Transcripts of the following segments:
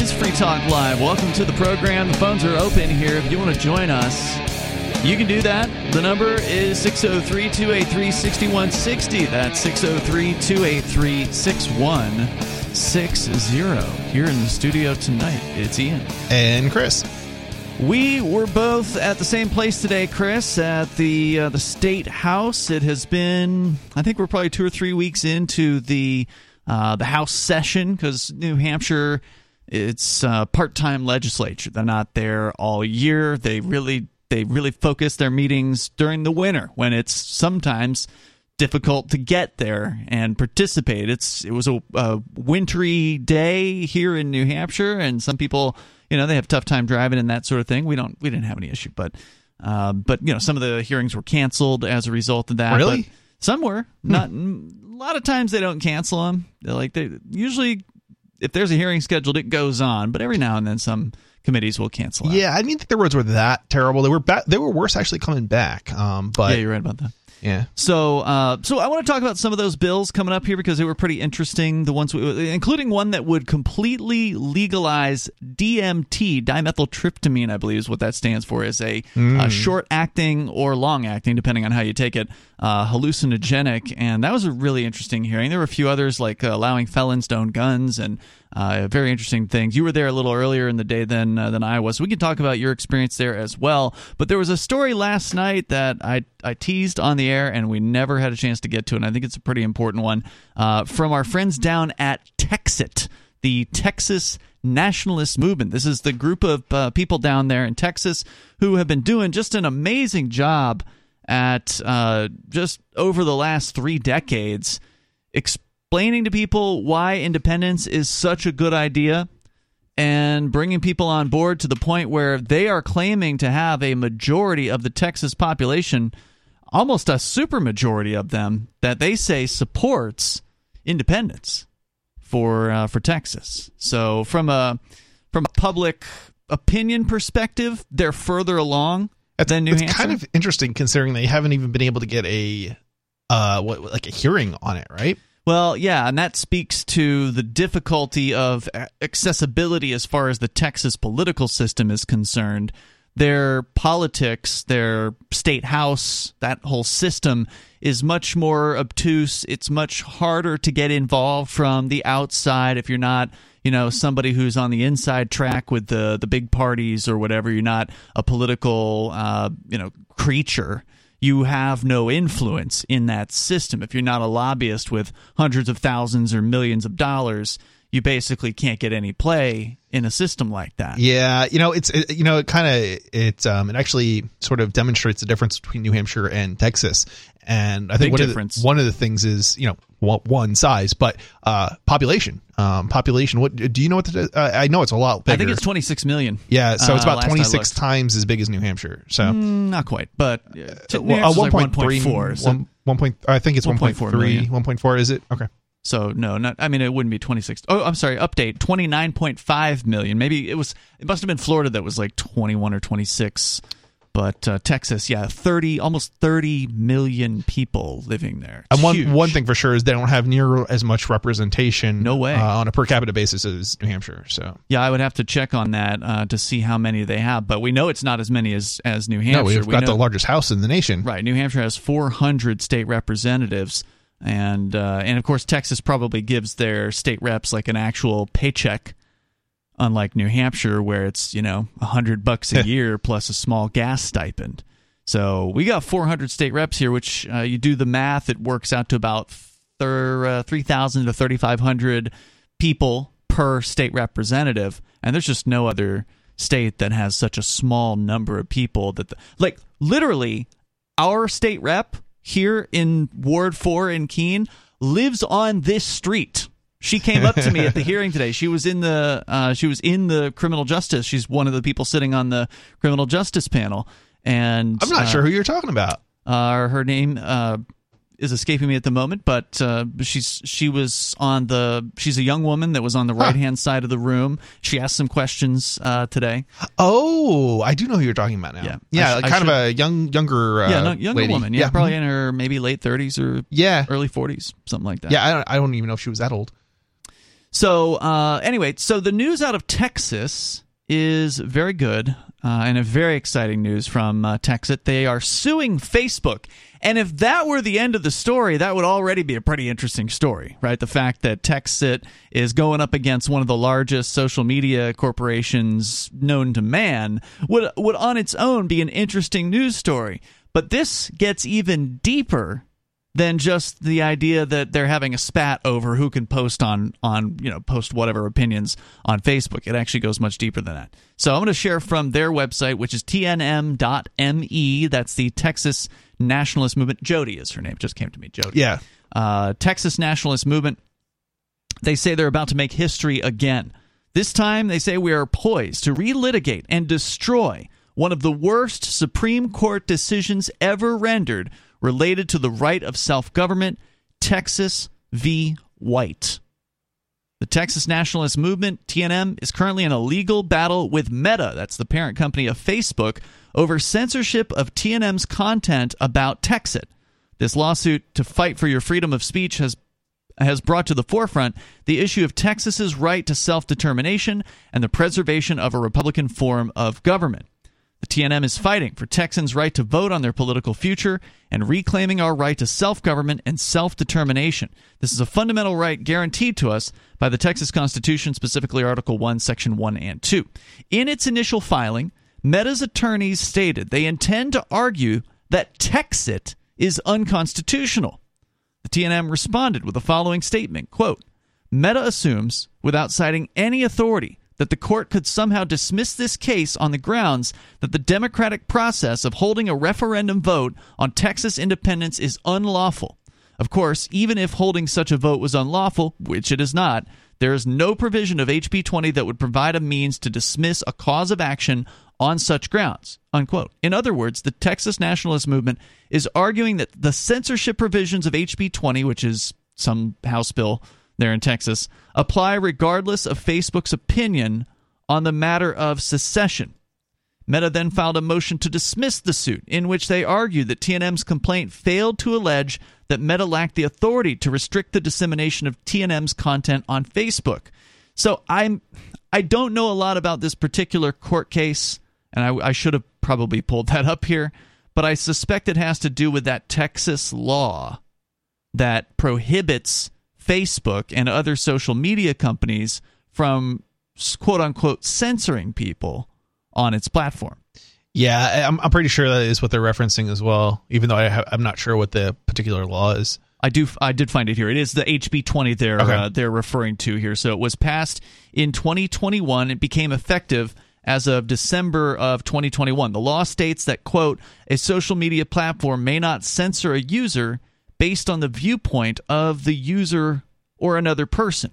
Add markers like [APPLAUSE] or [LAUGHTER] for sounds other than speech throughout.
Is Free Talk Live. Welcome to the program. The phones are open here. If you want to join us, you can do that. The number is 603 283 6160. That's 603 283 6160. Here in the studio tonight, it's Ian. And Chris. We were both at the same place today, Chris, at the uh, the state house. It has been, I think, we're probably two or three weeks into the uh, the House session because New Hampshire it's uh, part-time legislature. They're not there all year. They really they really focus their meetings during the winter when it's sometimes difficult to get there and participate. It's it was a, a wintry day here in New Hampshire, and some people you know they have tough time driving and that sort of thing. We don't we didn't have any issue, but uh, but you know some of the hearings were canceled as a result of that. Really? But some were not. A lot of times they don't cancel them. They're like they usually if there's a hearing scheduled, it goes on. But every now and then, some committees will cancel. Out. Yeah, I didn't think the roads were that terrible. They were ba- they were worse actually coming back. Um, but yeah, you're right about that. Yeah. So, uh, so I want to talk about some of those bills coming up here because they were pretty interesting. The ones, we, including one that would completely legalize DMT, dimethyltryptamine, I believe is what that stands for, is a, Mm. a short acting or long acting, depending on how you take it, uh, hallucinogenic. And that was a really interesting hearing. There were a few others like uh, allowing felons to own guns and uh, very interesting things. You were there a little earlier in the day than uh, than I was. So we can talk about your experience there as well. But there was a story last night that I I teased on the air, and we never had a chance to get to. And I think it's a pretty important one uh, from our friends down at Texit, the Texas Nationalist Movement. This is the group of uh, people down there in Texas who have been doing just an amazing job at uh, just over the last three decades. Explaining to people why independence is such a good idea and bringing people on board to the point where they are claiming to have a majority of the Texas population, almost a supermajority of them, that they say supports independence for uh, for Texas. So from a from a public opinion perspective, they're further along than New it's Hampshire. kind of interesting considering they haven't even been able to get a uh what like a hearing on it, right? Well, yeah, and that speaks to the difficulty of accessibility as far as the Texas political system is concerned. Their politics, their state house, that whole system is much more obtuse. It's much harder to get involved from the outside if you're not, you know, somebody who's on the inside track with the the big parties or whatever. You're not a political, uh, you know, creature you have no influence in that system. If you're not a lobbyist with hundreds of thousands or millions of dollars, you basically can't get any play in a system like that. Yeah, you know, it's it, you know, it kind of it um it actually sort of demonstrates the difference between New Hampshire and Texas. And I think one of the, one of the things is you know one, one size, but uh population. Um, population. What do you know? What the, uh, I know it's a lot bigger. I think it's 26 million. yeah, so it's uh, about last twenty six times as big as New Hampshire. So Mm, not quite, but uh, t- well, uh, Hampshire's like 1.3, 1.4. So, one- one point. I think it's 1.4 1.3. million. 1.4 is it? Okay. so no, not. I mean, it wouldn't be 26. Oh, I'm sorry. Update 29.5 million. Maybe it was. It must have been Florida that was like 21 or 26. But uh, Texas, yeah, 30, almost 30 million people living there. It's And one huge. one thing for sure is they don't have near as much representation. No way. uh, on a per capita basis as New Hampshire. So Yeah, I would have to check on that uh, to see how many they have, but we know it's not as many as as New Hampshire. no, we've We got know- the largest house in the nation. right. New Hampshire has 400 state representatives, and uh, and of course Texas probably gives their state reps like an actual paycheck, unlike New Hampshire where it's you know a hundred bucks a [LAUGHS] year plus a small gas stipend. So we got 400 state reps here, which uh, you do the math, it works out to about thir- uh, 3,000 to 3,500 people per state representative, and there's just no other state that has such a small number of people that, the, like, literally, our state rep here in Ward Four in Keene lives on this street. She came up to me at the [LAUGHS] hearing today. She was in the uh, she was in the criminal justice. She's one of the people sitting on the criminal justice panel, and I'm not uh, sure who you're talking about. uh, her name uh, is escaping me at the moment, but uh, she's she was on the she's a young woman that was on the right hand side of the room. She asked some questions uh, today. Oh, I do know who you're talking about now. Yeah. yeah, I sh- like I kind of a young, younger, uh, yeah, no, younger lady. woman. Yeah, probably in her maybe late thirties or Yeah, early forties, something like that. yeah. I don't, I don't even know if she was that old. So uh, anyway, so the news out of Texas is very good uh, and a very exciting news from uh, Texas. They are suing Facebook. And if that were the end of the story, that would already be a pretty interesting story, right? The fact that Texit is going up against one of the largest social media corporations known to man would would on its own be an interesting news story. But this gets even deeper than just the idea that they're having a spat over who can post on on you know post whatever opinions on Facebook. It actually goes much deeper than that. So I'm going to share from their website, which is tnm.me. That's the Texas Nationalist Movement. Jody is her name. It just came to me. Jody. Yeah. Uh, Texas Nationalist Movement. They say they're about to make history again. This time, they say we are poised to relitigate and destroy one of the worst Supreme Court decisions ever rendered related to the right of self government, Texas v. White. The Texas Nationalist Movement, TNM, is currently in a legal battle with Meta, that's the parent company of Facebook, over censorship of TNM's content about Texit. This lawsuit to fight for your freedom of speech has has brought to the forefront the issue of Texas's right to self-determination and the preservation of a republican form of government. The TNM is fighting for Texans' right to vote on their political future and reclaiming our right to self government and self determination. This is a fundamental right guaranteed to us by the Texas Constitution, specifically Article 1, Section 1 and 2. In its initial filing, Meta's attorneys stated they intend to argue that Texit is unconstitutional. The TNM responded with the following statement quote, Meta assumes, without citing any authority, that the court could somehow dismiss this case on the grounds that the democratic process of holding a referendum vote on Texas independence is unlawful. Of course, even if holding such a vote was unlawful, which it is not, there is no provision of HB 20 that would provide a means to dismiss a cause of action on such grounds. Unquote. In other words, the Texas nationalist movement is arguing that the censorship provisions of HB 20, which is some House bill there in Texas, apply regardless of Facebook's opinion on the matter of secession. Meta then filed a motion to dismiss the suit, in which they argued that TNM's complaint failed to allege that Meta lacked the authority to restrict the dissemination of TNM's content on Facebook. So I'm I don't know a lot about this particular court case, and I, I should have probably pulled that up here, but I suspect it has to do with that Texas law that prohibits Facebook and other social media companies from quote unquote censoring people on its platform. Yeah, I'm, I'm pretty sure that is what they're referencing as well, even though I ha- I'm not sure what the particular law is. I do. I did find it here. It is the HB 20 they're okay. uh, they're referring to here. So it was passed in 2021. It became effective as of December of 2021. The law states that quote a social media platform may not censor a user based on the viewpoint of the user or another person.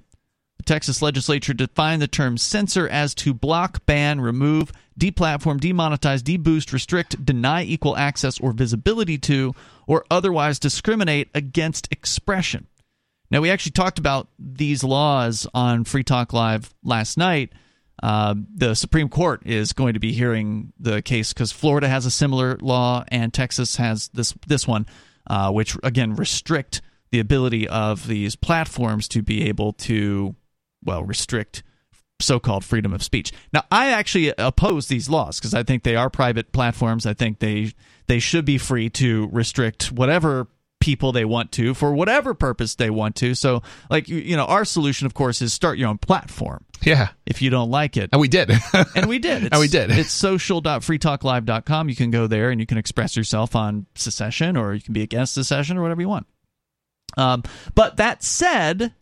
The Texas legislature defined the term censor as to block, ban, remove, deplatform, demonetize, deboost, restrict, deny equal access or visibility to, or otherwise discriminate against expression. Now, we actually talked about these laws on Free Talk Live last night. Uh, the Supreme Court is going to be hearing the case because Florida has a similar law and Texas has this this one uh, which again restrict the ability of these platforms to be able to, well, restrict so-called freedom of speech. Now, I actually oppose these laws because I think they are private platforms. I think they they should be free to restrict whatever people they want to for whatever purpose they want to. So, like you, you know, our solution, of course, is start your own platform. Yeah. If you don't like it, and we did, and we did, [LAUGHS] it's, and we did. It's social.freetalklive.com. You can go there and you can express yourself on secession, or you can be against secession, or whatever you want. Um, but that said,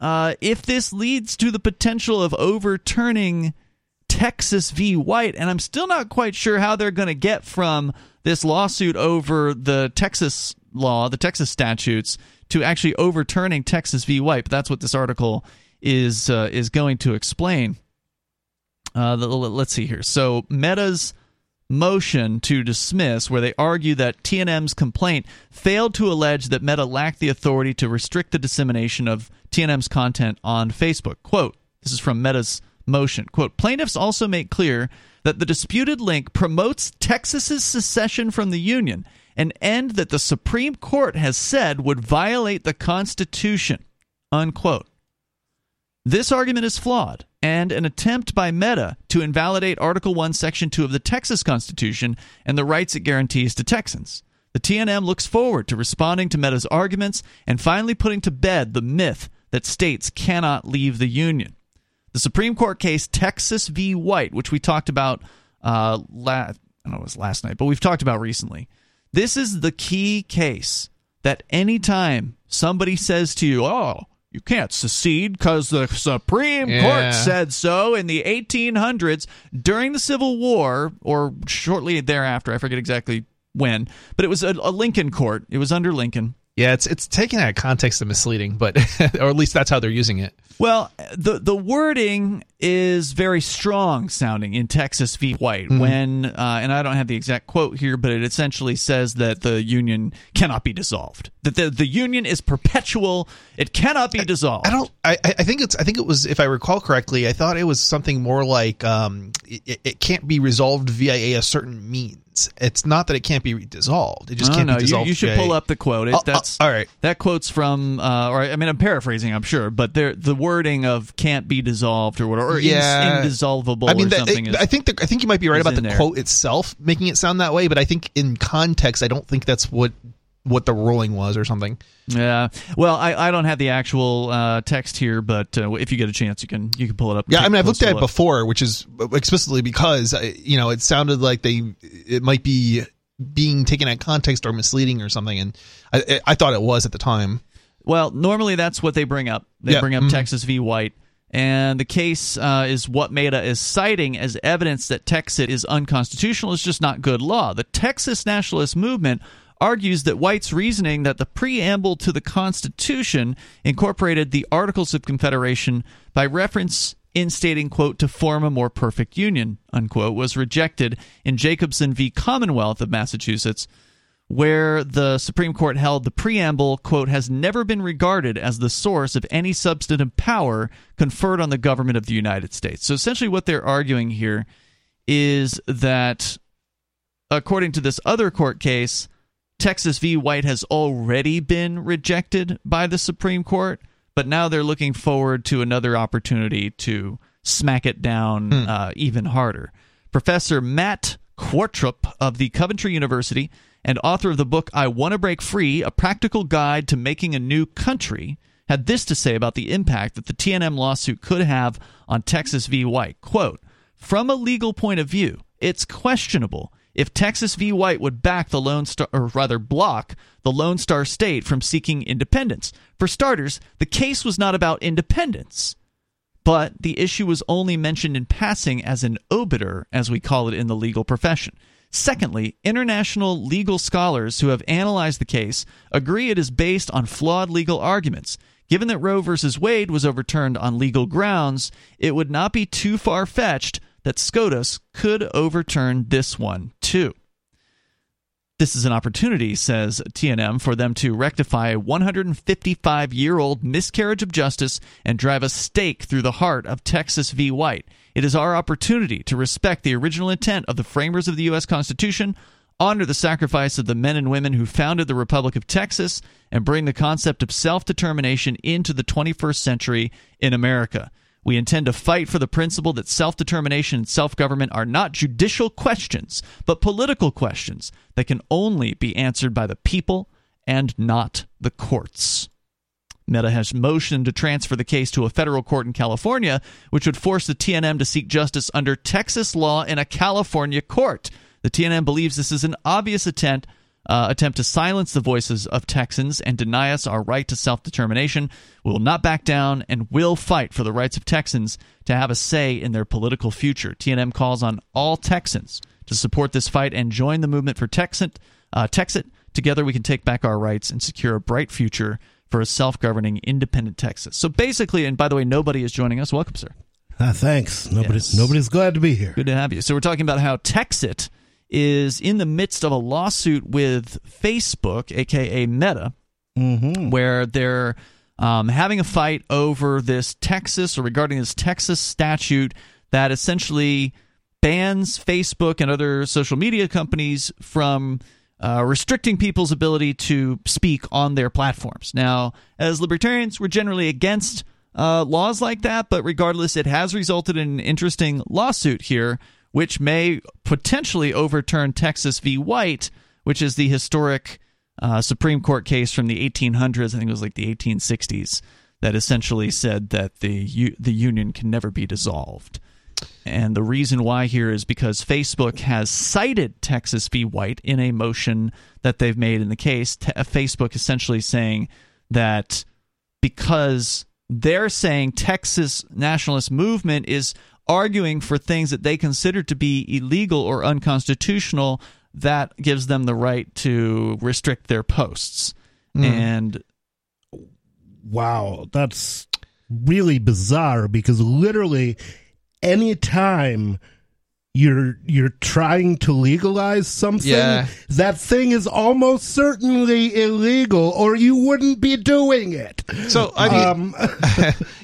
uh, if this leads to the potential of overturning Texas v. White, and I'm still not quite sure how they're going to get from this lawsuit over the Texas law, the Texas statutes, to actually overturning Texas v. White. But that's what this article is uh, is going to explain. Uh, the, let's see here. So Meta's motion to dismiss, where they argue that TNM's complaint failed to allege that Meta lacked the authority to restrict the dissemination of TNM's content on Facebook. Quote, this is from Meta's motion. Quote, plaintiffs also make clear that the disputed link promotes Texas's secession from the Union, an end that the Supreme Court has said would violate the Constitution. Unquote. This argument is flawed and an attempt by Meta to invalidate Article 1, Section 2 of the Texas Constitution and the rights it guarantees to Texans. The TNM looks forward to responding to Meta's arguments and finally putting to bed the myth that states cannot leave the Union. The Supreme Court case Texas v. White, which we talked about uh, la- I don't know it was last night, but we've talked about recently. This is the key case that anytime somebody says to you, "Oh, you can't secede because the Supreme Yeah. Court said so in the 1800s during the Civil War or shortly thereafter. I forget exactly when, but it was a, a Lincoln court. It was under Lincoln. Yeah, it's it's taken out of context and misleading, but [LAUGHS] or at least that's how they're using it. Well, the the wording is very strong sounding in Texas v. White when, uh, and I don't have the exact quote here, but it essentially says that the union cannot be dissolved. That the the union is perpetual; it cannot be dissolved. I don't. I, I I think it's. I think it was. If I recall correctly, I thought it was something more like um, it, it can't be resolved via a certain means. It's not that it can't be dissolved. It just can't no, be you, dissolved. you should pull up the quote. It, that's all right. That quote's from, uh, or I mean, I'm paraphrasing, I'm sure, but there the wording of "can't be dissolved" or whatever, or Yeah. indissolvable I mean, or that, something. is, I think the, I think you might be right about the there. quote itself making it sound that way, but I think in context, I don't think that's what what the ruling was or something. Yeah. Well, I, I don't have the actual uh, text here, but uh, if you get a chance, you can you can pull it up. Yeah, I mean, I've looked at it look. before, which is explicitly because uh, you know it sounded like they it might be being taken out of context or misleading or something, and I, I thought it was at the time. Well, normally that's what they bring up. They Yeah, bring up mhm. Texas v. White. And the case uh, is what Meta is citing as evidence that Texas is unconstitutional. It's just not good law. The Texas nationalist movement argues that White's reasoning that the preamble to the Constitution incorporated the Articles of Confederation by reference in stating, quote, to form a more perfect union, unquote, was rejected in Jacobson v. Commonwealth of Massachusetts where the Supreme Court held the preamble, quote, has never been regarded as the source of any substantive power conferred on the government of the United States. So essentially, what they're arguing here is that, according to this other court case, Texas v. White has already been rejected by the Supreme Court, but now they're looking forward to another opportunity to smack it down uh, even harder. Professor Matt Qvortrup of the Coventry University and author of the book I Want to Break Free A Practical Guide to Making a New Country had this to say about the impact that the TNM lawsuit could have on Texas v. White. Quote, from a legal point of view, it's questionable if Texas v. White would back the Lone Star, or rather block the Lone Star State from seeking independence. For starters, the case was not about independence, but the issue was only mentioned in passing as an obiter, as we call it in the legal profession. Secondly, international legal scholars who have analyzed the case agree it is based on flawed legal arguments. Given that Roe v. Wade was overturned on legal grounds, it would not be too far fetched that SCOTUS could overturn this one too. This is an opportunity, says TNM, for them to rectify a 155 year old miscarriage of justice and drive a stake through the heart of Texas v. White. It is our opportunity to respect the original intent of the framers of the U.S. Constitution, honor the sacrifice of the men and women who founded the Republic of Texas, and bring the concept of self determination into the 21st century in America. We intend to fight for the principle that self determination and self government are not judicial questions, but political questions that can only be answered by the people and not the courts. Meta has motioned to transfer the case to a federal court in California, which would force the TNM to seek justice under Texas law in a California court. The TNM believes this is an obvious attempt uh, attempt to silence the voices of Texans and deny us our right to self determination. We will not back down and will fight for the rights of Texans to have a say in their political future. TNM calls on all Texans to support this fight and join the movement for Texan, uh, Texit. Together, we can take back our rights and secure a bright future for a self governing, independent Texas. So basically, and by the way, nobody is joining us. Welcome, sir. Ah, thanks. Nobody, Yes. Nobody's glad to be here. Good to have you. So we're talking about how Texit is in the midst of a lawsuit with Facebook, aka Meta, Mm-hmm. where they're um, having a fight over this Texas or regarding this Texas statute that essentially bans Facebook and other social media companies from uh, restricting people's ability to speak on their platforms. Now, as libertarians, we're generally against uh, laws like that, but regardless, it has resulted in an interesting lawsuit here, which may potentially overturn Texas v. White, which is the historic uh, Supreme Court case from the 1800s. I think it was like the 1860s that essentially said that the the union can never be dissolved. And the reason why here is because Facebook has cited Texas v. White in a motion that they've made in the case. Te- Facebook essentially saying that because they're saying Texas nationalist movement is arguing for things that they consider to be illegal or unconstitutional, that gives them the right to restrict their posts. Hmm. And Wow, that's really bizarre because literally anytime you're you're trying to legalize something, Yeah. that thing is almost certainly illegal or you wouldn't be doing it. So I mean, Um, [LAUGHS] [LAUGHS]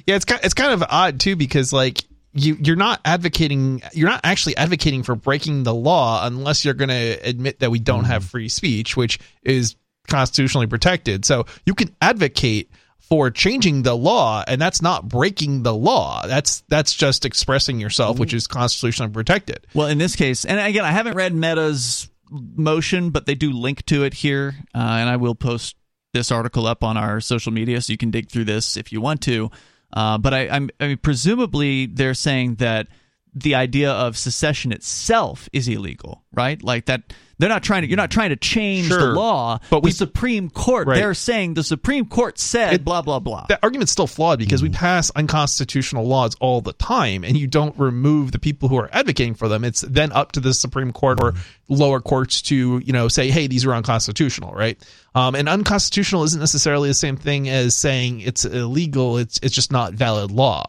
yeah, it's kind it's kind of odd too because like you you're not advocating you're not actually advocating for breaking the law unless you're going to admit that we don't have free speech, which is constitutionally protected. So you can advocate for changing the law and that's not breaking the law. That's that's just expressing yourself, which is constitutionally protected. Well, in this case, and again, I haven't read Meta's motion, but they do link to it here, uh, and I will post this article up on our social media, so you can dig through this if you want to. Uh, but I, I'm, I mean, presumably they're saying that the idea of secession itself is illegal, right? Like that. They're not trying to. You're not trying to change the law. But we- the Supreme Court. Right. They're saying the Supreme Court said It- blah blah blah. that argument's still flawed because we pass unconstitutional laws all the time and you don't remove the people who are advocating for them it's then up to the supreme court or lower courts to you know say hey these are unconstitutional right um, and unconstitutional isn't necessarily the same thing as saying it's illegal it's it's just not valid law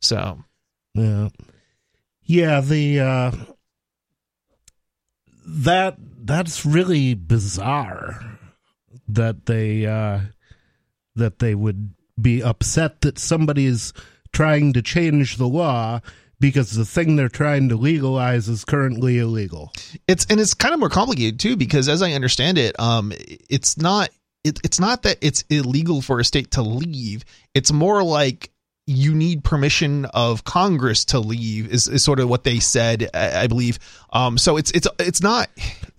so Yeah. Yeah, the uh that that's really bizarre that they uh that they would be upset that somebody is trying to change the law because the thing they're trying to legalize is currently illegal. it's and it's kind of more complicated too because as i understand it um it's not it, it's not that it's illegal for a state to leave. It's more like you need permission of congress to leave is, is sort of what they said I, I believe. Um so it's it's it's not.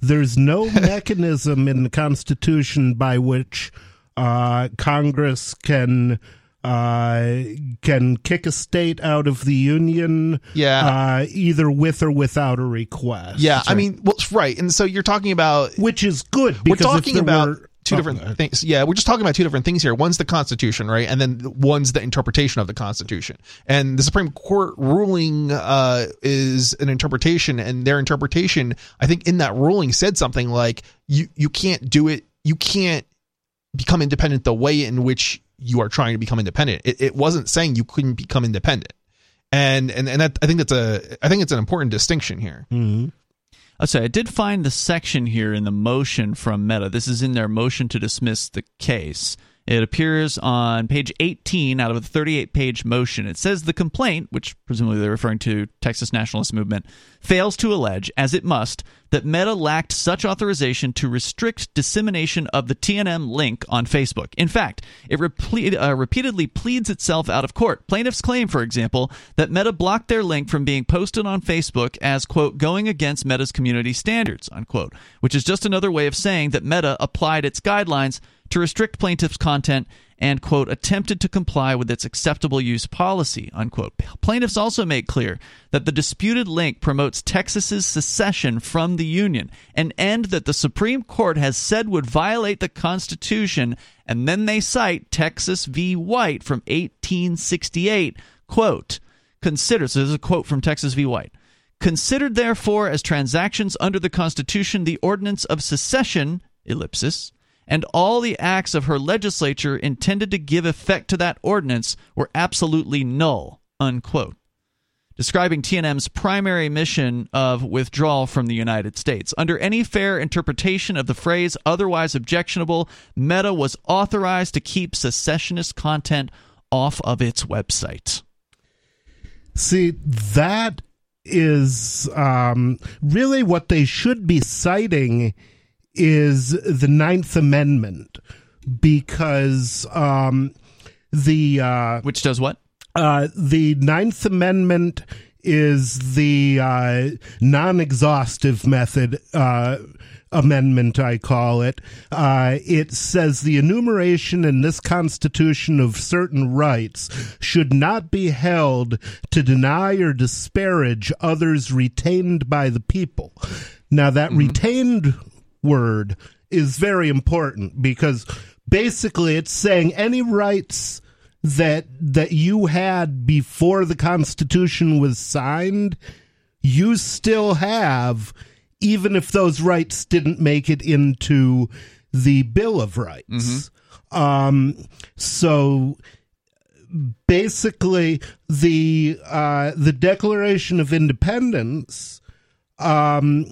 There's no [LAUGHS] mechanism in the Constitution by which uh, Congress can uh, can kick a state out of the union. Yeah. uh, either with or without a request. yeah i mean well right and so you're talking about which is good. we're talking about were- two Oh, different uh, things. Yeah, we're just talking about two different things here. One's the Constitution, right, and then one's the interpretation of the Constitution. And the Supreme Court ruling uh, is an interpretation, and their interpretation, I think, in that ruling said something like you you can't do it. You can't become independent the way in which you are trying to become independent. It, it wasn't saying you couldn't become independent. And and and that, I think that's a I think it's an important distinction here. mhm. I'll say I did find the section here in the motion from Meta. This is in their motion to dismiss the case. It appears on page 18 out of a 38 page motion. It says the complaint, which presumably they're referring to Texas Nationalist Movement, fails to allege, as it must, that Meta lacked such authorization to restrict dissemination of the TNM link on Facebook. In fact, it uh, repeatedly pleads itself out of court. Plaintiffs claim, for example, that Meta blocked their link from being posted on Facebook as, quote, going against Meta's community standards, unquote, which is just another way of saying that Meta applied its guidelines to restrict plaintiffs' content and, quote, attempted to comply with its acceptable use policy, unquote. Plaintiffs also make clear that the disputed link promotes Texas's secession from the Union, an end that the Supreme Court has said would violate the Constitution, and then they cite Texas v. White from 1868, quote, consider, so this is a quote from Texas v. White. Considered, therefore, as transactions under the Constitution, the ordinance of secession, ellipsis, and all the acts of her legislature intended to give effect to that ordinance were absolutely null. Unquote. Describing TNM's primary mission of withdrawal from the United States. Under any fair interpretation of the phrase otherwise objectionable, Meta was authorized to keep secessionist content off of its website. See, that is um, really what they should be citing is the Ninth Amendment because um, the uh, Which does what? uh, the Ninth Amendment is the uh, non-exhaustive method uh, amendment. I call it. Uh, it says the enumeration in this Constitution of certain rights should not be held to deny or disparage others retained by the people. Now that retained word is very important because basically it's saying any rights that that you had before the constitution was signed you still have even if those rights didn't make it into the bill of rights. Um so basically the uh the declaration of independence um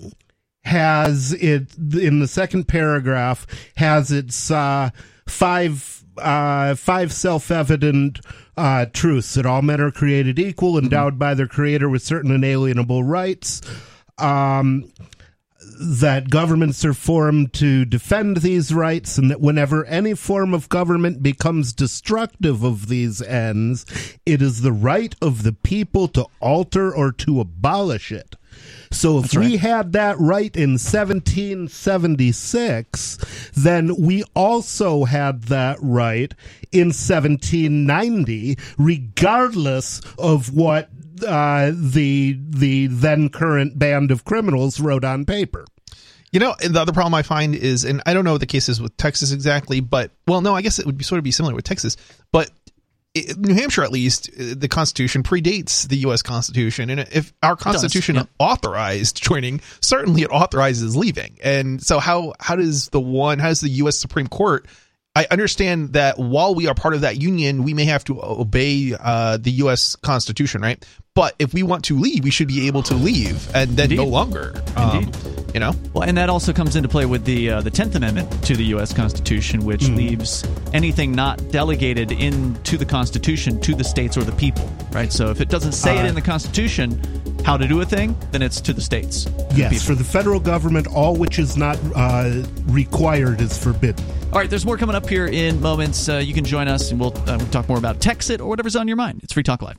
has it in the second paragraph has its uh, five uh, five self-evident uh, truths that all men are created equal, endowed by their creator with certain inalienable rights. Um, that governments are formed to defend these rights, and that whenever any form of government becomes destructive of these ends, it is the right of the people to alter or to abolish it. So if we had that right in 1776, then we also had that right in 1790, regardless of what uh, the the then current band of criminals wrote on paper. You know, and the other problem I find is, and I don't know what the case is with Texas exactly, but well, no, I guess it would be sort of be similar with Texas, but it, New Hampshire, at least, uh, the Constitution predates the U.S. Constitution, and if our Constitution yeah. authorized joining, certainly it authorizes leaving. And so, how how does the one, how does the U.S. Supreme Court? I understand that while we are part of that union, we may have to obey uh, the U.S. Constitution, right? But if we want to leave, we should be able to leave and then no longer. um, Indeed. you know, Well, and that also comes into play with the uh, the Tenth Amendment to the U.S. Constitution, which leaves anything not delegated into the Constitution to the states or the people. Right. So if it doesn't say it in the Constitution how to do a thing, then it's to the states. and the Yes, for the federal government, all which is not uh, required is forbidden. All right. There's more coming up here in moments. Uh, you can join us, and we'll, uh, we'll talk more about Texit or whatever's on your mind. It's Free Talk Live.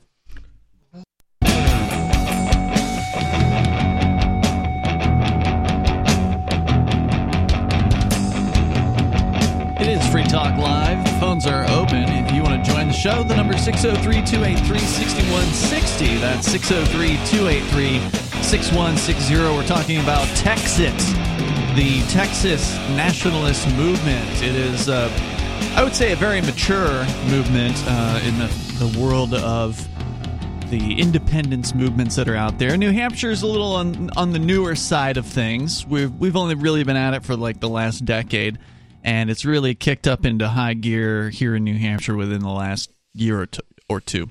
It is Free Talk Live. Phones are open. If you want to join the show, the number is 603 283 6160. That's 603 283 6160. We're talking about Texit, the Texas nationalist movement. It is, uh, I would say, a very mature movement uh, in the, the world of the independence movements that are out there. New Hampshire is a little on on the newer side of things. We've we've only really been at it for like the last decade, and it's really kicked up into high gear here in New Hampshire within the last year or two. Or two.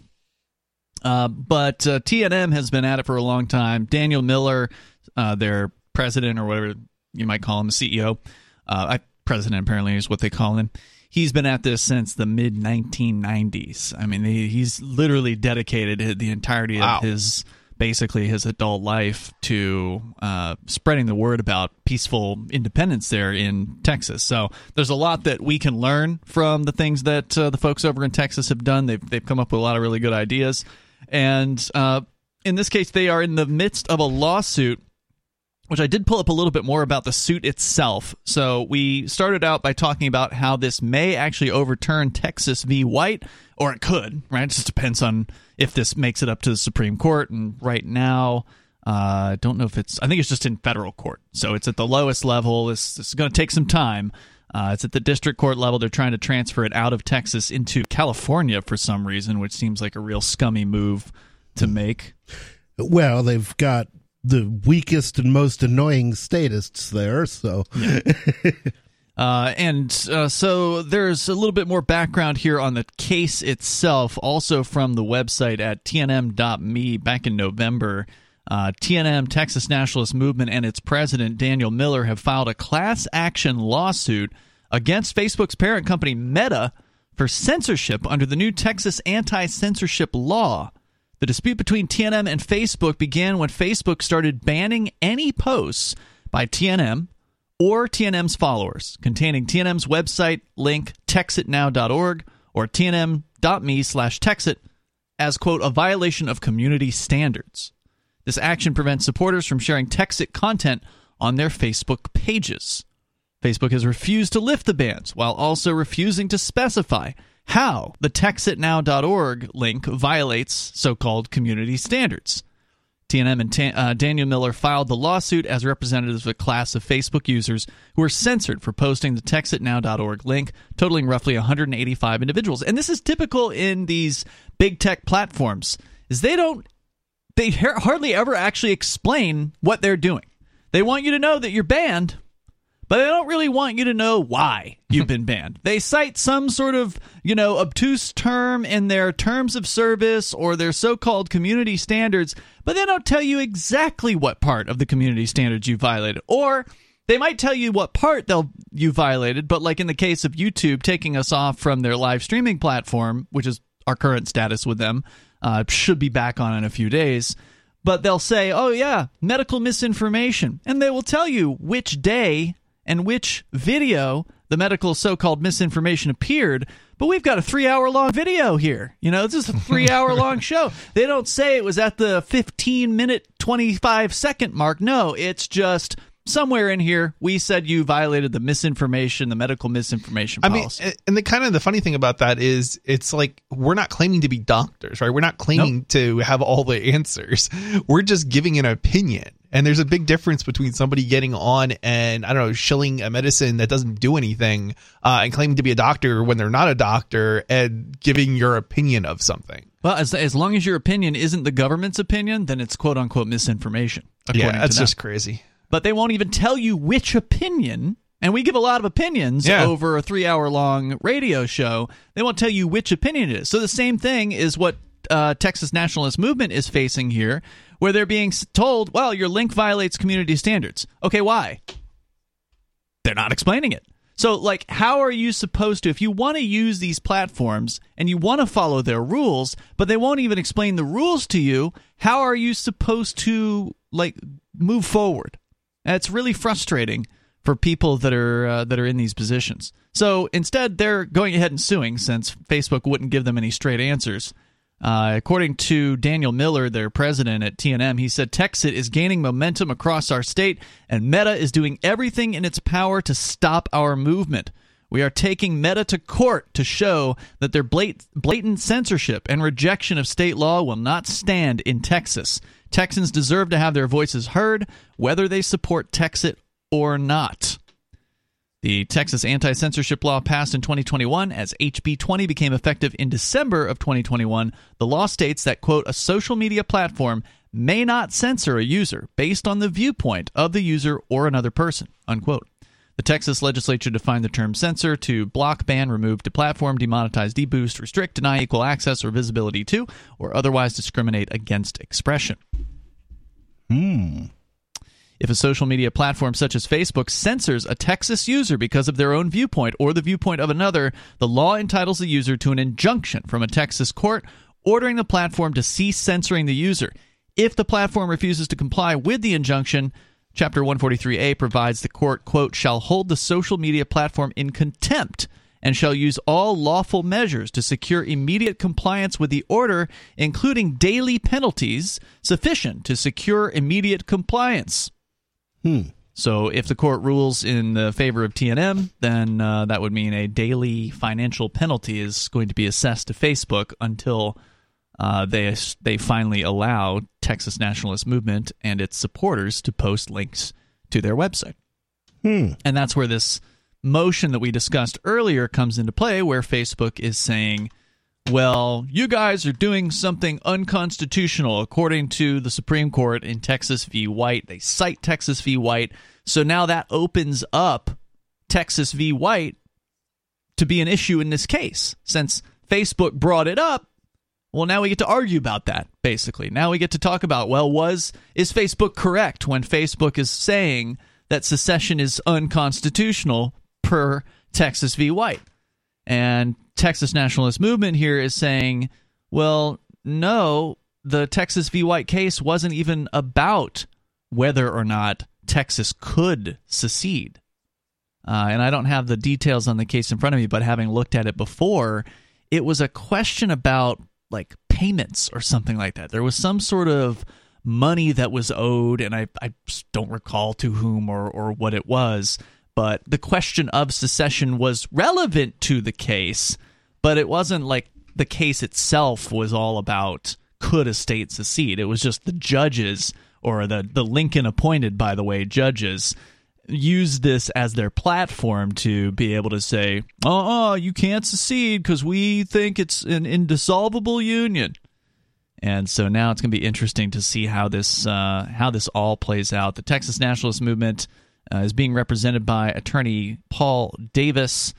Uh, but uh, TNM has been at it for a long time. Daniel Miller, uh, their president or whatever you might call him, the CEO, uh, I, president apparently is what they call him. He's been at this since the mid 1990s. I mean, he, he's literally dedicated the entirety Wow. of his basically his adult life to uh, spreading the word about peaceful independence there in Texas. So there's a lot that we can learn from the things that uh, the folks over in Texas have done. They've they've come up with a lot of really good ideas, and uh, in this case, they are in the midst of a lawsuit which I did pull up a little bit more about the suit itself. So we started out by talking about how this may actually overturn Texas v. White, or it could, right? It just depends on if this makes it up to the Supreme Court. And right now, uh, I don't know if it's, I think it's just in federal court. So it's at the lowest level. This, this is going to take some time. Uh, it's at the district court level. They're trying to transfer it out of Texas into California for some reason, which seems like a real scummy move to make. Well, they've got the weakest and most annoying statists there, so [LAUGHS] Uh, and uh, so there's a little bit more background here on the case itself, also from the website at tnm.me back in November. Uh, TNM, Texas Nationalist Movement, and its president, Daniel Miller, have filed a class action lawsuit against Facebook's parent company, Meta, for censorship under the new Texas anti censorship law. The dispute between TNM and Facebook began when Facebook started banning any posts by TNM or TNM's followers containing TNM's website link texitnow.org or TNM facebook.me slash Texit as, quote, a violation of community standards. This action prevents supporters from sharing Texit content on their Facebook pages. Facebook has refused to lift the bans while also refusing to specify how the texitnow.org link violates so called community standards. TNM and Ta- uh, Daniel Miller filed the lawsuit as representatives of a class of Facebook users who were censored for posting the texitnow.org link, totaling roughly 185 individuals. And this is typical in these big tech platforms, is they don't they hardly ever actually explain what they're doing. They want you to know that you're banned, but they don't really want you to know why you've been banned. They cite some sort of, you know, obtuse term in their terms of service or their so-called community standards, but they don't tell you exactly what part of the community standards you violated. Or they might tell you what part they'll you violated, but like in the case of YouTube taking us off from their live streaming platform, which is our current status with them, uh, should be back on in a few days. But they'll say, oh, yeah, medical misinformation. And they will tell you which day and which video the medical so called misinformation appeared. But we've got a three hour long video here. You know, this is a three hour long [LAUGHS] show. They don't say it was at the 15 minute, 25 second mark. No, it's just somewhere in here we said you violated the misinformation, the medical misinformation policy. I mean, and the kind of the funny thing about that is it's like we're not claiming to be doctors, right? We're not claiming nope. to have all the answers. We're just giving an opinion. And there's a big difference between somebody getting on and I don't know, shilling a medicine that doesn't do anything, uh, and claiming to be a doctor when they're not a doctor, and giving your opinion of something. Well, as as long as your opinion isn't the government's opinion, then it's quote unquote misinformation. Yeah, that's just crazy but they won't even tell you which opinion. And we give a lot of opinions yeah. over a three hour long radio show. They won't tell you which opinion it is. So the same thing is what uh, Texas Nationalist Movement is facing here, where they're being told, well, your link violates community standards. Okay, why? They're not explaining it. So, like, how are you supposed to, if you want to use these platforms and you want to follow their rules, but they won't even explain the rules to you, how are you supposed to, like, move forward? And it's really frustrating for people that are uh, that are in these positions. So instead, they're going ahead and suing since Facebook wouldn't give them any straight answers. Uh, according to Daniel Miller, their president at TNM, he said Texit is gaining momentum across our state, and Meta is doing everything in its power to stop our movement. We are taking Meta to court to show that their blatant censorship and rejection of state law will not stand in Texas. Texans deserve to have their voices heard, whether they support Texit or not. The Texas anti censorship law passed in 2021 as HB 20 became effective in December of 2021. The law states that, quote, a social media platform may not censor a user based on the viewpoint of the user or another person, unquote. The Texas legislature defined the term censor to block, ban, remove, deplatform, demonetize, deboost, restrict, deny equal access or visibility to, or otherwise discriminate against expression. Hmm. If a social media platform such as Facebook censors a Texas user because of their own viewpoint or the viewpoint of another, the law entitles the user to an injunction from a Texas court ordering the platform to cease censoring the user. If the platform refuses to comply with the injunction, Chapter 143A provides the court, quote, shall hold the social media platform in contempt and shall use all lawful measures to secure immediate compliance with the order, including daily penalties sufficient to secure immediate compliance. Hmm. So, if the court rules in the favor of TNM, then uh, that would mean a daily financial penalty is going to be assessed to Facebook until uh, they they finally allow Texas Nationalist Movement and its supporters to post links to their website. Hmm. And that's where this motion that we discussed earlier comes into play, where Facebook is saying, well, you guys are doing something unconstitutional according to the Supreme Court in Texas v. White. They cite Texas v. White. So now that opens up Texas v. White to be an issue in this case. Since Facebook brought it up, well, now we get to argue about that, basically. Now we get to talk about, well, was is Facebook correct when Facebook is saying that secession is unconstitutional per Texas v. White? And Texas Nationalist Movement here is saying, well, no, the Texas v. White case wasn't even about whether or not Texas could secede. Uh, and I don't have the details on the case in front of me, but having looked at it before, it was a question about like payments or something like that. There was some sort of money that was owed, and I, I don't recall to whom or, or what it was, but the question of secession was relevant to the case, but it wasn't like the case itself was all about could a state secede. It was just the judges or the, the Lincoln appointed, by the way, judges use this as their platform to be able to say, "Oh, you can't secede because we think it's an indissoluble union." And so now it's going to be interesting to see how this uh, how this all plays out. The Texas Nationalist Movement uh, is being represented by attorney Paul Davis,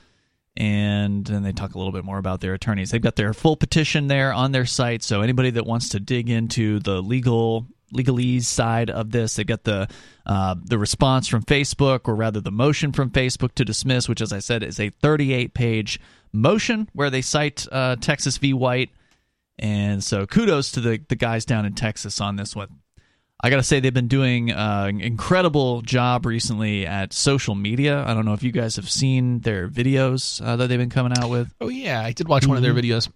and then they talk a little bit more about their attorneys. They've got their full petition there on their site, so anybody that wants to dig into the legal legalese side of this, they got the uh, the response from Facebook, or rather the motion from Facebook to dismiss, which, as I said, is a 38 page motion where they cite uh, Texas v. White and so kudos to the, the guys down in Texas on this one. I got to say, they've been doing uh, an incredible job recently at social media. I don't know if you guys have seen their videos uh, that they've been coming out with. Oh, yeah. I did watch one of their videos.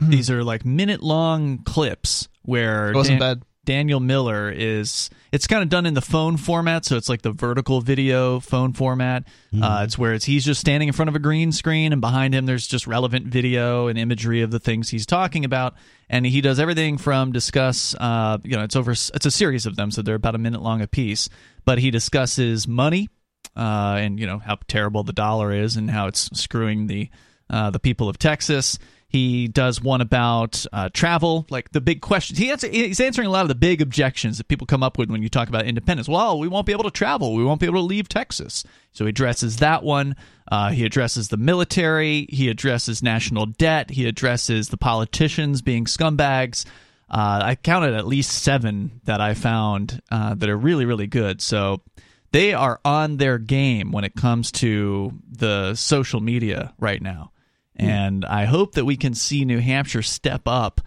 These are like minute long clips where It wasn't Dan- bad. Daniel Miller is. It's kind of done in the phone format, so it's like the vertical video phone format. Uh, it's where it's he's just standing in front of a green screen, and behind him there's just relevant video and imagery of the things he's talking about. And he does everything from discuss. Uh, you know, it's over. It's a series of them, so they're about a minute long a piece. But he discusses money, uh, and you know how terrible the dollar is, and how it's screwing the uh, the people of Texas. He does one about uh, travel, like the big questions. He he's answering a lot of the big objections that people come up with when you talk about independence. Well, we won't be able to travel. We won't be able to leave Texas. So he addresses that one. Uh, he addresses the military. He addresses national debt. He addresses the politicians being scumbags. Uh, I counted at least seven that I found uh, that are really, really good. So they are on their game when it comes to the social media right now. And I hope that we can see New Hampshire step up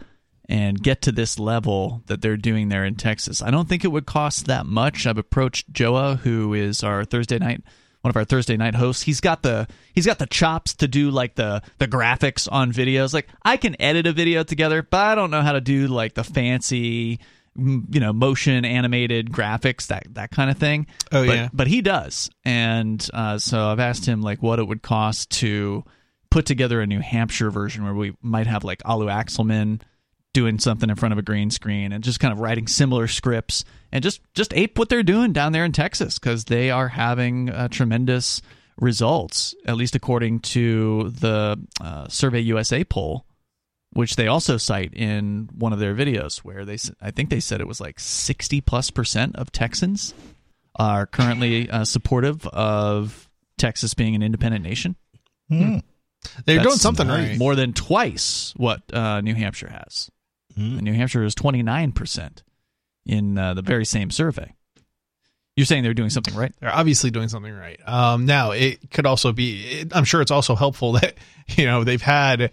and get to this level that they're doing there in Texas. I don't think it would cost that much. I've approached Joa, who is our Thursday night one of our Thursday night hosts. He's got the he's got the chops to do like the the graphics on videos. Like I can edit a video together, but I don't know how to do like the fancy you know motion animated graphics that that kind of thing Oh, but, yeah. but he does and uh, so i've asked him like what it would cost to put together a new hampshire version where we might have like alu axelman doing something in front of a green screen and just kind of writing similar scripts and just just ape what they're doing down there in texas because they are having uh, tremendous results at least according to the uh, survey usa poll which they also cite in one of their videos where they I think they said it was like 60 plus percent of texans are currently uh, supportive of texas being an independent nation They're That's doing something right. more than twice what uh, new hampshire has. And new hampshire is 29% in uh, the very same survey you're saying they're doing something right They're obviously doing something right. Um, now it could also be. It, I'm sure it's also helpful [LAUGHS] that you know they've had.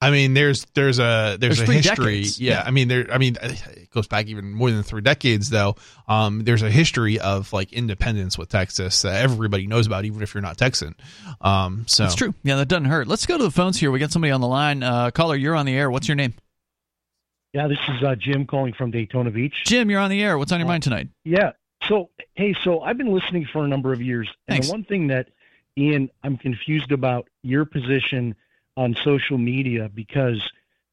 I mean, there's there's a there's, There's a history. Yeah, yeah. I mean there. I mean it goes back even more than three decades though. Um, there's a history of like independence with Texas that everybody knows about, even if you're not Texan. Um, so That's true. Yeah, that doesn't hurt. Let's go to the phones here. We got somebody on the line. Uh, caller, you're on the air. What's your name? Yeah, this is uh, Jim calling from Daytona Beach. Jim, you're on the air. What's on your mind tonight? Yeah. So, hey, so I've been listening for a number of years, and Thanks. the one thing that Ian, I'm confused about your position on social media because,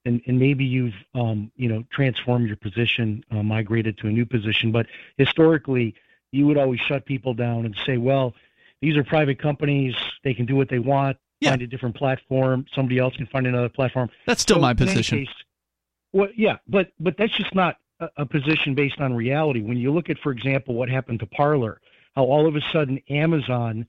and, and maybe you've, um, you know, transformed your position, uh, migrated to a new position, but historically, you would always shut people down and say, well, these are private companies; they can do what they want. Yeah. Find a different platform. Somebody else can find another platform. That's still So, my position. case- well, yeah, but but that's just not a, a position based on reality. When you look at, for example, what happened to Parler, how all of a sudden Amazon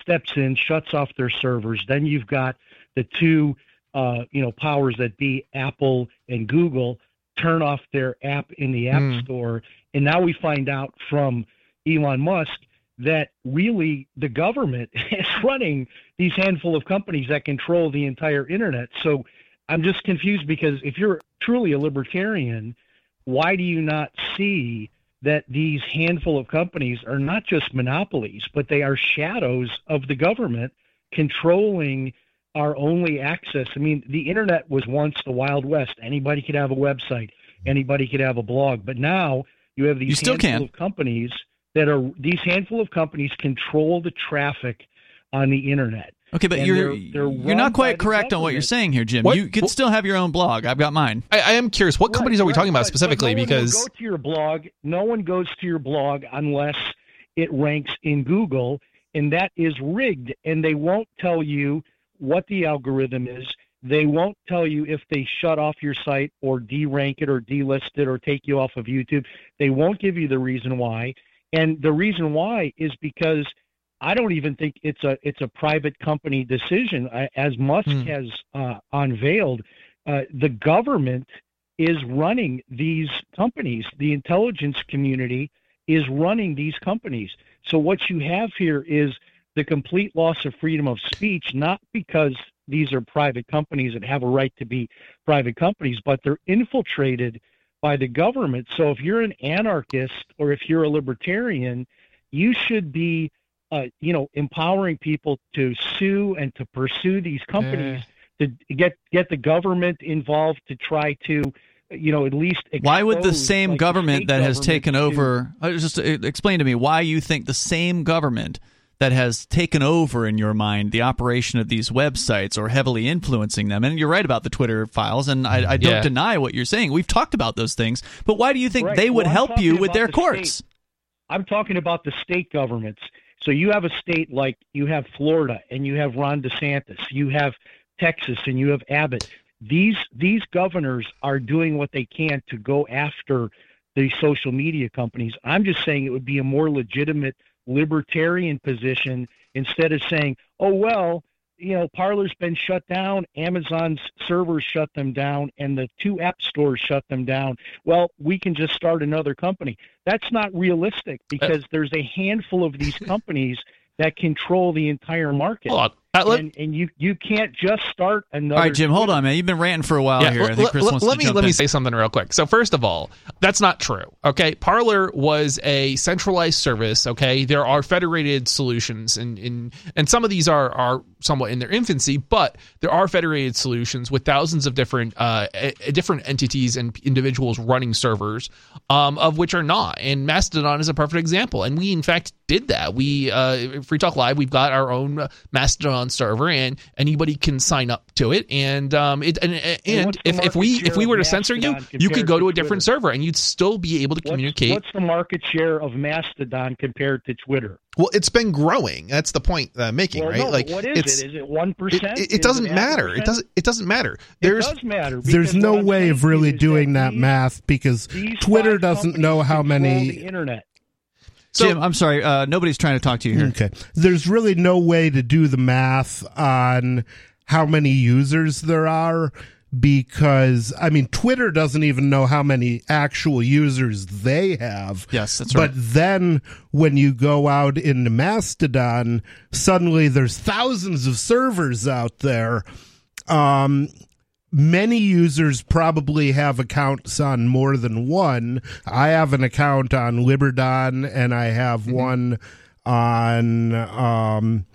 steps in, shuts off their servers. Then you've got the two, uh, you know, powers that be Apple and Google turn off their app in the App Hmm. Store, and now we find out from Elon Musk that really the government [LAUGHS] is running these handful of companies that control the entire internet. So I'm just confused because if you're truly a libertarian, why do you not see that these handful of companies are not just monopolies, but they are shadows of the government controlling our only access. I mean, the internet was once the Wild West. Anybody could have a website, anybody could have a blog, but now you have these You still handful can. of companies that are these handful of companies control the traffic on the internet. Okay, but And you're they're- they're you're not quite the correct on what you're saying here, Jim. What- You could what- still have your own blog. I've got mine. I, I am curious. What companies Right, are we right, talking about but- specifically? no because go to your blog. No one goes to your blog unless it ranks in Google, and that is rigged. And they won't tell you what the algorithm is. They won't tell you if they shut off your site or derank it or delist it or take you off of YouTube. They won't give you the reason why. And the reason why is because I don't even think it's a it's a private company decision. As Musk Hmm. has uh, unveiled, uh, the government is running these companies. The intelligence community is running these companies. So what you have here is the complete loss of freedom of speech, not because these are private companies that have a right to be private companies, but they're infiltrated by the government. So if you're an anarchist or if you're a libertarian, you should be, uh, you know, empowering people to sue and to pursue these companies to get get the government involved to try to, you know, at least. Why would the same like, government that has government taken to- over uh, just uh, explain to me why you think the same government that has taken over in your mind the operation of these websites or heavily influencing them and you're right about the twitter files and i, I don't Yeah. deny what you're saying we've talked about those things but why do you think Right. they would Well, help you with their the courts state. I'm talking about the state governments. So you have a state like you have Florida and you have Ron DeSantis, you have Texas and you have Abbott. These these governors are doing what they can to go after the social media companies. I'm just saying it would be a more legitimate libertarian position instead of saying, "Oh well, you know, Parler's been shut down, Amazon's servers shut them down, and the two app stores shut them down. Well, we can just start another company. That's not realistic uh, because there's a handful of these [LAUGHS] companies that control the entire market. on. Uh, let- and, and you you can't just start another. all right jim hold on man you've been ranting for a while yeah, here i let- think chris let- wants let to me jump let me say something real quick. So first of all, that's not true. Okay, Parler was a centralized service. Okay, there are federated solutions, and and and some of these are are somewhat in their infancy, but there are federated solutions with thousands of different uh e- different entities and individuals running servers, um, of which are not. And Mastodon is a perfect example. And we in fact did that. We uh, Free Talk Live, we've got our own uh, Mastodon server, and anybody can sign up to it. And um, it and, and if, if we if we were to censor you, you could go to to a different Twitter? server, and you'd still be able to What's, communicate. what's the market share of Mastodon compared to Twitter? well, it's been growing. That's the point that I'm making, Well, right? no, like what is it's, it? Is it one it, it, it doesn't matter. It doesn't. It doesn't matter. There's it does matter. There's no way of really doing that these- math because Twitter doesn't know how many. the internet. So jim i'm sorry uh, nobody's trying to talk to you here Okay. There's really no way to do the math on how many users there are because, I mean, Twitter doesn't even know how many actual users they have. Yes, that's right. But then when you go out into Mastodon, suddenly there's thousands of servers out there. Um, many users probably have accounts on more than one. I have an account on Liberdon and I have one on um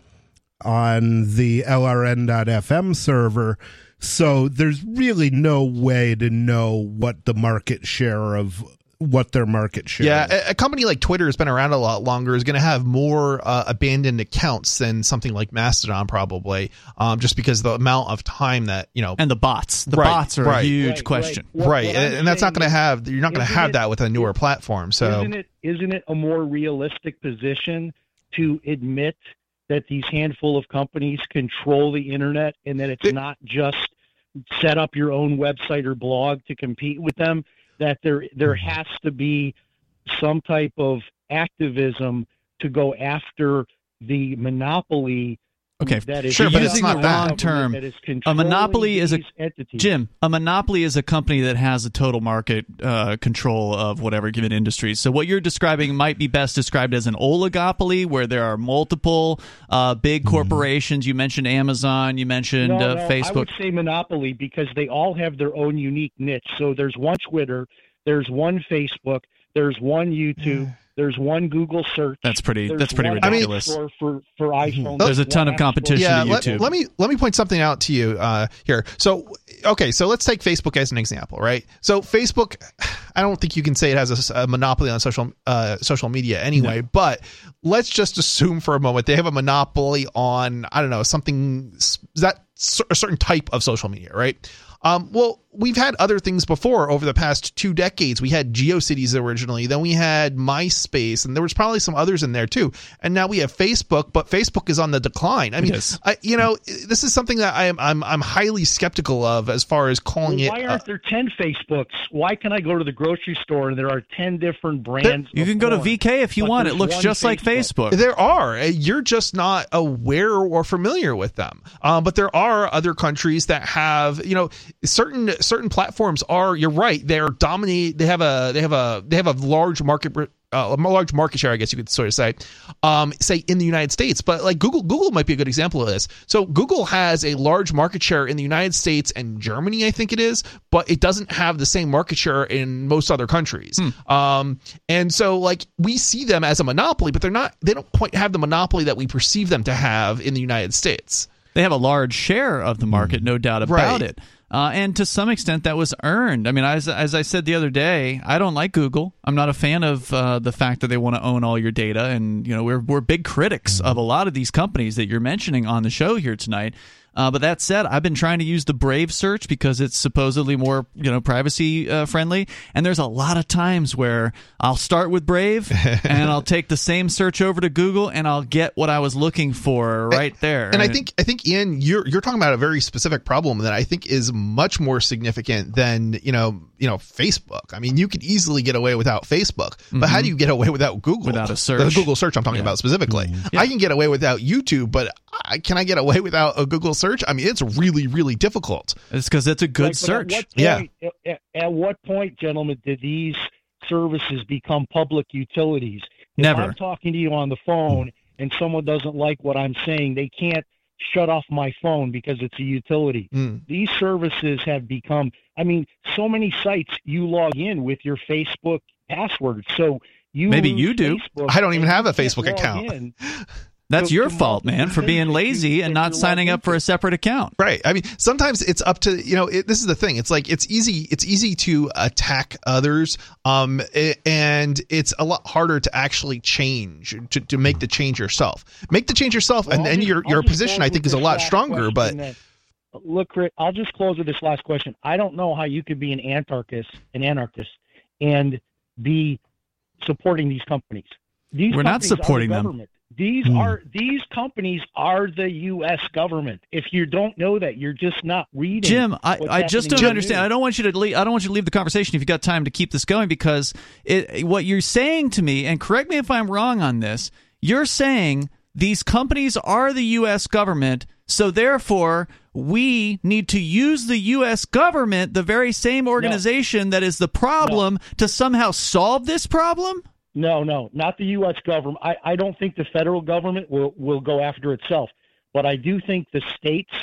on the LRN.FM server. So there's really no way to know what the market share of what their market share yeah, is. a, a company like Twitter has been around a lot longer. Is going to have more uh, abandoned accounts than something like Mastodon, probably, um, just because the amount of time that you know. and the bots the Right, bots are right. a huge Right, question right. What- right, what I'm and, and that's not going to have. You're not going to have it- that with a newer platform. So isn't it isn't it a more realistic position to admit that these handful of companies control the internet and that it's It- not just set up your own website or blog to compete with them that there there Mm-hmm. has to be some type of activism to go after the monopoly Okay, that is sure, but it's not the that. term. that is A monopoly is a entities. Jim, a monopoly is a company that has a total market uh, control of whatever given industry. So what you're describing might be best described as an oligopoly, where there are multiple uh, big corporations. You mentioned Amazon. You mentioned no, uh, no, I Facebook. would say monopoly because they all have their own unique niche. So there's one Twitter, there's one Facebook, There's one YouTube. There's one Google search. That's pretty. There's That's pretty ridiculous. App Store for for iPhone. There's a ton of competition yeah to let, YouTube. let me let me point something out to you uh, here so okay so let's take facebook as an example right so facebook [SIGHS] i don't think you can say it has a, a monopoly on social uh, social media anyway but let's just assume for a moment they have a monopoly on i don't know something that a certain type of social media right um, well, we've had other things before over the past two decades. We had GeoCities originally, then we had MySpace, and there was probably some others in there too. And now we have Facebook, but Facebook is on the decline. I mean, is. I, you know, this is something that I am I'm I'm highly skeptical of as far as calling Well, why it. aren't uh, there ten Facebooks? Why can I go to the grocery store and there are ten different brands? you can go to VK if you want. It looks one just like Facebook. Facebook. there are. Uh, You're just not aware or familiar with them. Um, but there are other countries that have, you know, certain certain platforms are. You're right. They're dominate. They have a they have a they have a large market. Uh, a large market share, I guess you could sort of say, um, say in the United States. But like Google, Google might be a good example of this. So Google has a large market share in the United States and Germany, I think it is, but it doesn't have the same market share in most other countries. Um, and so like we see them as a monopoly, but they're not. They don't quite have the monopoly that we perceive them to have in the United States. They have a large share of the market, no doubt about Right. it. Uh, and to some extent, that was earned. I mean, as, as I said the other day, I don't like Google. I'm not a fan of uh, the fact that they want to own all your data. And, you know, we're, we're big critics of a lot of these companies that you're mentioning on the show here tonight. Uh, but that said, I've been trying to use the Brave search because it's supposedly more, you know, privacy uh, friendly. And there's a lot of times where I'll start with Brave [LAUGHS] and I'll take the same search over to Google and I'll get what I was looking for right there. And I think I think Ian, you're you're talking about a very specific problem that I think is much more significant than you know you know Facebook. I mean, you could easily get away without Facebook, but how do you get away without Google? Mm-hmm. Without a search, The. Google search I'm talking about specifically. I can get away without YouTube, but I, can I get away without a Google search? I mean, it's really really difficult. it's because it's a good Like, search. At what Yeah. point, at, at what point, gentlemen, did these services become public utilities? If Never. I'm talking to you on the phone and someone doesn't like what I'm saying, they can't shut off my phone because it's a utility. Mm. These services have become, I mean, so many sites you log in with your Facebook password. So you Maybe you do. Facebook I don't even have a Facebook log account. [LAUGHS] in. That's your fault, man, for [LAUGHS] being lazy and not signing up for a separate account. Right. I mean, sometimes it's up to you know. It, this is the thing. It's like it's easy. It's easy to attack others, um, a- and it's a lot harder to actually change to, to make the change yourself. Make the change yourself, Well, and then your your position I think is a lot stronger. But that- look, Rick, I'll just close with this last question. I don't know how you could be an anarchist, an anarchist, and be supporting these companies. These We're not companies are the supporting them. These Hmm. are these companies are the U.S. government. If you don't know that, you're just not reading. Jim, I, I just don't understand. I don't want you to leave, I don't want you to leave the conversation if you've got time to keep this going because it, what you're saying to me, and correct me if I'm wrong on this, you're saying these companies are the U.S. government, so therefore we need to use the U.S. government, the very same organization that is the problem, to somehow solve this problem. No, no, not the U.S. government. I, I don't think the federal government will, will go after itself, but I do think the states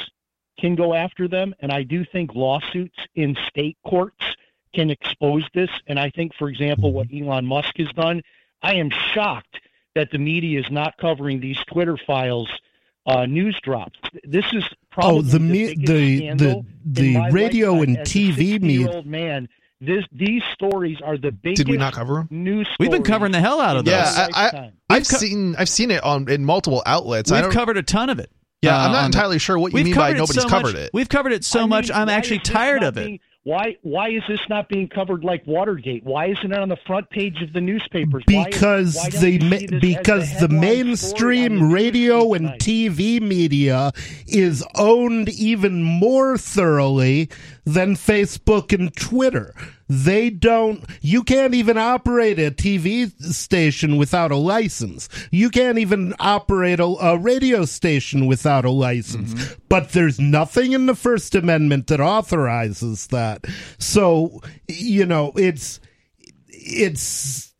can go after them, and I do think lawsuits in state courts can expose this. And I think, for example, what Elon Musk has done, I am shocked that the media is not covering these Twitter files uh, news drops. This is probably Oh, the the- the- in the radio and TV media- 60-year-old man. This, these stories are the biggest did we not cover them? news. We've been covering the hell out of in those. Yeah, my I, I, have co- seen I've seen it on in multiple outlets. I We've don't, covered a ton of it. yeah, uh, I'm not on the- entirely sure what you We've mean by covered nobody's so covered much, it. We've covered it so I mean, much. I'm actually tired of it. being- Why why is this not being covered like Watergate? Why isn't it on the front page of the newspapers? Why is- because why the ma- see this as because the, headline mainstream radio newspaper and? TV media is owned even more thoroughly than Facebook and Twitter. They don't you can't even operate a TV station without a license. You can't even operate a, a radio station without a license. Mm-hmm. But there's nothing in the First Amendment that authorizes that. So, you know, it's it's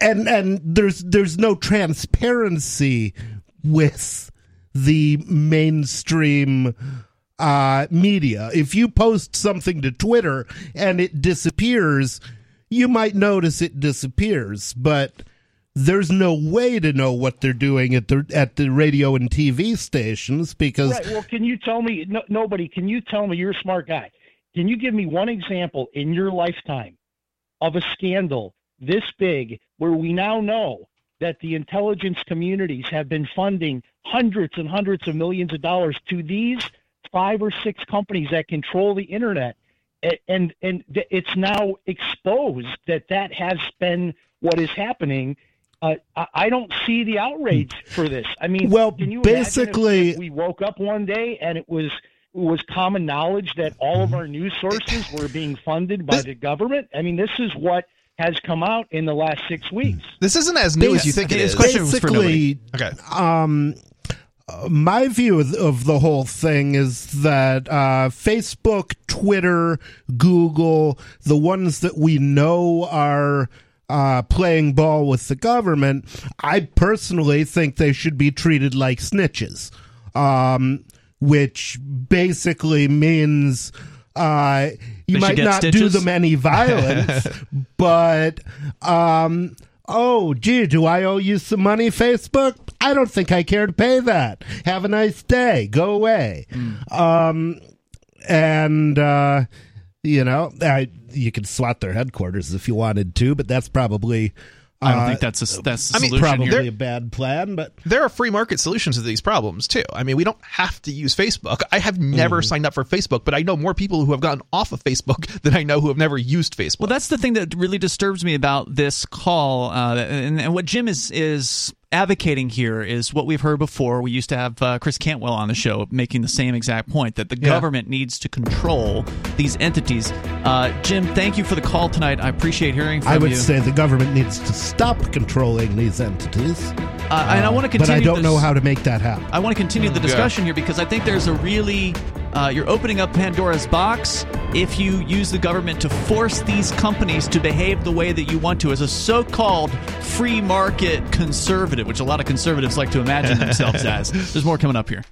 and and there's there's no transparency with the mainstream uh media if you post something to twitter and it disappears you might notice it disappears, but there's no way to know what they're doing at the at the radio and TV stations because Right. Well, can you tell me? No, nobody. Can you tell me? You're a smart guy. Can you give me one example in your lifetime of a scandal this big where we now know that the intelligence communities have been funding hundreds and hundreds of millions of dollars to these five or six companies that control the internet, and and it's now exposed that that has been what is happening. Uh, I I don't see the outrage for this. I mean, Well, can you if- basically- if we woke up one day and it was it was common knowledge that all of our news sources were being funded by the government. I mean, this is what has come out in the last six weeks. This isn't as new as you think it His is. question was for basically Okay. um my view of, the whole thing is that uh, Facebook, Twitter, Google, the ones that we know are uh, playing ball with the government, I personally think they should be treated like snitches, um, which basically means uh, you They might not do them any [LAUGHS] violence, but um, oh, gee, do I owe you some money, Facebook? I don't think I care to pay that. Have a nice day. Go away. Um, and uh, you know, I, you could swat their headquarters if you wanted to, but that's probably. I don't uh, think that's a that's the I mean, probably here. a bad plan, but there are free market solutions to these problems too. I mean, we don't have to use Facebook. I have never Mm. signed up for Facebook, but I know more people who have gotten off of Facebook [LAUGHS] than I know who have never used Facebook. Well, that's the thing that really disturbs me about this call, uh, and, and what Jim is is advocating here is what we've heard before. We used to have uh, Chris Cantwell on the show making the same exact point that the Yeah. government needs to control these entities. Uh, Jim, thank you for the call tonight. I appreciate hearing from I would you. say the government needs to stop controlling these entities. uh, and I want to continue. But I don't this- know how to make that happen. I want to continue the discussion here because I think there's a really uh, you're opening up Pandora's box if you use the government to force these companies to behave the way that you want to as a so-called free market conservative, which a lot of conservatives like to imagine themselves [LAUGHS] as. There's more coming up here.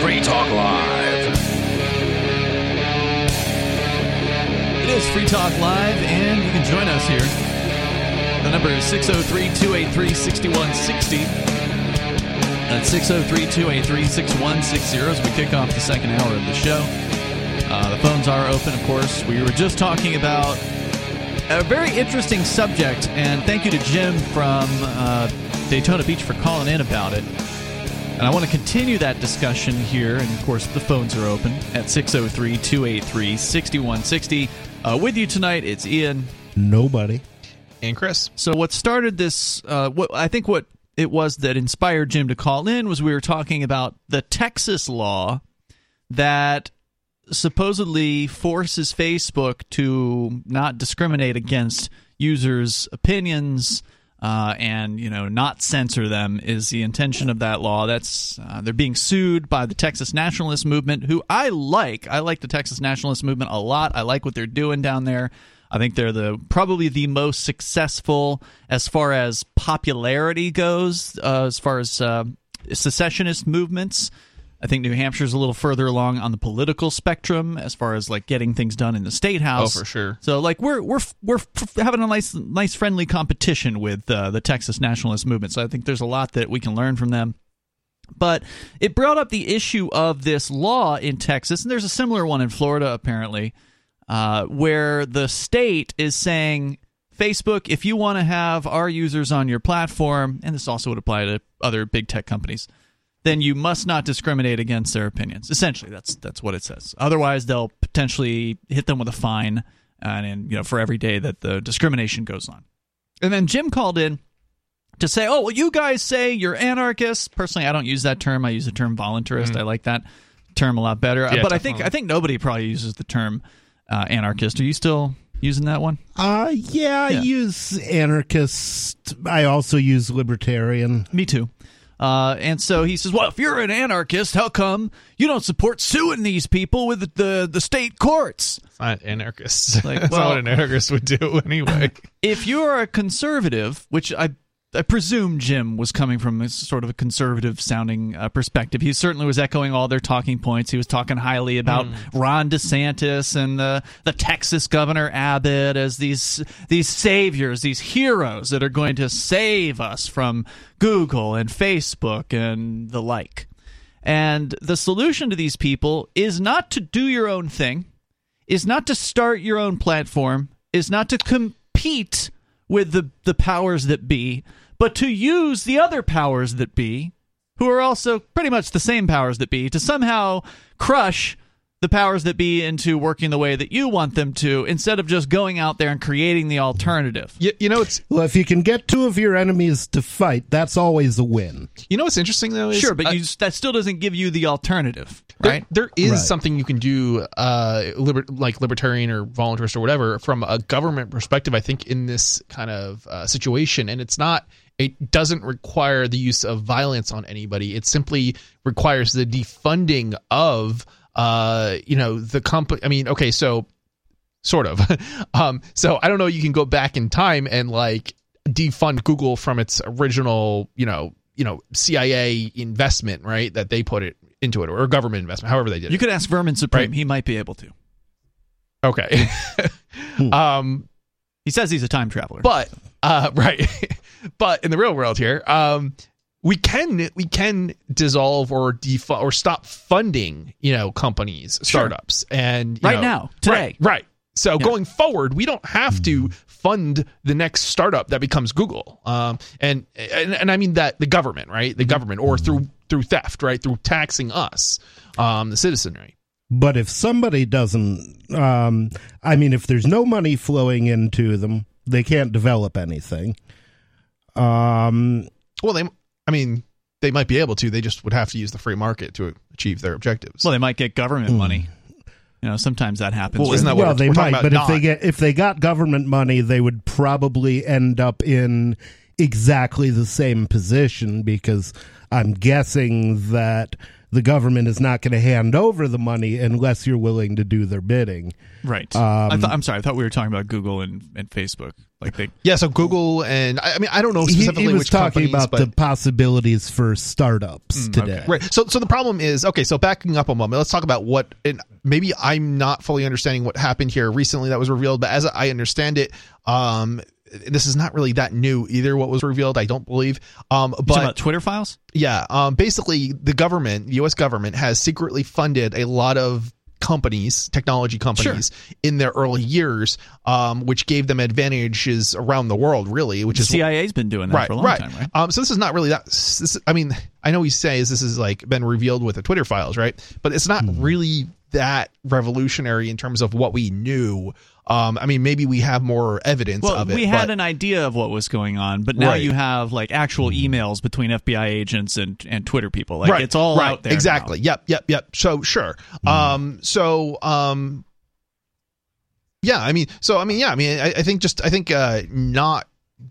Free Talk Live. It is Free Talk Live, and you can join us here. The number is 603 283 6160. That's 603 283 6160 as we kick off the second hour of the show. Uh, the phones are open, of course. We were just talking about a very interesting subject, and thank you to Jim from uh, Daytona Beach for calling in about it. And I want to continue that discussion here. And of course, the phones are open at 603 283 6160. Uh, With you tonight, it's Ian. Nobody. And Chris. So, what started this, uh, what I think what it was that inspired Jim to call in was we were talking about the Texas law that supposedly forces Facebook to not discriminate against users' opinions uh, and you know not censor them is the intention of that law. That's uh, they're being sued by the Texas Nationalist Movement, who I like. I like the Texas Nationalist Movement a lot. I like what they're doing down there. I think they're the probably the most successful as far as popularity goes, uh, as far as uh, secessionist movements. I think New Hampshire's a little further along on the political spectrum as far as like getting things done in the state house. Oh, for sure. So like we're we're we're having a nice nice friendly competition with uh, the Texas nationalist movement. So I think there's a lot that we can learn from them. But it brought up the issue of this law in Texas, and there's a similar one in Florida apparently, uh, where the state is saying, Facebook, if you want to have our users on your platform, and this also would apply to other big tech companies, then you must not discriminate against their opinions. Essentially, that's that's what it says. Otherwise, they'll potentially hit them with a fine, and, and you know for every day that the discrimination goes on. And then Jim called in to say, "Oh, well, you guys say you're anarchists." Personally, I don't use that term. I use the term voluntarist. I like that term a lot better. Yeah, but I think. I think nobody probably uses the term uh, anarchist. Are you still using that one? Uh yeah, I use anarchist. I also use libertarian. Me too. Uh, and so he says, "Well, if you're an anarchist, how come you don't support suing these people with the the, the state courts? It's not anarchists. Like, [LAUGHS] That's well- not what an anarchist would do [LAUGHS] anyway. If you're a conservative, which I I presume Jim was coming from a sort of a conservative sounding uh, perspective. He certainly was echoing all their talking points. He was talking highly about Ron DeSantis and the the Texas Governor Abbott as these these saviors, these heroes that are going to save us from Google and Facebook and the like. And the solution to these people is not to do your own thing, is not to start your own platform, is not to compete with the, the powers that be, but to use the other powers that be, who are also pretty much the same powers that be, to somehow crush the powers that be into working the way that you want them to, instead of just going out there and creating the alternative. You, you know it's Well, if you can get two of your enemies to fight, that's always a win. you know what's interesting though is Sure, but uh, you, that still doesn't give you the alternative, there- right? there is Right. something you can do, uh, liber- like libertarian or voluntarist or whatever, from a government perspective. I think in this kind of uh, situation, and it's not. It doesn't require the use of violence on anybody. It simply requires the defunding of, uh, you know, the company. I mean, okay, so sort of. [LAUGHS] um, so I don't know. You can go back in time and like defund Google from its original, you know, you know, CIA investment, right? That they put it into it, or government investment, however they did You it. could ask Vermin Supreme; Right. he might be able to. Okay. [LAUGHS] um, He says he's a time traveler. but uh, [LAUGHS] right, but in the real world here, um, we can we can dissolve or defund or stop funding, you know, companies, startups, and you Right know- now, today. right, right. So going forward, we don't have to fund the next startup that becomes Google, um, and, and and I mean that the government, right, the government, or through through theft, right, through taxing us, um, the citizenry. But if somebody doesn't, um, I mean, if there's no money flowing into them, they can't develop anything. Um, Well, they, I mean, they might be able to. They just would have to use the free market to achieve their objectives. well, they might get government hmm. money. You know, sometimes that happens. Well, isn't that what well, we're- they we're talking might, about but if they get if they got government money, they would probably end up in exactly the same position because I'm guessing that the government is not going to hand over the money unless you're willing to do their bidding. right? Um, I thought, I'm sorry. I thought we were talking about Google and, and Facebook. Like they, yeah, so Google and I, I mean, I don't know specifically he was which talking about but the possibilities for startups today. Right. So so the problem is okay. So backing up a moment, let's talk about what. And maybe I'm not fully understanding what happened here recently that was revealed, but as I understand it, um, this is not really that new either. What was revealed, I don't believe. Um, but about Twitter files? yeah, um, basically the government, the U.S. government, has secretly funded a lot of companies, technology companies, in their early years, um, which gave them advantages around the world, really. Which The is CIA's been doing that right, for a long right. time, right? Um, so this is not really that. This, I mean, I know he says this has like been revealed with the Twitter files, right? But it's not really that revolutionary in terms of what we knew. Um, I mean, maybe we have more evidence Well, of it. we had but- an idea of what was going on, but now Right. you have like actual emails between FBI agents and, and Twitter people. Like right, it's all right, out there. now. Exactly. Yep. Yep. Yep. So sure. Um. So um. Yeah. I mean. So I mean. Yeah. I mean. I, I think just. I think. Uh. Not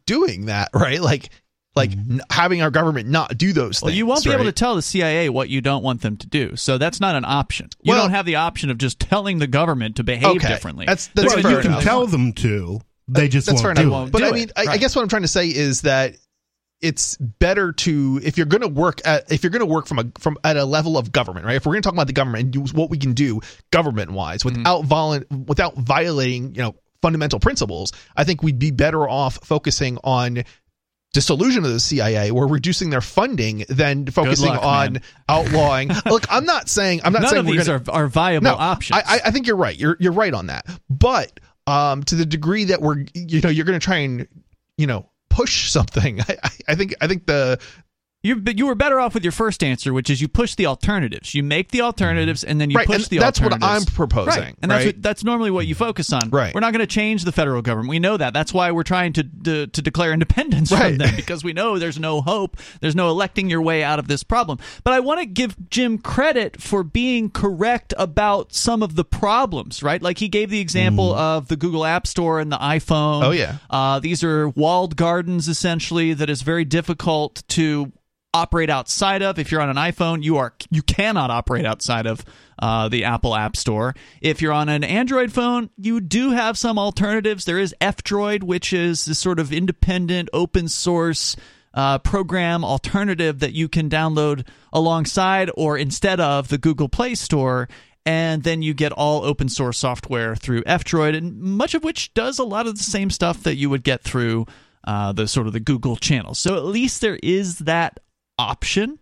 doing that. [LAUGHS] Right. Like. Like n- having our government not do those Well, things. you won't be able to tell the CIA what you don't want them to do. So that's not an option. You Well- don't have the option of just telling the government to behave Okay. differently. That's- that's Well, you can tell them to. They just That's won't fair do enough. it. But Do I mean, I, I Right. guess what I'm trying to say is that it's better to if you're going to work at if you're going to work from a from at a level of government, right? If we're going to talk about the government and do what we can do government wise Mm-hmm. without violent without violating you know fundamental principles, I think we'd be better off focusing on dissolution of the CIA or reducing their funding than focusing luck, on man. [LAUGHS] outlawing. Look, I'm not saying I'm not None saying of we're these gonna, are, are viable no, options. I, I- think you're right. You're you're right on that. But um, to the degree that we're you know you're going to try and you know push something, [LAUGHS] I- I think I think the You you were better off with your first answer, which is you push the alternatives. You make the alternatives, and then you Right, push the that's what alternatives. I'm proposing, right? And that's what, that's normally what you focus on. Right. We're not going to change the federal government. We know that. That's why we're trying to to, to declare independence Right. from them [LAUGHS] because we know there's no hope. There's no electing your way out of this problem. But I want to give Jim credit for being correct about some of the problems. Right? Like he gave the example of the Google App Store and the iPhone. Mm. Oh, yeah. Uh, these are walled gardens essentially that is very difficult to operate outside of. If you're on an iPhone, you are you cannot operate outside of uh, the Apple App Store. If you're on an Android phone, you do have some alternatives. There is F-Droid, which is this sort of independent, open source uh, program alternative that you can download alongside or instead of the Google Play Store. And then you get all open source software through F-Droid, and much of which does a lot of the same stuff that you would get through uh, the sort of the Google channel. So at least there is that option.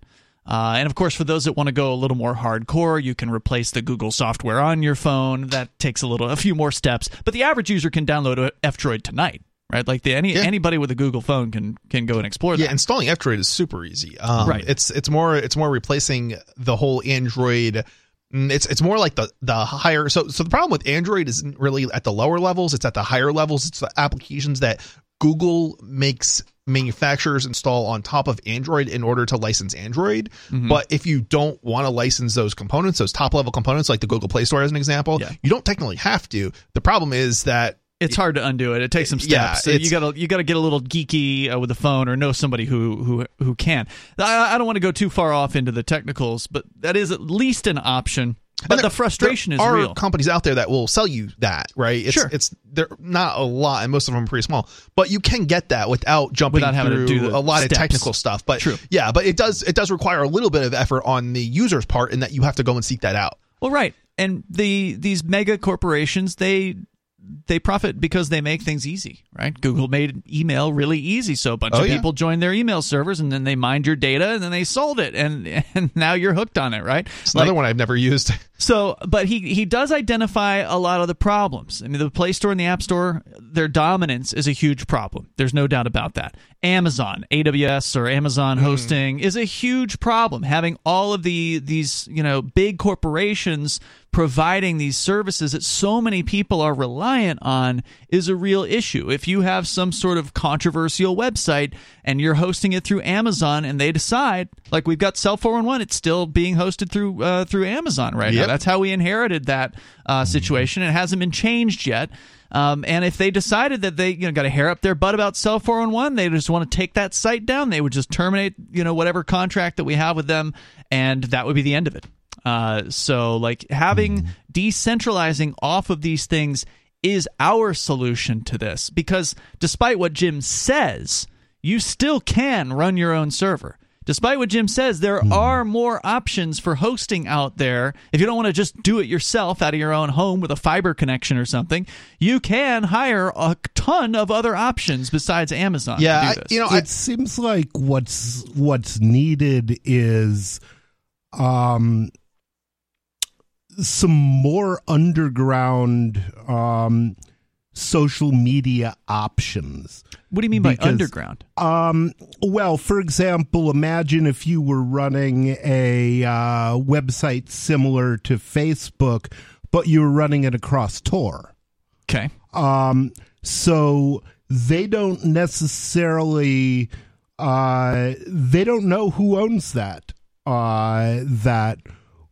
Uh, and of course, for those that want to go a little more hardcore, you can replace the Google software on your phone. That takes a little, a few more steps. But the average user can download F-Droid tonight, right? Like the, any Yeah. anybody with a Google phone can can go and explore Yeah, that. installing F-Droid is super easy. Um, Right. It's it's more it's more replacing the whole Android. mm, It's it's more like the the higher. So so the problem with Android isn't really at the lower levels. It's at the higher levels. It's the applications that Google makes manufacturers install on top of Android in order to license Android. Mm-hmm. But if you don't want to license those components, those top level components, like the Google Play Store as an example, Yeah. you don't technically have to. The problem is that it's hard to undo it. It takes some Yeah, steps. So you gotta you gotta get a little geeky uh, with the phone or know somebody who who who can. I, I don't want to go too far off into the technicals, but that is at least an option. But the frustration there is are real. companies out there that will sell you that, right? It's, Sure. It's they're not a lot, and most of them are pretty small. But you can get that without jumping Without having to through do a lot steps. of technical stuff. But True. yeah, but it does it does require a little bit of effort on the user's part, in that you have to go and seek that out. Well, right, and the these mega corporations they they profit because they make things easy, right? Google made email really easy, so a bunch Oh, of yeah. people joined their email servers, and then they mined your data, and then they sold it, and [LAUGHS] and now you're hooked on it, right? It's another one I've never used. [LAUGHS] So, but he he does identify a lot of the problems. I mean, the Play Store and the App Store, their dominance is a huge problem. There's no doubt about that. Amazon, AWS or Amazon hmm. hosting is a huge problem. Having all of the these, you know, big corporations providing these services that so many people are reliant on is a real issue. If you have some sort of controversial website and you're hosting it through Amazon and they decide, like we've got Cell 411, it's still being hosted through uh, through Amazon right now. That's how we inherited that uh, situation. It hasn't been changed yet. Um, and if they decided that they you know got a hair up their butt about Cell 411, they just want to take that site down. They would just terminate you know whatever contract that we have with them, and that would be the end of it. Uh, so like having decentralizing off of these things is our solution to this because despite what Jim says, you still can run your own server. Despite what Jim says, there are more options for hosting out there. If you don't want to just do it yourself out of your own home with a fiber connection or something, you can hire a ton of other options besides Amazon. Yeah, to I, do this. you know, I, it seems like what's what's needed is um some more underground um social media options what do you mean by underground? um, well, for example, imagine if you were running a uh, website similar to Facebook, but you were running it across Tor. Okay. Um, so they don't necessarily uh, they don't know who owns that uh, that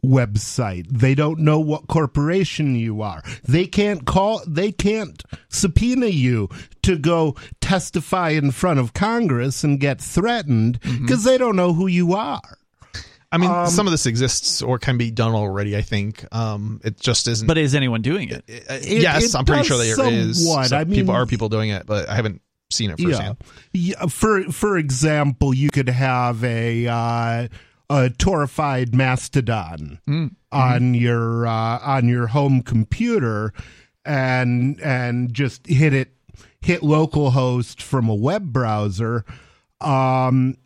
website. They don't know what corporation you are. They can't call. They can't subpoena you to go testify in front of Congress and get threatened because they don't know who you are. I mean, um, some of this exists or can be done already. I think um, it just isn't. But is anyone doing it? Uh, yes, it I'm pretty does sure there is. somewhat. Some I mean- people are people doing it, but I haven't seen it firsthand. Yeah. yeah. For for example, you could have a uh, a torified mastodon on your uh, on your home computer, and and just hit it hit localhost from a web browser. Um,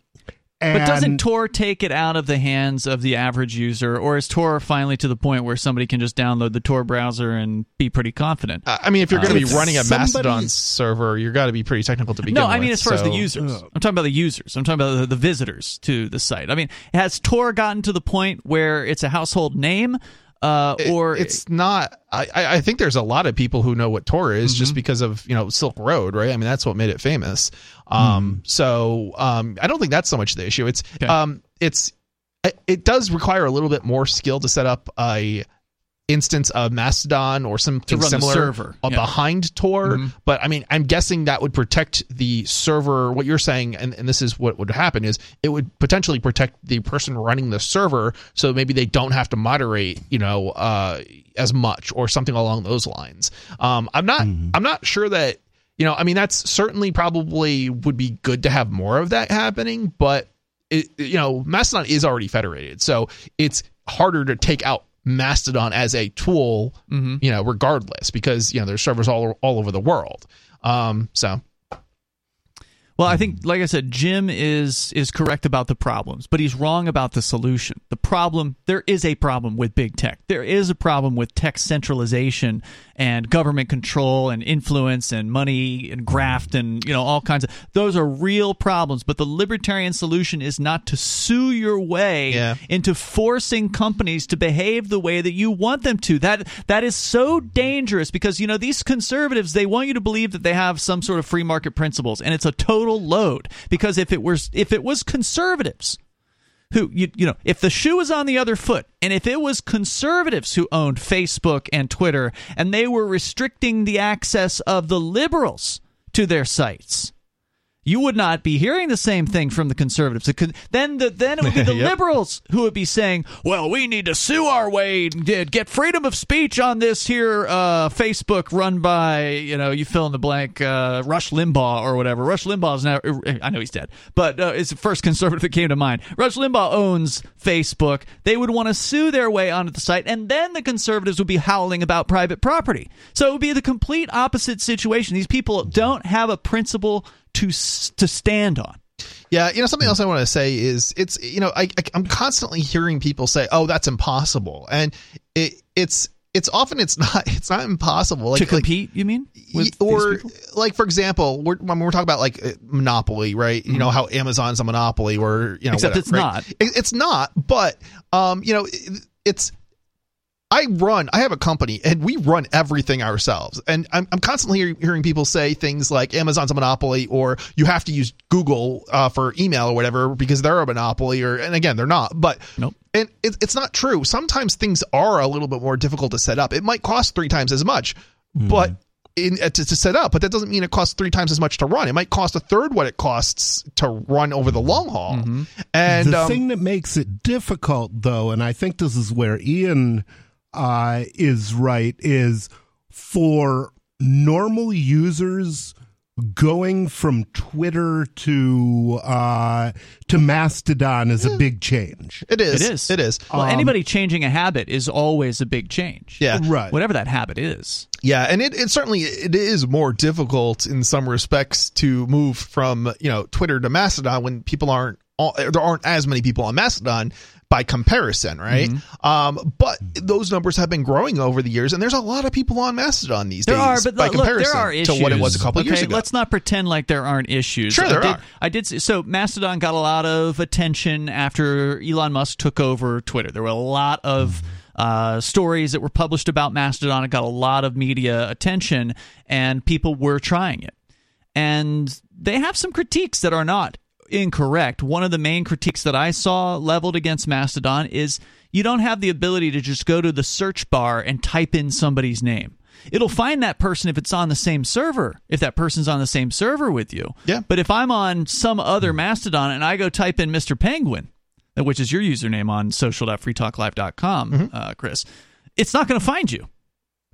and But doesn't Tor take it out of the hands of the average user, or is Tor finally to the point where somebody can just download the Tor browser and be pretty confident? Uh, I mean, if you're going to If be running a Mastodon server, you're got to be pretty technical to begin no, with. No, I mean as far as the so- users. I'm talking about the users. I'm talking about the, the visitors to the site. I mean, has Tor gotten to the point where it's a household name, uh, It- or it's not. I, I think there's a lot of people who know what Tor is Mm-hmm. just because of you know Silk Road, right? I mean, that's what made it famous. Um, so um, I don't think that's so much the issue. It's Okay. um, it's it, it does require a little bit more skill to set up a instance of Mastodon or something similar server, uh, yeah. behind Tor. But I mean, I'm guessing that would protect the server. What you're saying, and, and this is what would happen, is it would potentially protect the person running the server, so maybe they don't have to moderate, you know, uh, as much or something along those lines. Um, I'm not. I'm not sure that. You know, I mean, that's certainly probably would be good to have more of that happening, but it, you know, Mastodon is already federated, so it's harder to take out Mastodon as a tool, you know, regardless, because you know there's servers all all over the world. Um, so Well, I think, like I said, Jim is is correct about the problems, but he's wrong about the solution. The problem, there is a problem with big tech. There is a problem with tech centralization and government control and influence and money and graft and you know all kinds of. Those are real problems. But the libertarian solution is not to sue your way Yeah. into forcing companies to behave the way that you want them to. That that is so dangerous because you know these conservatives they want you to believe that they have some sort of free market principles and it's a total load because if it was if it was conservatives who you you know if the shoe was on the other foot and if it was conservatives who owned Facebook and Twitter and they were restricting the access of the liberals to their sites you would not be hearing the same thing from the conservatives. Then, the, then it would be [LAUGHS] the Yep. liberals who would be saying, "Well, we need to sue our way and get freedom of speech on this here uh, Facebook run by you know you fill in the blank uh, Rush Limbaugh or whatever." Rush Limbaugh is now I know he's dead, but uh, it's the first conservative that came to mind. Rush Limbaugh owns Facebook. They would want to sue their way onto the site, and then the conservatives would be howling about private property. So it would be the complete opposite situation. These people don't have a principle to to stand on. Yeah, you know something else I want to say is it's you know I, I I'm constantly hearing people say, "Oh, that's impossible," and it it's it's often it's [LAUGHS] not it's not impossible. Like, to like- compete, you mean? Or like for example, we're, when we're talking about like uh, monopoly, right? You know how Amazon's a monopoly, or you know, Mm-hmm. Except whatever, it's right? not. It- It's not, but um, you know, it, it's. I run. I have a company, and we run everything ourselves. And I'm, I'm constantly hear, hearing people say things like Amazon's a monopoly, or you have to use Google uh, for email or whatever because they're a monopoly. Or and again, they're not. But Nope. and it, it's not true. Sometimes things are a little bit more difficult to set up. It might cost three times as much, but in, uh, to, to set up, but that doesn't mean it costs three times as much to run. It might cost a third what it costs to run over the long haul. And the um, thing that makes it difficult, though, and I think this is where Ian uh, is right, is for normal users going from Twitter to uh, to Mastodon is a big change. it is, It is. it is. Well, anybody changing a habit is always a big change. Yeah. Right. Whatever that habit is. Yeah, and it, it certainly it is more difficult in some respects to move from you know Twitter to Mastodon when people aren't all, there aren't as many people on Mastodon by comparison, right? Mm-hmm. Um, but those numbers have been growing over the years, and there's a lot of people on Mastodon these There days are, but by look, comparison there are issues. to what it was a couple okay, years ago. Let's not pretend like there aren't issues. Sure, I there did, are. I did. see- So Mastodon got a lot of attention after Elon Musk took over Twitter. There were a lot of uh, stories that were published about Mastodon. It got a lot of media attention, and people were trying it. And they have some critiques that are not incorrect. One of the main critiques that I saw leveled against Mastodon is you don't have the ability to just go to the search bar and type in somebody's name. It'll find that person if it's on the same server, if that person's on the same server with you. Yeah. But if I'm on some other Mastodon and I go type in Mr. Penguin, which is your username on social.freetalklive.com, uh, Chris, it's not going to find you.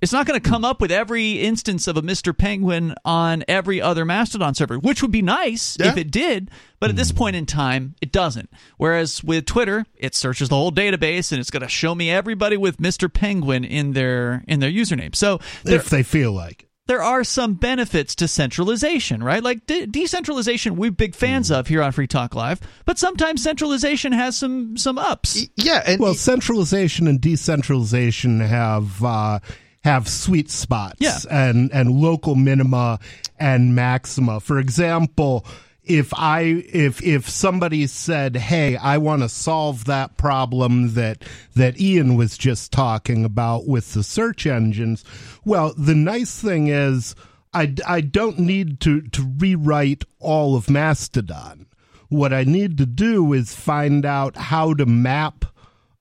It's not going to come up with every instance of a Mr. Penguin on every other Mastodon server, which would be nice Yeah. if it did, but at this point in time, it doesn't. Whereas with Twitter, it searches the whole database and it's going to show me everybody with Mr. Penguin in their in their username. So there, if they feel like it. there are some benefits to centralization, right? Like de- decentralization, we're big fans of here on Free Talk Live, but sometimes centralization has some some ups. yeah, and Well, centralization and decentralization have uh, have sweet spots Yeah. and and local minima and maxima. For example, if I if if somebody said, "Hey, I want to solve that problem that that Ian was just talking about with the search engines," well, the nice thing is. I, I don't need to, to rewrite all of Mastodon. What I need to do is find out how to map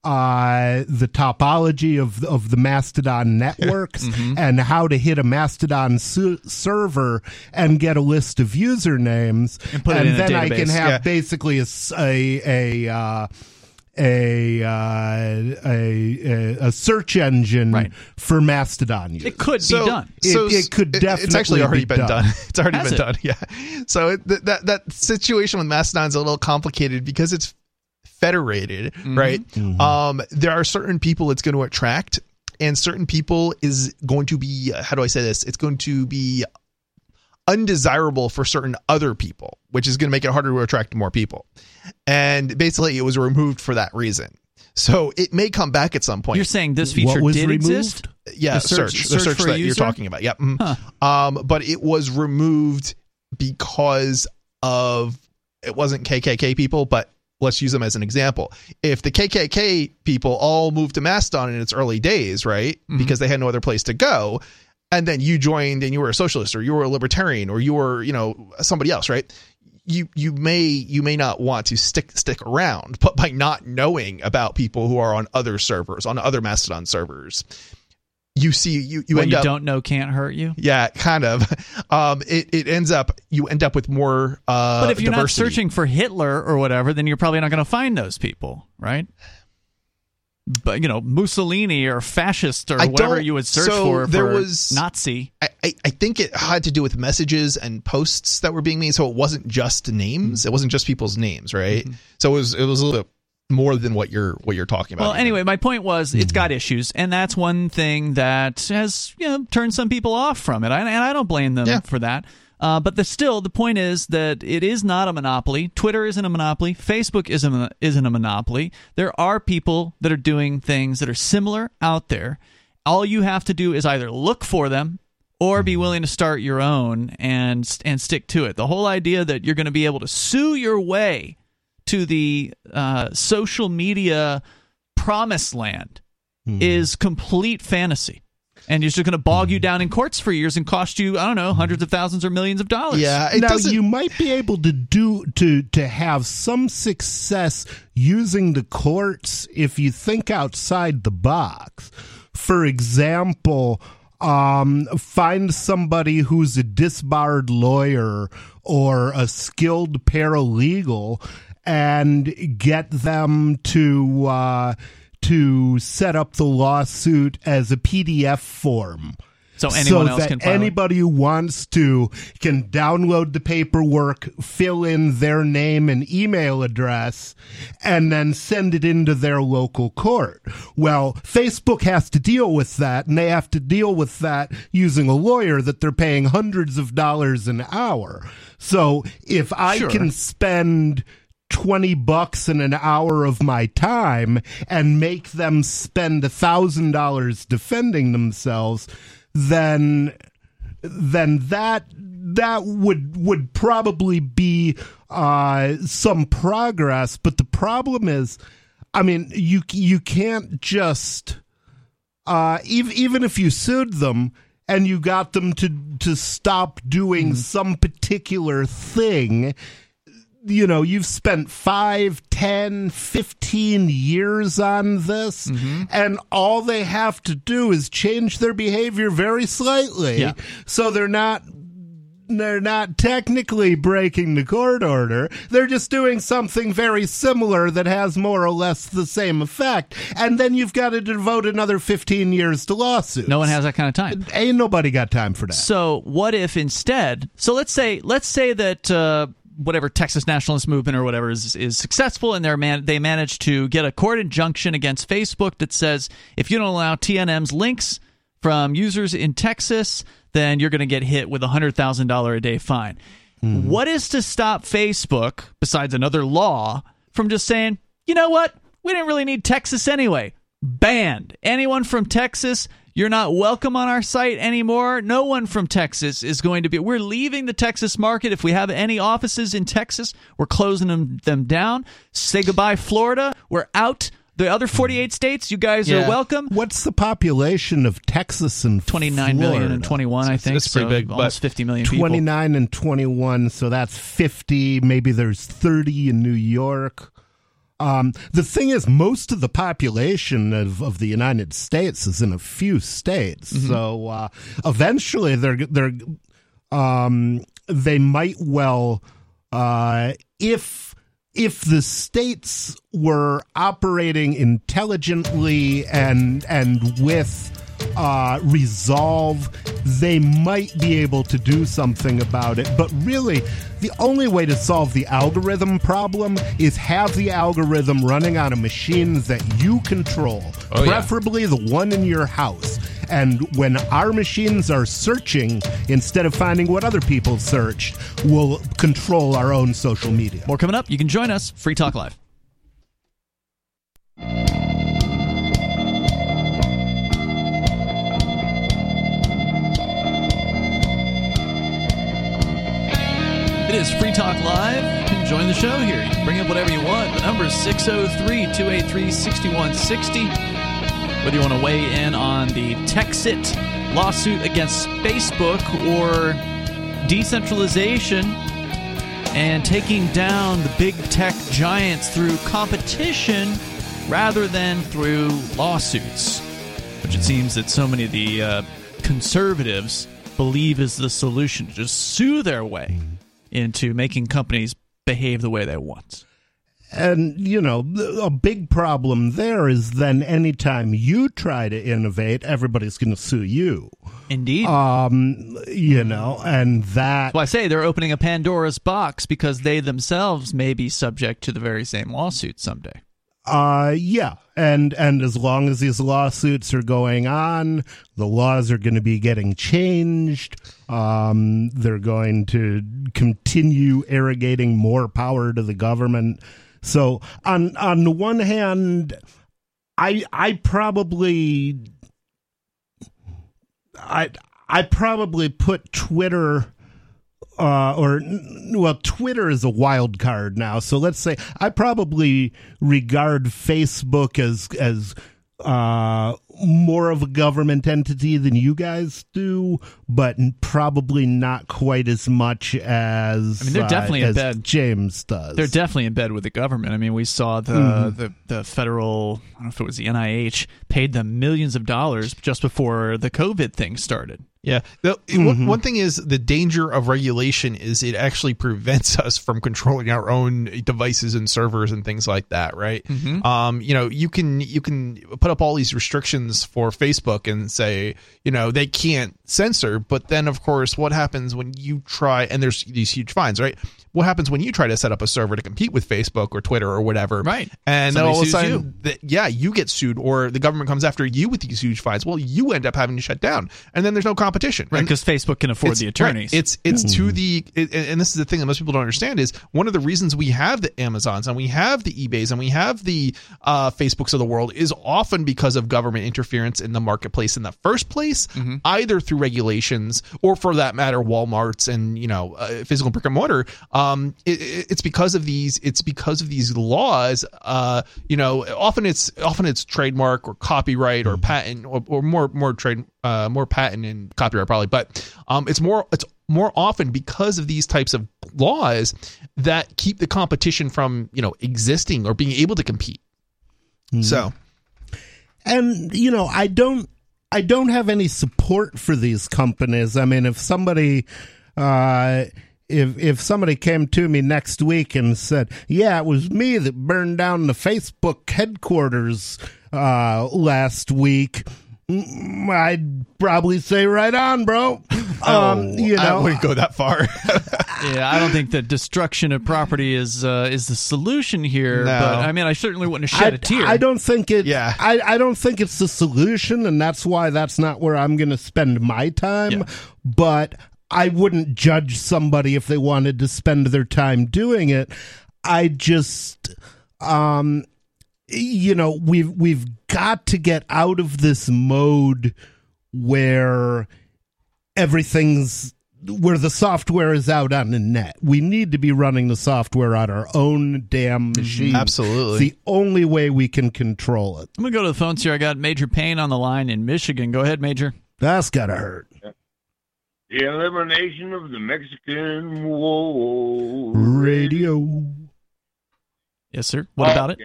uh, the topology of of the Mastodon networks [LAUGHS] Mm-hmm. and how to hit a Mastodon su- server and get a list of usernames, And put it in a then I can have Yeah. basically a uh, a, uh, a a a search engine Right. for Mastodon use. It could so, be done. It- so it could It's actually already be been done. done. [LAUGHS] It's already Has been it? done. Yeah. So it, that that situation with Mastodon's a little complicated because it's federated, Mm-hmm. right? Um, there are certain people it's going to attract, and certain people is going to be. How do I say this? It's going to be undesirable for certain other people, which is going to make it harder to attract more people. And basically, it was removed for that reason. So it may come back at some point. You're saying this What feature was did removed? exist? yeah, The search- search, the search search for a that you're talking about. Yep. mhm. Um, but it was removed because of it wasn't KKK people, but let's use them as an example. If the KKK people all moved to Mastodon in its early days, right, Mhm. because they had no other place to go, and then you joined and you were a socialist or you were a libertarian or you were, you know, somebody else, right? You you may you may not want to stick stick around, but by not knowing about people who are on other servers, on other Mastodon servers, you see you you what end you up don't know can't hurt you. yeah, kind of. [LAUGHS] Um, it, it ends up you end up with more uh, But if you're diversity. not searching for Hitler or whatever, then you're probably not going to find those people, right? But you know, Mussolini or fascist or I whatever you would search so for. there for was- Nazi. I, I, I think it had to do with messages and posts that were being made, so it wasn't just names. Mm-hmm. It wasn't just people's names, right? So it was it was a little bit more than what you're what you're talking about. Well, anyway, my point was it's got issues, and that's one thing that has you know turned some people off from it, and and I don't blame them Yeah. for that. Uh, but the, still, the point is that it is not a monopoly. Twitter isn't a monopoly. Facebook isn't a, isn't a monopoly. There are people that are doing things that are similar out there. All you have to do is either look for them or be willing to start your own and and stick to it. The whole idea that you're going to be able to sue your way to the uh, social media promised land is complete fantasy. And you're just going to bog you down in courts for years and cost you, I don't know, hundreds of thousands or millions of dollars. yeah, now doesn't. you might be able to do to to have some success using the courts if you think outside the box. For example, um, find somebody who's a disbarred lawyer or a skilled paralegal and get them to uh, to set up the lawsuit as a PDF form So anyone so else that can file it. anybody who wants to can download the paperwork, fill in their name and email address, and then send it into their local court. Well, Facebook has to deal with that, and they have to deal with that using a lawyer that they're paying hundreds of dollars an hour. So if I Sure. can spend 20 bucks in an hour of my time and make them spend a thousand dollars defending themselves then then that that would would probably be uh some progress. But the problem is i mean you you can't just uh even even if you sued them and you got them to to stop doing some particular thing you know you've spent 5 10 15 years on this and all they have to do is change their behavior very slightly Yeah. so they're not they're not technically breaking the court order. They're just doing something very similar that has more or less the same effect. And then you've got to devote another 15 years to lawsuits. No one has that kind of time. Ain't nobody got time for that. So what if instead? So let's say let's say that uh, whatever Texas nationalist movement or whatever is is successful and they're man- they manage to get a court injunction against Facebook that says if you don't allow TNM's links from users in Texas, then you're going to get hit with a hundred thousand dollar a day fine. Hmm. What is to stop Facebook, besides another law, from just saying, you know what, we didn't really need Texas anyway. Banned anyone from Texas. You're not welcome on our site anymore. No one from Texas is going to be. We're leaving the Texas market. If we have any offices in Texas, we're closing them, them down. Say goodbye, Florida. We're out. The other 48 states, you guys Yeah. are welcome. What's the population of Texas and 29 million Florida? and 21, I think. it's pretty so big, but- Almost 50 million people. 29 and 21, so that's 50. Maybe there's 30 in New York. Um, the thing is, most of the population of, of the United States is in a few states, so uh, eventually they're they're um, they might well uh, if if the states were operating intelligently and and with uh, resolve, they might be able to do something about it. But really, the only way to solve the algorithm problem is have the algorithm running on a machine that you control, Oh, yeah. preferably the one in your house. And when our machines are searching, instead of finding what other people searched, we'll control our own social media. More coming up. You can join us. Free Talk Live. It is Free Talk Live. You can join the show here. You can bring up whatever you want. The number is 603 283 6160. Whether you want to weigh in on the Texit lawsuit against Facebook or decentralization and taking down the big tech giants through competition rather than through lawsuits, which it seems that so many of the uh, conservatives believe is the solution to just sue their way into making companies behave the way they want. And, you know, a big problem there is then anytime you try to innovate, everybody's going to sue you. Indeed. Um, you know, and that. well, I say they're opening a Pandora's box because they themselves may be subject to the very same lawsuit someday. Uh, yeah, and and as long as these lawsuits are going on, the laws are going to be getting changed. Um, they're going to continue irrigating more power to the government. So on on the one hand, I I probably I I probably put Twitter uh, or well, Twitter is a wild card now. So let's say I probably regard Facebook as as uh, more of a government entity than you guys do, but probably not quite as much as I mean, they're uh, definitely in bed. James does. They're definitely in bed with the government. I mean, we saw the, Mm-hmm. the the federal, I don't know if it was the NIH, paid them millions of dollars just before the COVID thing started. Yeah. The, Mm-hmm. one, thing is the danger of regulation is it actually prevents [LAUGHS] us from controlling our own devices and servers and things like that, right? Mm-hmm. Um, you know, you can you can put up all these restrictions for Facebook and say, you know, they can't censor, but then of course, what happens when you try and there's these huge fines, right? What happens when you try to set up a server to compete with Facebook or Twitter or whatever? Right. And then Somebody all of a sudden, you. that yeah, you get sued, or the government comes after you with these huge fines. Well, you end up having to shut down, and then there's no competition, Right, because Facebook can afford the attorneys. right, It's it's to the it, and this is the thing that most people don't understand is one of the reasons we have the Amazons and we have the eBay's and we have the uh, Facebooks of the world is often because of government interference in the marketplace in the first place, Mm-hmm. either through regulations or for that matter, WalMarts and you know uh, physical brick and mortar. Um, it, it- it's because of these. It's because of these laws. Uh, you know, often it's often it's trademark or copyright or patent or, or more more trade uh, more patent and copyright probably, but um, it's more it's more often because of these types of laws that keep the competition from you know existing or being able to compete. So and you know i don't i don't have any support for these companies i mean if somebody uh if if somebody came to me next week and said yeah it was me that burned down the facebook headquarters uh last week mm, i'd probably say right on bro [LAUGHS] um you Oh, I wouldn't go that far. [LAUGHS] yeah, I don't think that destruction of property is uh, is the solution here. No. But I mean, I certainly wouldn't have shed I, a tear. I don't think it. Yeah. I, I don't think it's the solution, and that's why that's not where I'm going to spend my time. Yeah. But I wouldn't judge somebody if they wanted to spend their time doing it. I just, um, you know, we've we've got to get out of this mode where everything's where the software is out on the net. We need to be running the software on our own damn machine. Absolutely. It's the only way we can control it. I'm gonna go to the phones here. I got Major Payne on the line in Michigan. Go ahead, Major. That's gotta hurt. The elimination of the Mexican war. Radio. Yes, sir. What about it?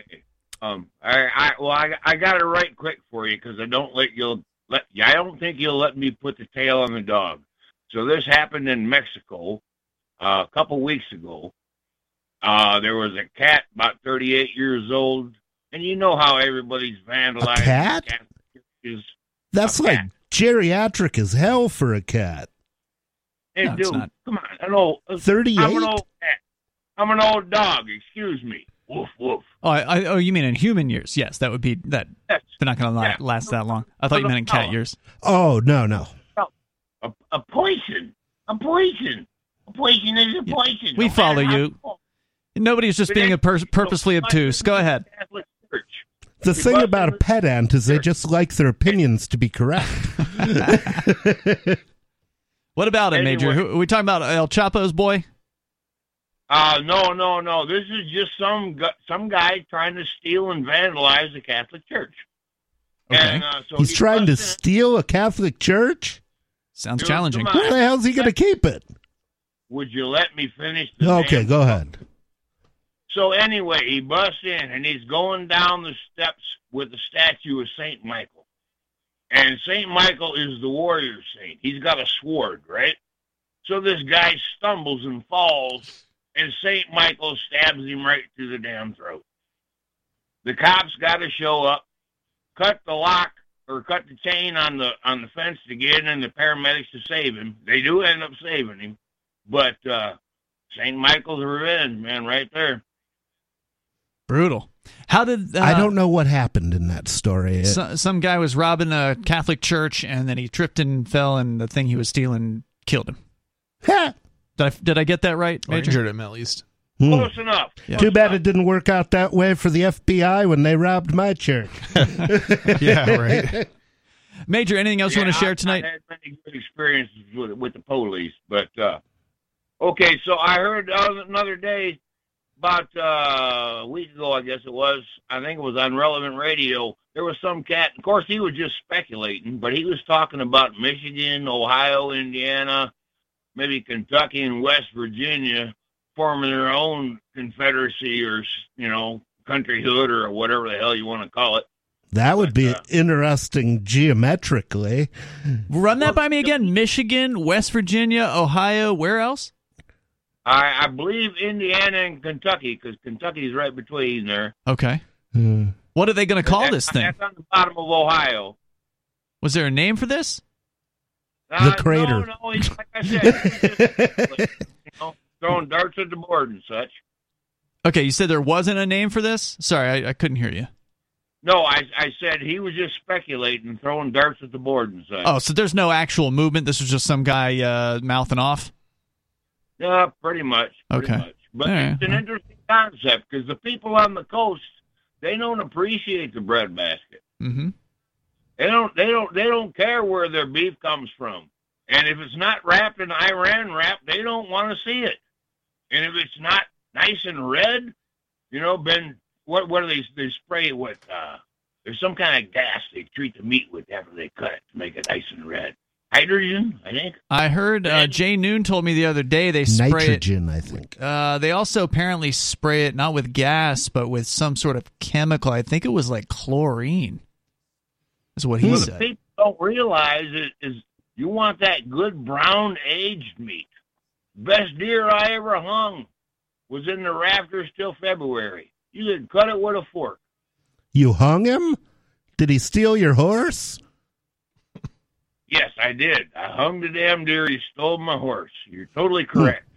Um, I, I well, I, I got it right quick for you because I don't let you'll let. I don't think you'll let me put the tail on the dog. So this happened in Mexico uh, a couple weeks ago. Uh, there was a cat about 38 years old, and you know how everybody's vandalized. a cat? churches. That's A like cat. geriatric as hell for a cat. Hey, No, it's dude, not. come on. I know. Uh, I'm an 38? old cat. I'm an old dog. Excuse me. Woof woof. Oh, I, I, oh, you mean in human years? Yes, that would be that. Yes. They're not going to Yeah. last that long. I thought you meant in cat years. Oh, no, no. A, a poison. A poison. A poison is a Yeah. poison. We No follow matter how you. small. Nobody's just But being a pur- purposely obtuse. Go ahead. The thing about a in the- pet ant is they just like their opinions to be correct. [LAUGHS] [LAUGHS] [LAUGHS] What about it, Major? Who, are we talking about El Chapo's boy? Uh, no, no, no. This is just some gu- some guy trying to steal and vandalize the Catholic Church. Okay. And, uh, so He's he trying to in- steal a Catholic church? Sounds Dude, challenging. Where the hell's he going to keep it? Would you let me finish? The Okay, go ahead. So anyway, he busts in and he's going down the steps with the statue of Saint Michael. And Saint Michael is the warrior saint. He's got a sword, right? So this guy stumbles and falls, and Saint Michael stabs him right through the damn throat. The cops got to show up, cut the lock or cut the chain on the on the fence to get in and the paramedics to save him. They do end up saving him, but uh, Saint Michael's revenge, man, right there. Brutal. How did uh, I don't know what happened in that story. So, some guy was robbing a Catholic church, and then he tripped and fell, and the thing he was stealing killed him. Ha! Did I, did I get that right, Or Major? injured him at least. Hmm. Close enough. Yeah. Too bad it didn't work out that way for the FBI when they robbed my church. [LAUGHS] yeah, right. [LAUGHS] Major, anything else you want to Yeah, share tonight? I had many good experiences with with the police, but uh, okay. So I heard the other- another day about uh, a week ago, I guess it was. I think it was on relevant radio. There was some cat. Of course, he was just speculating, but he was talking about Michigan, Ohio, Indiana, maybe Kentucky and West Virginia forming their own confederacy or you know countryhood or whatever the hell you want to call it. That would be uh, interesting geometrically. Run that by me again. Michigan, West Virginia, Ohio. Where else? I, I believe Indiana and Kentucky, because Kentucky's right between there. Okay. Hmm. What are they going to call That's- this thing? That's on the bottom of Ohio. Was there a name for this? Uh, crater. No, no, it's like I said, it's just, you know, throwing darts at the board and such. Okay, you said there wasn't a name for this. Sorry, I, I couldn't hear you. No, I, I said he was just speculating, throwing darts at the board and such. Oh, so there's no actual movement. This was just some guy uh, mouthing off. Yeah, pretty much. Pretty Okay. much. But right, it's an interesting concept because the people on the coast they don't appreciate the breadbasket. Mm-hmm. They don't. They don't. They don't care where their beef comes from. And if it's not wrapped in Saran wrap, they don't want to see it. And if it's not nice and red, you know, been what? What do they? They spray it with? Uh, there's some kind of gas they treat the meat with after they cut it to make it nice and red. Hydrogen, I think. I heard uh, Jay Noon told me the other day they spray it. Nitrogen, I think. Uh, they also apparently spray it not with gas, but with some sort of chemical. I think it was like chlorine. Is what he What the said. people don't realize is, is you want that good brown aged meat. Best deer I ever hung was in the rafters till February. You could cut it with a fork. You hung him? Did he steal your horse? Yes, I did. I hung the damn deer. You stole my horse. You're totally correct.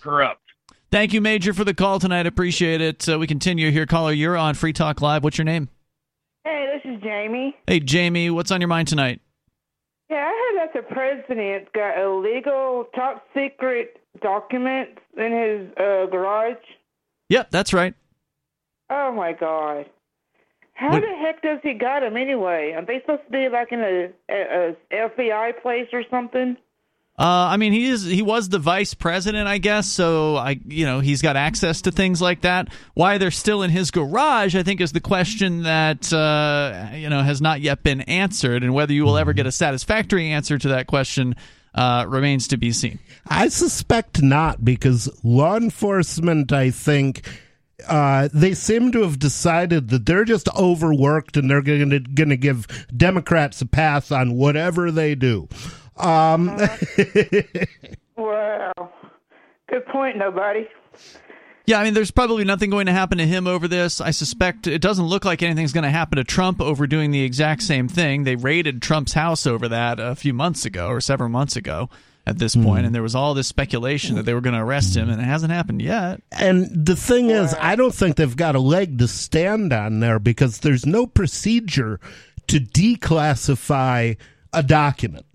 Corrupt. Thank you, Major, for the call tonight. Appreciate it. Uh, we continue here. Caller, you're on Free Talk Live. What's your name? Hey, this is Jamie. Hey, Jamie. What's on your mind tonight? Yeah, I heard that the president got illegal, top secret documents in his uh, garage. Yep, that's right. Oh my God! How What- the heck does he got them anyway? Are they supposed to be like in a, a, a FBI place or something? Uh, I mean, he is he was the vice president, I guess. So I, you know, he's got access to things like that. Why they're still in his garage, I think, is the question that uh, you know has not yet been answered, and whether you will ever get a satisfactory answer to that question uh, remains to be seen. I suspect not, because law enforcement, I think, uh, they seem to have decided that they're just overworked and they're going to going to give Democrats a pass on whatever they do. Um, [LAUGHS] Wow. Good point, nobody. Yeah, I mean, there's probably nothing going to happen to him over this. I suspect it doesn't look like anything's going to happen to Trump over doing the exact same thing. They raided Trump's house over that a few months ago or several months ago at this point, hmm. and there was all this speculation that they were going to arrest him, and it hasn't happened yet. And the thing is, I don't think they've got a leg to stand on there because there's no procedure to declassify a document.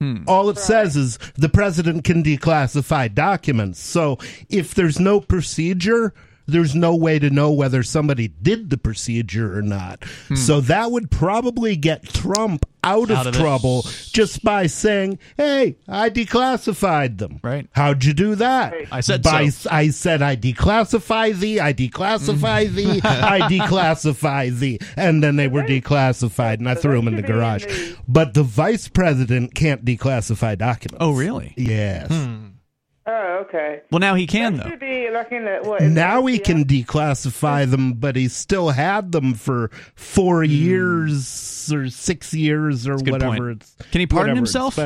Hmm. All it says is the president can declassify documents. So if there's no procedure, there's no way to know whether somebody did the procedure or not. Hmm. So that would probably get Trump out, Out of, of it. trouble just by saying, "Hey, I declassified them." Right. How'd you do that? I said by so. I said I declassify thee, I declassify hmm. thee, I [LAUGHS] declassify thee, and then they were declassified, and I threw them in the should in garage. the- But the vice president can't declassify documents. Oh, really? Yes. Hmm. Oh, okay. Well, now he can, That though. Should be in the what? Now he FBI? can declassify them, but he still had them for four years or six years or a good whatever. point. It's Can he pardon himself?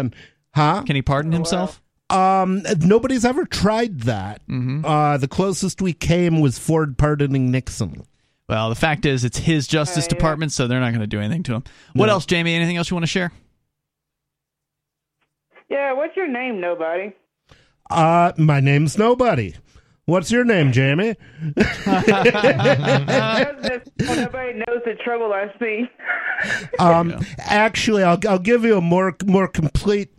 Huh? Can he pardon himself? Um, nobody's ever tried that. Mm-hmm. Uh, the closest we came was Ford pardoning Nixon. Well, the fact is, it's his Justice Uh, yeah. Department, so they're not going to do anything to him. What No. else, Jamie? Anything else you want to share? Yeah, what's your name, nobody? Uh, my name's nobody. What's your name, Jamie? Nobody knows the trouble I see. Um, actually, I'll I'll give you a more more complete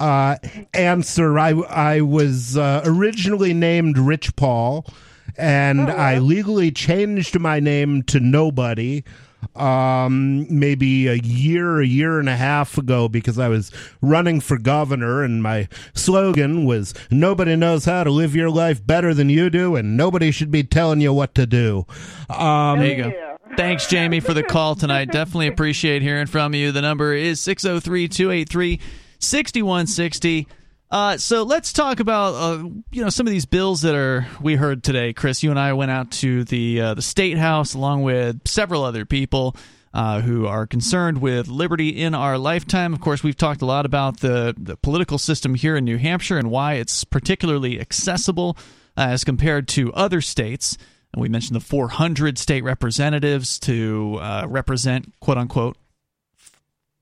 uh, answer. I I was uh, originally named Rich Paul, and I legally changed my name to Nobody. Um, maybe a year, a year and a half ago, because I was running for governor, and my slogan was "Nobody knows how to live your life better than you do, and nobody should be telling you what to do." Um, There you go. Thanks, Jamie, for the call tonight. Definitely appreciate hearing from you. The number is 603 283 6160. Uh, so let's talk about uh, you know some of these bills that are we heard today. Chris, you and I went out to the uh, the state house along with several other people uh, who are concerned with liberty in our lifetime. Of course, we've talked a lot about the the political system here in New Hampshire and why it's particularly accessible uh, as compared to other states. And we mentioned the 400 state representatives to uh, represent quote unquote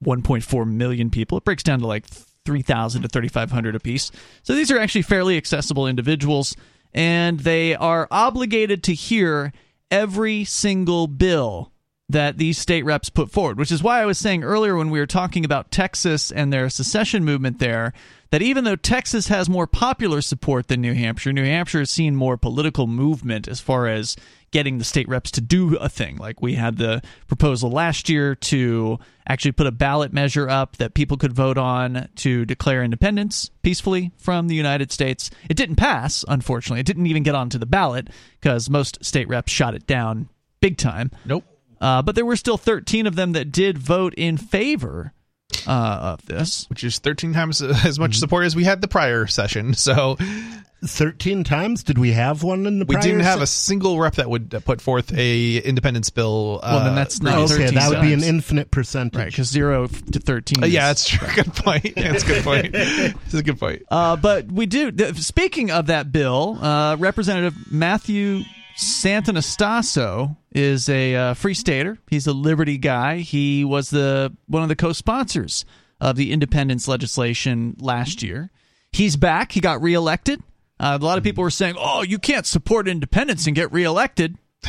1.4 million people. It breaks down to like 3,000 to 3,500 apiece. So these are actually fairly accessible individuals, and they are obligated to hear every single bill that these state reps put forward, which is why I was saying earlier when we were talking about Texas and their secession movement there, that even though Texas has more popular support than New Hampshire, New Hampshire has seen more political movement as far as getting the state reps to do a thing. Like we had the proposal last year to actually put a ballot measure up that people could vote on to declare independence peacefully from the United States. It didn't pass, unfortunately. It didn't even get onto the ballot because most state reps shot it down big time. Nope. Uh, but there were still 13 of them that did vote in favor uh, of this. Which is 13 times [LAUGHS] as much support as we had the prior session. [LAUGHS] So Thirteen times? Did we have one in the? we prior didn't have se- a single rep that would uh, put forth a independence bill. Uh, Well, then that's not Okay, 13 that would be an infinite percentage. Right, because 0 to 13. Uh, yeah, is- that's true. Good point. [LAUGHS] That's a good point. That's a good point. Uh, but we do. th- Speaking of that bill, uh, Representative Matthew Santonastaso is a uh, free stater. He's a Liberty guy. He was the one of the co-sponsors of the independence legislation last year. He's back. He got reelected. Uh, a lot of people were saying, "Oh, you can't support independence and get reelected." [LAUGHS]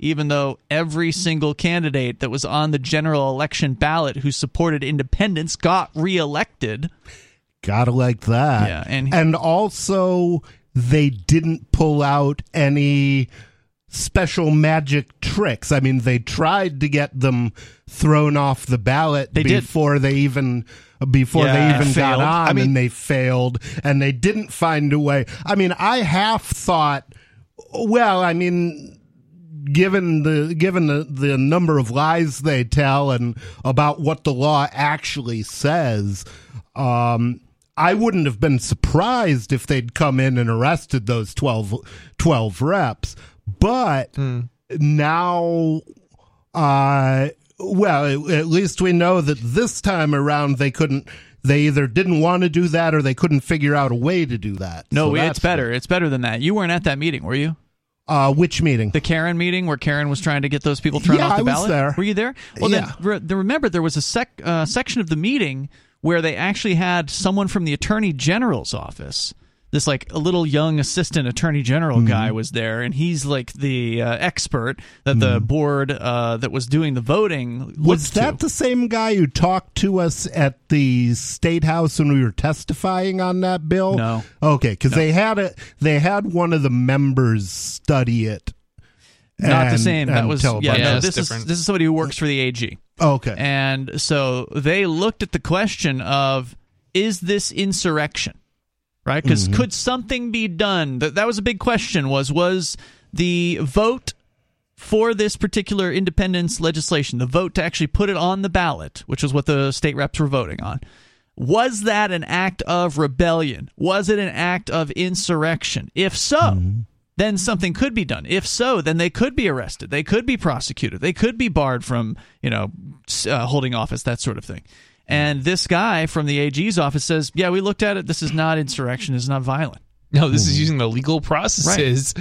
Even though every single candidate that was on the general election ballot who supported independence got reelected. Gotta like that. Yeah, and- and also they didn't pull out any special magic tricks. I mean, they tried to get them thrown off the ballot They did. before they even before Yeah, they even failed. got on, I mean- and they failed, and they didn't find a way. I mean, I half thought, well, I mean. Given the given the, the number of lies they tell and about what the law actually says, um, I wouldn't have been surprised if they'd come in and arrested those 12, 12 reps. but now, uh, well, at least we know that this time around they couldn't. They either didn't want to do that or they couldn't figure out a way to do that. No, So it's that's better. It's better than that. You weren't at that meeting, were you? Uh, which meeting? The Karen meeting where Karen was trying to get those people thrown Yeah, off the I was ballot. there. Were you there? Well, Yeah. then, re- remember there was a sec- uh, section of the meeting where they actually had someone from the Attorney General's office. This like a little young assistant attorney general Mm-hmm. guy was there, and he's like the uh, expert that the Mm-hmm. board uh, that was doing the voting Was that to. the same guy who talked to us at the state house when we were testifying on that bill? No. Okay, because they had it they had one of the members study it. not the same? That was tell yeah. Yeah, no, it's this is this is somebody who works for the AG. Okay. And so they looked at the question of is this insurrection? Right? Because Mm-hmm. could something be done? That that was a big question was was the vote for this particular independence legislation, the vote to actually put it on the ballot, which was what the state reps were voting on. Was that an act of rebellion? Was it an act of insurrection? If so, then something could be done. If so, then they could be arrested. They could be prosecuted. They could be barred from, you know, uh, holding office, that sort of thing. And this guy from the AG's office says, "Yeah, we looked at it. This is not insurrection. It's not violent." No, this is using the legal processes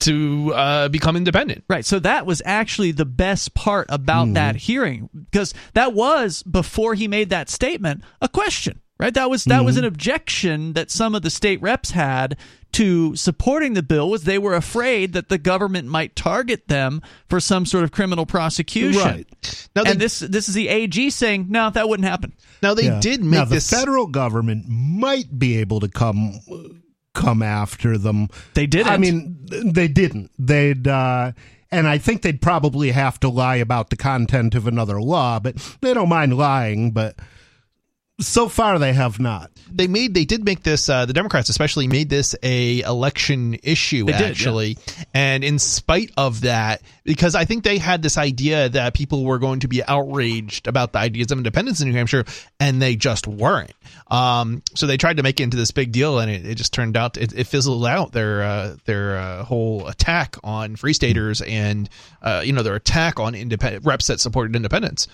to uh, become independent. Right. So that was actually the best part about that hearing because that was before he made that statement a question. Right. That was that was an objection that some of the state reps had to supporting the bill was they were afraid that the government might target them for some sort of criminal prosecution. Right. Now, they, And this this is the AG saying no, that wouldn't happen. now they Yeah. did now make the this. federal government might be able to come come after them. They didn't. I mean, they didn't. They'd. Uh, and I think they'd probably have to lie about the content of another law, but they don't mind lying. But so far, they have not. they made they did make this uh, the democrats especially made this a election issue They did, yeah. actually and in spite of that because i think they had this idea that people were going to be outraged about the ideas of independence in new hampshire and they just weren't um, so they tried to make it into this big deal and it, it just turned out it, it fizzled out their uh, their uh, whole attack on free staters and uh, you know their attack on independent reps that supported independence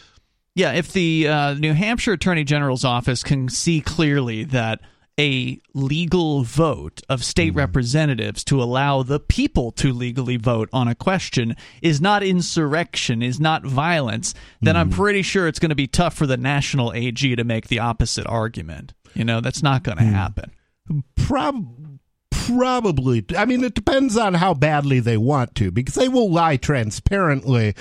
Yeah, if the uh, New Hampshire Attorney General's office can see clearly that a legal vote of state mm-hmm. representatives to allow the people to legally vote on a question is not insurrection, is not violence, then I'm mm-hmm. pretty sure it's going to be tough for the national AG to make the opposite argument. You know, that's not going to hmm. happen. Prob- probably. I mean, it depends on how badly they want to, because they will lie transparently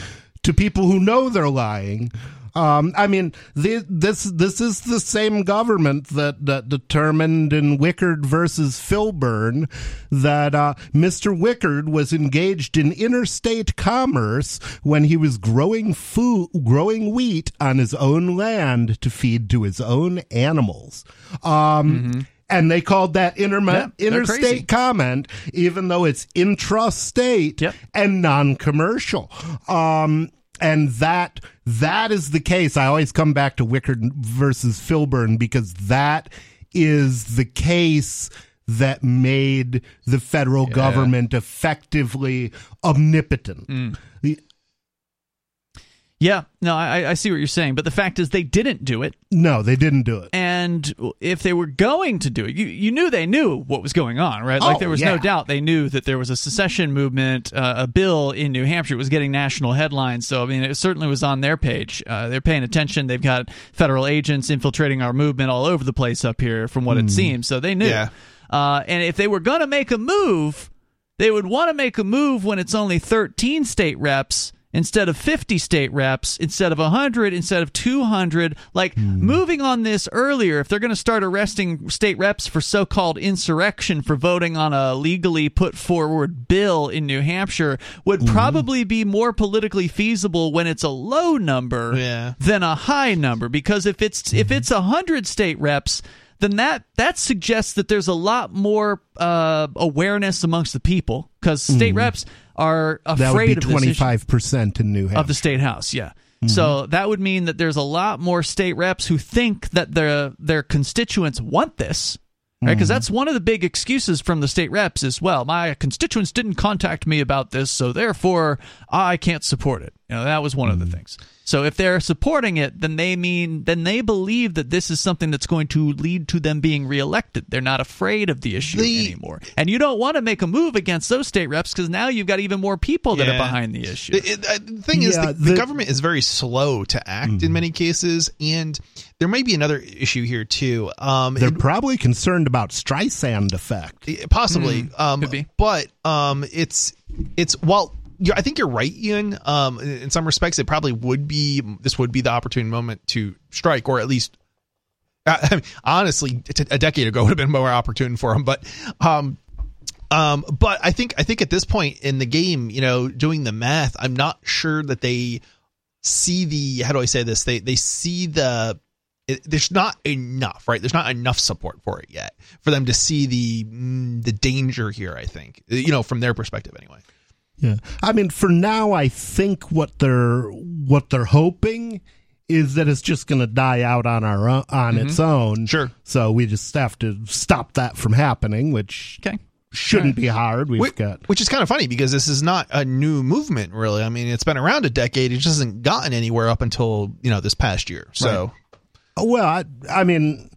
to people who know they're lying. Um, I mean, the, this this is the same government that, that determined in Wickard versus Filburn that uh, Mr. Wickard was engaged in interstate commerce when he was growing food, growing wheat on his own land to feed to his own animals. Um, and they called that interma- Yeah, they're crazy. interstate comment, even though it's intrastate Yep. and non-commercial. Um, and that that is the case. I always come back to Wickard versus Filburn because that is the case that made the federal government effectively omnipotent. Mm. Yeah, no, I, I see what you're saying, but the fact is they didn't do it. No, they didn't do it. And if they were going to do it, you, you knew they knew what was going on, right? Like Oh, there was no doubt they knew that there was a secession movement, uh, a bill in New Hampshire. It was getting national headlines. So, I mean, it certainly was on their page. Uh, they're paying attention. They've got federal agents infiltrating our movement all over the place up here, from what it seems. So they knew. Yeah. Uh, and if they were going to make a move, they would want to make a move when it's only 13 state reps instead of 50 state reps, instead of 100, instead of 200. Like hmm. moving on this earlier, if they're going to start arresting state reps for so called insurrection for voting on a legally put forward bill in New Hampshire, would mm-hmm. probably be more politically feasible when it's a low number Yeah. than a high number because if it's if mm-hmm. it's a hundred state reps then that that suggests that there's a lot more uh, awareness amongst the people because state mm-hmm. reps are That would afraid be of twenty five percent in New Hampshire. of the state house. Yeah. Mm-hmm. So that would mean that there's a lot more state reps who think that their their constituents want this, right? Because mm-hmm. that's one of the big excuses from the state reps as well, my constituents didn't contact me about this, so therefore I can't support it. You know, that was one of the things. So if they're supporting it, then they mean then they believe that this is something that's going to lead to them being reelected. They're not afraid of the issue The- anymore, and you don't want to make a move against those state reps because now you've got even more people that are behind the issue. It- it- uh, the thing is, Yeah, the, the the- government is very slow to act in many cases, and there may be another issue here too. Um, They're it- probably concerned about Streisand effect. possibly, um, could be. but um, it's it's well. I think you're right, Ian. Um, in some respects, it probably would be this would be the opportune moment to strike, or at least I mean, [LAUGHS] honestly, a decade ago would have been more opportune for him. But, um, um, but I think I think at this point in the game, you know, doing the math, I'm not sure that they see the how do I say this? They they see the it, there's not enough, right? There's not enough support for it yet for them to see the mm, the danger here. I think you know from their perspective anyway. Yeah. I mean, for now, I think what they're what they're hoping is that it's just going to die out on our own, on mm-hmm. its own. Sure. So we just have to stop that from happening, which okay. shouldn't be hard. We've Which, got which is kind of funny because this is not a new movement, really. I mean, it's been around a decade. It just hasn't gotten anywhere up until you know this past year. So. Oh, well, I, I mean,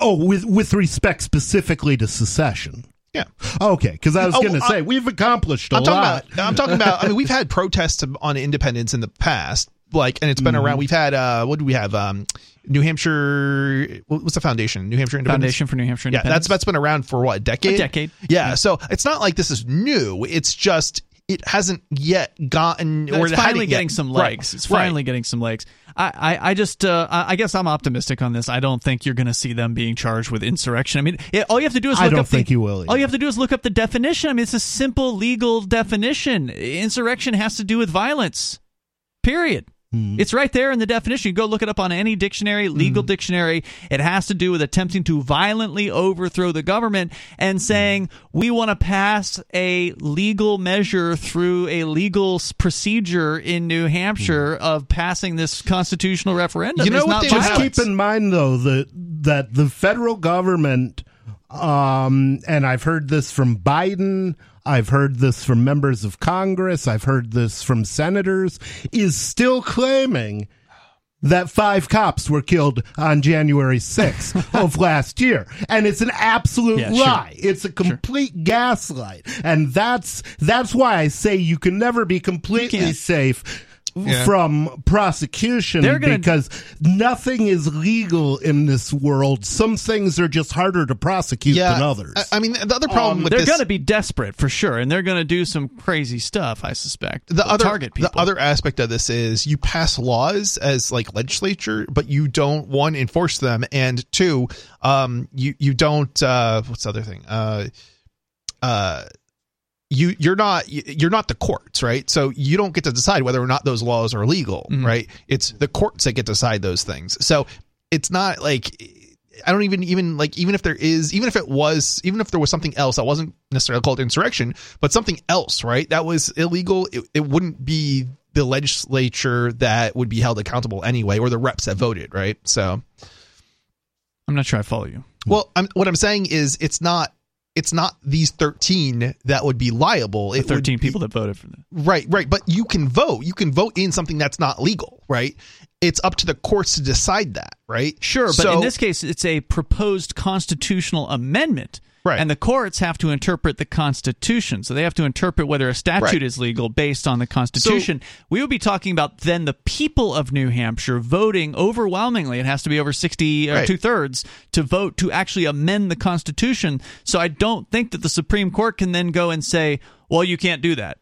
oh, with with respect specifically to secession. Yeah. Okay, because I was Oh, going to say we've accomplished a I'm talking lot. about. I'm talking about. I mean, we've had protests on independence in the past, like, and it's been Mm-hmm. around. We've had. uh What do we have? Um, New Hampshire. What's the foundation? New Hampshire Independence. Foundation for New Hampshire Yeah, that's that's been around for what a decade. A decade. Yeah, so it's not like this is new. It's just it hasn't yet gotten. or it's it finally yet- getting some Right, legs. It's right. finally getting some legs. I, I, I just, uh, I guess I'm optimistic on this. I don't think you're going to see them being charged with insurrection. I mean, it, all you have to do is I don't up think the, you will All you have to do is look up the definition. I mean, it's a simple legal definition. Insurrection has to do with violence. Period. Hmm. It's right there in the definition. You go look it up on any dictionary, legal Hmm. dictionary. It has to do with attempting to violently overthrow the government and saying we want to pass a legal measure through a legal procedure in New Hampshire of passing this constitutional referendum. You know is what not they- Just keep in mind, though, that that the federal government, um, and I've heard this from Biden, I've heard this from members of Congress, I've heard this from senators, is still claiming that five cops were killed on January 6th [LAUGHS] of last year. And it's an absolute Yeah, sure. lie. It's a complete gaslight. And that's that's why I say you can never be completely safe Yeah. from prosecution gonna- because nothing is legal in this world. Some things are just harder to prosecute Yeah, than others. I, I mean, the other problem with They're this, going to be desperate for sure, and they're going to do some crazy stuff. I suspect. the They'll other target people. the other aspect of this is you pass laws as like legislature, but you don't one enforce them, and two, um, you you don't uh, what's the other thing? Uh, uh, you you're not you're not the courts, right? So you don't get to decide whether or not those laws are legal, Mm-hmm. right? It's the courts that get to decide those things. So it's not like I don't even even like even if there is even if it was even if there was something else that wasn't necessarily called insurrection, but something else, right? That was illegal. It, it wouldn't be the legislature that would be held accountable anyway, or the reps that voted, right? So, I'm not sure I follow you. well, I'm, what I'm saying is it's not it's not these 13 that would be liable. The It would 13 be- people that voted for them. Right, right. But you can vote. You can vote in something that's not legal, right? It's up to the courts to decide that, right? Sure, but So- in this case, it's a proposed constitutional amendment. Right. And the courts have to interpret the Constitution. So they have to interpret whether a statute Right. is legal based on the Constitution. we would be talking about then the people of New Hampshire voting overwhelmingly. It has to be over 60 or Right. two thirds to vote to actually amend the Constitution. So I don't think that the Supreme Court can then go and say, well, you can't do that.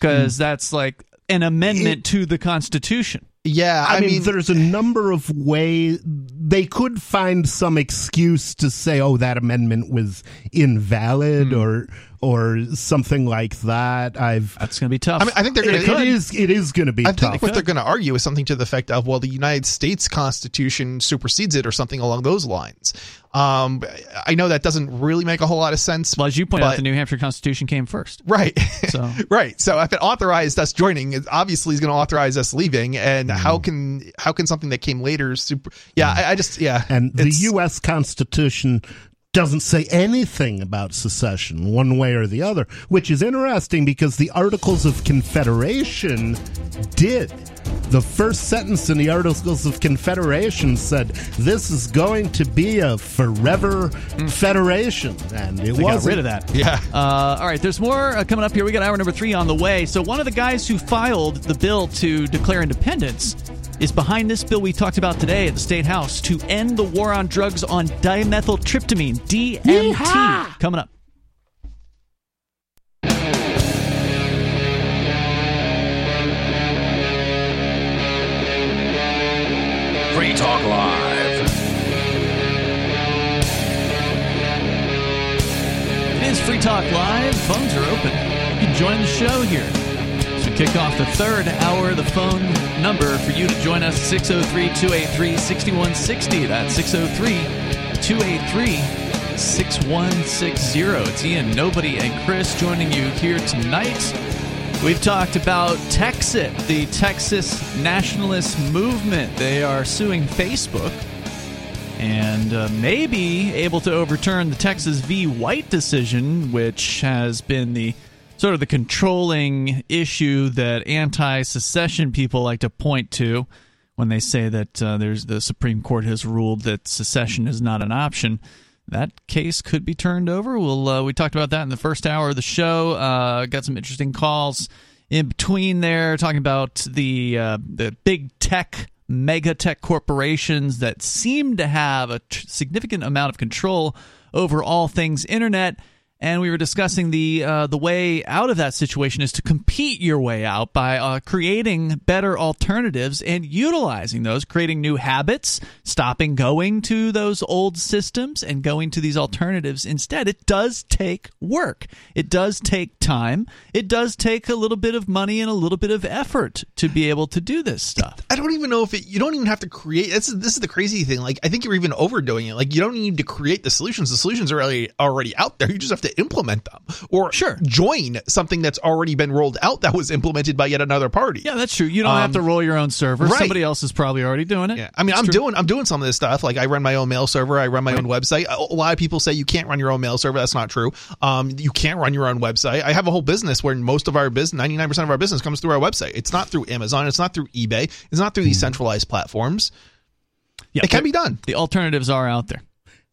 Because hmm. that's like an amendment to the Constitution. Yeah, I, I, mean, there's a number of ways they could find some excuse to say, "Oh, that amendment was invalid," Hmm. or or something like that. I've That's going to be tough. I mean, I think they're going to. is it is going to be I tough. think what they're going to argue is something to the effect of, well, the United States Constitution supersedes it, or something along those lines. Um, I know that doesn't really make a whole lot of sense. well, as you point out, the New Hampshire Constitution came first. Right. So- [LAUGHS] right. So if it authorized us joining, it obviously is going to authorize us leaving. And how can how can something that came later super? Yeah, I, I just yeah. and the U.S. Constitution doesn't say anything about secession one way or the other, which is interesting because the Articles of Confederation did. The first sentence in the Articles of Confederation said, "This is going to be a forever federation," and it They got wasn't. rid of that. Yeah. Uh, all right, there's more uh, coming up here. We got hour number three on the way. So, one of the guys who filed the bill to declare independence is behind this bill we talked about today at the State House to end the war on drugs on dimethyltryptamine, DMT. Coming up. Free Talk Live. It is Free Talk Live. Phones are open. You can join the show here. Kick off the third hour, the phone number for you to join us 603 283 6160. That's 603 283 6160. It's Ian, Nobody, and Chris joining you here tonight. We've talked about Texit, the Texas nationalist movement. They are suing Facebook and uh, maybe able to overturn the Texas v. White decision, which has been the sort of the controlling issue that anti-secession people like to point to when they say that uh, there's the Supreme Court has ruled that secession is not an option. That case could be turned over. We'll uh, we talked about that in the first hour of the show. Uh, got some interesting calls in between there, talking about the uh, the big tech mega tech corporations that seem to have a significant amount of control over all things internet. And we were discussing the uh, the way out of that situation is to compete your way out by uh, creating better alternatives and utilizing those, creating new habits, stopping going to those old systems and going to these alternatives instead. It does take work. It does take time. It does take a little bit of money and a little bit of effort to be able to do this stuff. I don't even know if it. You don't even have to create. This is this is the crazy thing. Like I think you're even overdoing it. Like you don't need to create the solutions. The solutions are already already out there. You just have to implement them, or Sure. join something that's already been rolled out that was implemented by yet another party. Yeah, that's true. You don't have Um, to roll your own server. right. Somebody else is probably already doing it. Yeah, I mean, It's I'm true. doing I'm doing some of this stuff. Like I run my own mail server, I run my own website. A lot of people say you can't run your own mail server. That's not true. Um, you can't run your own website. I have a whole business where most of our business, 99 percent of our business, comes through our website. It's not through Amazon. It's not through eBay. It's not through these centralized platforms. Yeah, It can be done. The alternatives are out there.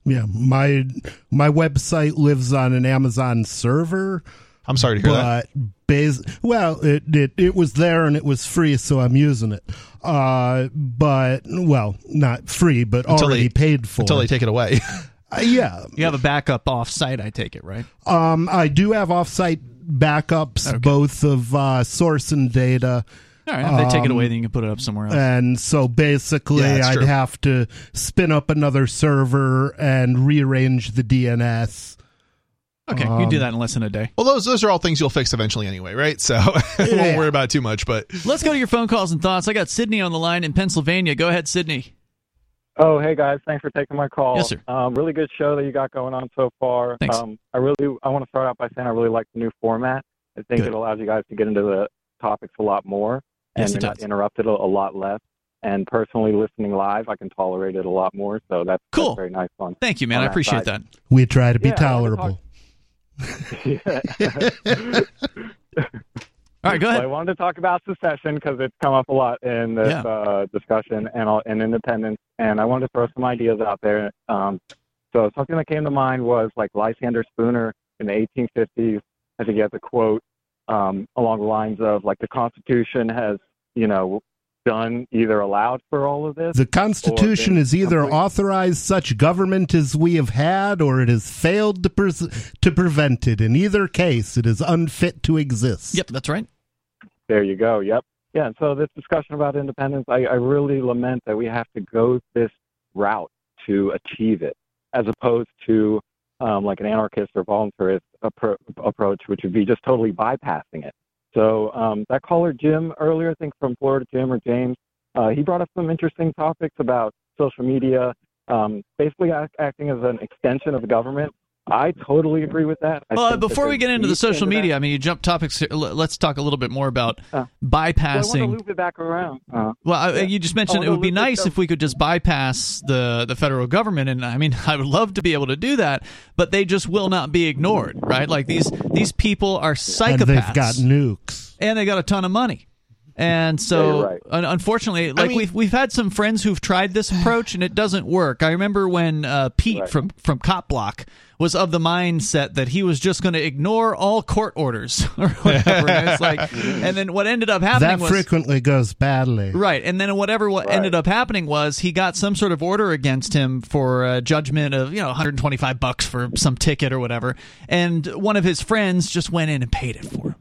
Yeah, my my website lives on an Amazon server, I'm sorry to hear that. but bas- well, it, it it was there and it was free, so I'm using it. Uh, but well, not free, but Until already they- paid for. Until they take it away. [LAUGHS] Uh, yeah, You have a backup off-site, I take it, right? um, I do have offsite backups, both of uh, source and data. All right. If they take it Um, away, then you can put it up somewhere else. And so basically, Yeah, that's I'd true. have to spin up another server and rearrange the DNS. okay, you can do um, that in less than a day. well, those those are all things you'll fix eventually anyway, right? So [LAUGHS] we Yeah. won't worry about it too much. But Let's go to your phone calls and thoughts. I got Sydney on the line in Pennsylvania. Go ahead, Sydney. Oh, hey guys, thanks for taking my call. Yes, sir. Um, really good show that you got going on so far. Thanks. Um, I really, I want to start out by saying I really like the new format. I think Good. it allows you guys to get into the topics a lot more, and Yes, you're not interrupted a, a lot less. And personally, listening live, I can tolerate it a lot more. So that's, Cool. that's very nice fun. Thank you, man. I appreciate side. that. We try to be Yeah, I wanna tolerable. [LAUGHS] All right, go Well, I wanted to talk about secession because it's come up a lot in this Yeah. uh, discussion and, all- and independence. And I wanted to throw some ideas out there. Um, so something that came to mind was like Lysander Spooner in the 1850s. I think he has a quote um, along the lines of like the Constitution has, you know, done either allowed for all of this. The Constitution been has either complete- authorized such government as we have had, or it has failed to, pres- to prevent it. In either case, it is unfit to exist. Yep, that's right. There you go. Yep. Yeah. and So this discussion about independence, I, I really lament that we have to go this route to achieve it, as opposed to um, like an anarchist or voluntarist appro- approach, which would be just totally bypassing it. So um, that caller Jim earlier, I think from Florida, Jim or James, uh, he brought up some interesting topics about social media, um, basically act- acting as an extension of the government. I totally agree with that. I Well, think that before we get into the social that. media, I mean, you jump topics. Here. Let's talk a little bit more about Uh, Well, I want to loop it back around. Uh, Well, I, Yeah. you just mentioned it would be let's- let's nice if we could just bypass the the federal government, and I mean, [LAUGHS] I would love to be able to do that, but they just will not be ignored, right? Like these these people are psychopaths, and they've got nukes. and they got a ton of money. And so, you're right. un- unfortunately, like mean- we've we've had some friends who've tried this approach and it doesn't work. I remember when uh, Pete Right. from from Cop Block was of the mindset that he was just going to ignore all court orders [LAUGHS] or whatever. and it's like, [LAUGHS] and then what ended up happening That was frequently goes badly. Right, and then whatever what Right. ended up happening was he got some sort of order against him for a judgment of you know 125 bucks for some ticket or whatever, and one of his friends just went in and paid it for him.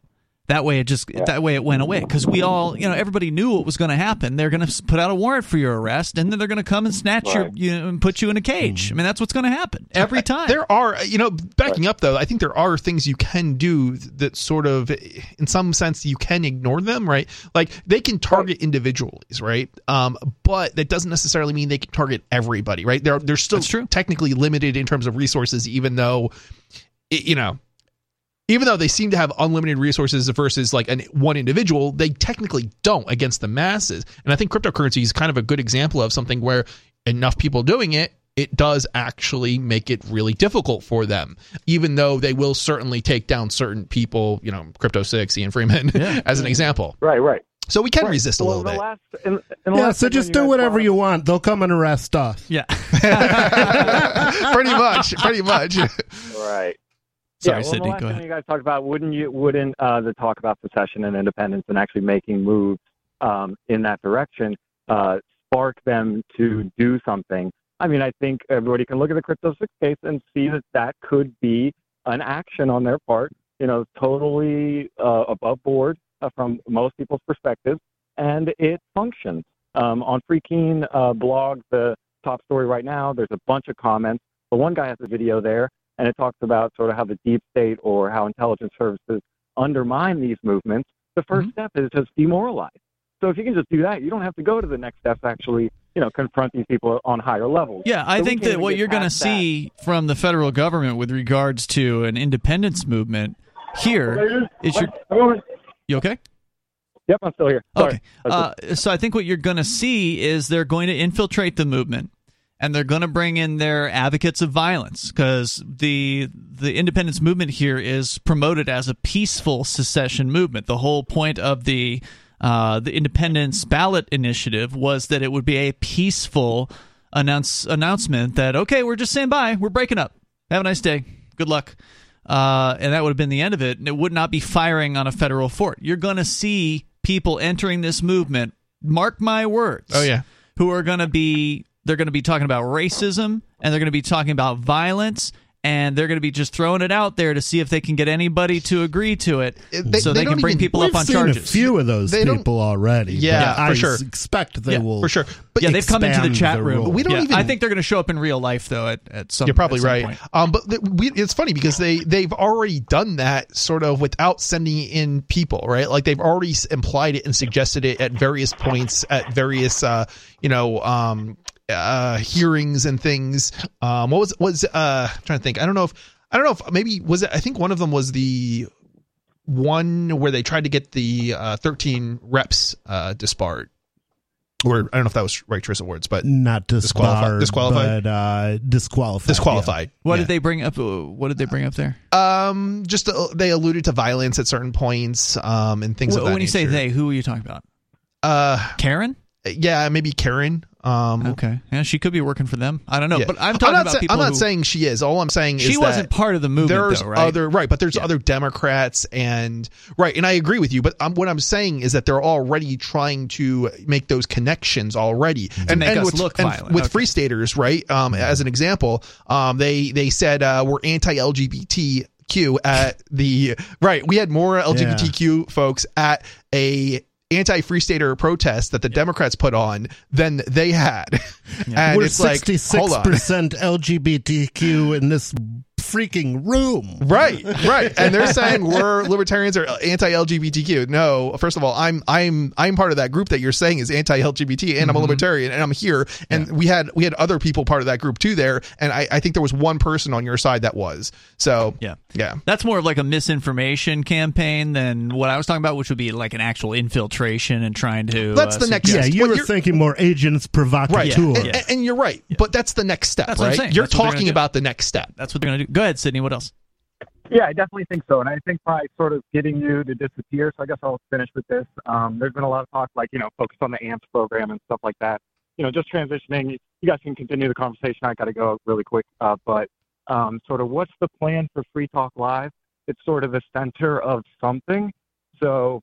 That way, it just that way it went away because we all you know everybody knew what was going to happen. They're going to put out a warrant for your arrest, and then they're going to come and snatch your you know, and put you in a cage. I mean, that's what's going to happen every [LAUGHS] time. There are, you know, backing up though, I think there are things you can do that sort of, in some sense, you can ignore them, right? Like they can target individuals, right? Um, but that doesn't necessarily mean they can target everybody, right? They're they're still true. technically limited in terms of resources, even though, it, you know. Even though they seem to have unlimited resources versus like an one individual, they technically don't against the masses. And I think cryptocurrency is kind of a good example of something where enough people doing it, it does actually make it really difficult for them. Even though they will certainly take down certain people, you know, Crypto Six, Ian Freeman, Yeah. [LAUGHS] as an example. right, right. So we can Right. resist a Well, little the bit. Last, in, in the Yeah, last so just do whatever brought you want. They'll come and arrest us. yeah. [LAUGHS] pretty much, pretty much. Right. Sorry, yeah, well, Sydney. The last Go ahead. you guys talked about, wouldn't you? Wouldn't uh, the talk about secession and independence and actually making moves um, in that direction uh, spark them to do something? I mean, I think everybody can look at the crypto six case and see that that could be an action on their part. You know, totally uh, above board uh, from most people's perspective, and it functions. Um, on Free Keene uh, blog, the top story right now, there's a bunch of comments. But one guy has a video there and it talks about sort of how the deep state or how intelligence services undermine these movements. The 1st Mhm. step is just demoralize. So if you can just do that, you don't have to go to the next step. Actually, you know, confront these people on higher levels. Yeah, I So think that what you're going to see from the federal government with regards to an independence movement here is your. You okay? Yep, I'm still here. Sorry. Okay. Uh, so I think what you're going to see is they're going to infiltrate the movement, and they're going to bring in their advocates of violence because the the independence movement here is promoted as a peaceful secession movement. The whole point of the uh, the independence ballot initiative was that it would be a peaceful announce announcement that okay, we're just saying bye, we're breaking up. Have a nice day. Good luck. Uh, and that would have been the end of it. And it would not be firing on a federal fort. You're going to see people entering this movement. Mark my words. Oh, yeah. Who are going to be? They're going to be talking about racism, and they're going to be talking about violence, and they're going to be just throwing it out there to see if they can get anybody to agree to it, They- so they they, can bring even- people We've up on seen charges. a few of those They people already. Yeah, for I sure. expect they Yeah, will. For sure. But yeah, they've come into the chat the room. rule. We don't Yeah, even- I think they're going to show up in real life though. At, at some, You're probably some right. point. Um, but th- we, it's funny because they they've already done that sort of without sending in people, right? Like they've already implied it and suggested it at various points at various uh, you know um, uh, hearings and things. Um, what was was uh, I'm trying to think? I don't know if I don't know if maybe was it. I think one of them was the one where they tried to get the uh, 13 reps uh, disbarred. Or I don't know if that was right choice of words, but Not Disqualified- disbarred, disqualified? but uh, disqualified. disqualified. What Yeah. did they bring up? uh, What did they bring up there? Um, just uh, they alluded to violence at certain points, um, and things Wh- of that when you say they, who are you talking about? uh, Karen? yeah, maybe Karen. Um, Okay, yeah, she could be working for them. I don't know, yeah. but I'm talking not about sa- people. I'm not who- saying she is. All I'm saying is she wasn't part of the movement, there's though, right? other right, but there's Yeah. other Democrats and right, and I agree with you. But um, what I'm saying is that they're already trying to make those connections already, and, make and us with, look and violent. with Okay. free staters, right? Um, as an example, um, they they said uh, we're anti-LGBTQ at the right. We had more LGBTQ folks at a anti-free stater protest that the Democrats put on than they had, [LAUGHS] and We're it's like hold on. 66% LGBTQ in this freaking room. Right, right. And they're saying [LAUGHS] we're libertarians or anti-LGBTQ. No, first of all, I'm I'm I'm part of that group that you're saying is anti-LGBT, and I'm a libertarian, and I'm here. And we had we had other people part of that group too there, and I, I think there was one person on your side that was. So Yeah. yeah. That's more of like a misinformation campaign than what I was talking about, which would be like an actual infiltration and trying to. That's uh, the next Yeah, you What were you're- thinking more agents provocateur. Right, Yeah, and, yeah. and you're right, but that's the next step, That's what I'm right? You're That's talking about the next step. That's what they're going to do. Go ahead, Sydney. What else? Yeah, I definitely think so. And I think by sort of getting you to disappear, so I guess I'll finish with this. Um, there's been a lot of talk, like, you know, focused on the AMPS program and stuff like that. You know, just transitioning, you guys can continue the conversation. I got to go really quick. Uh, but um, sort of what's the plan for Free Talk Live? It's sort of the center of something. So,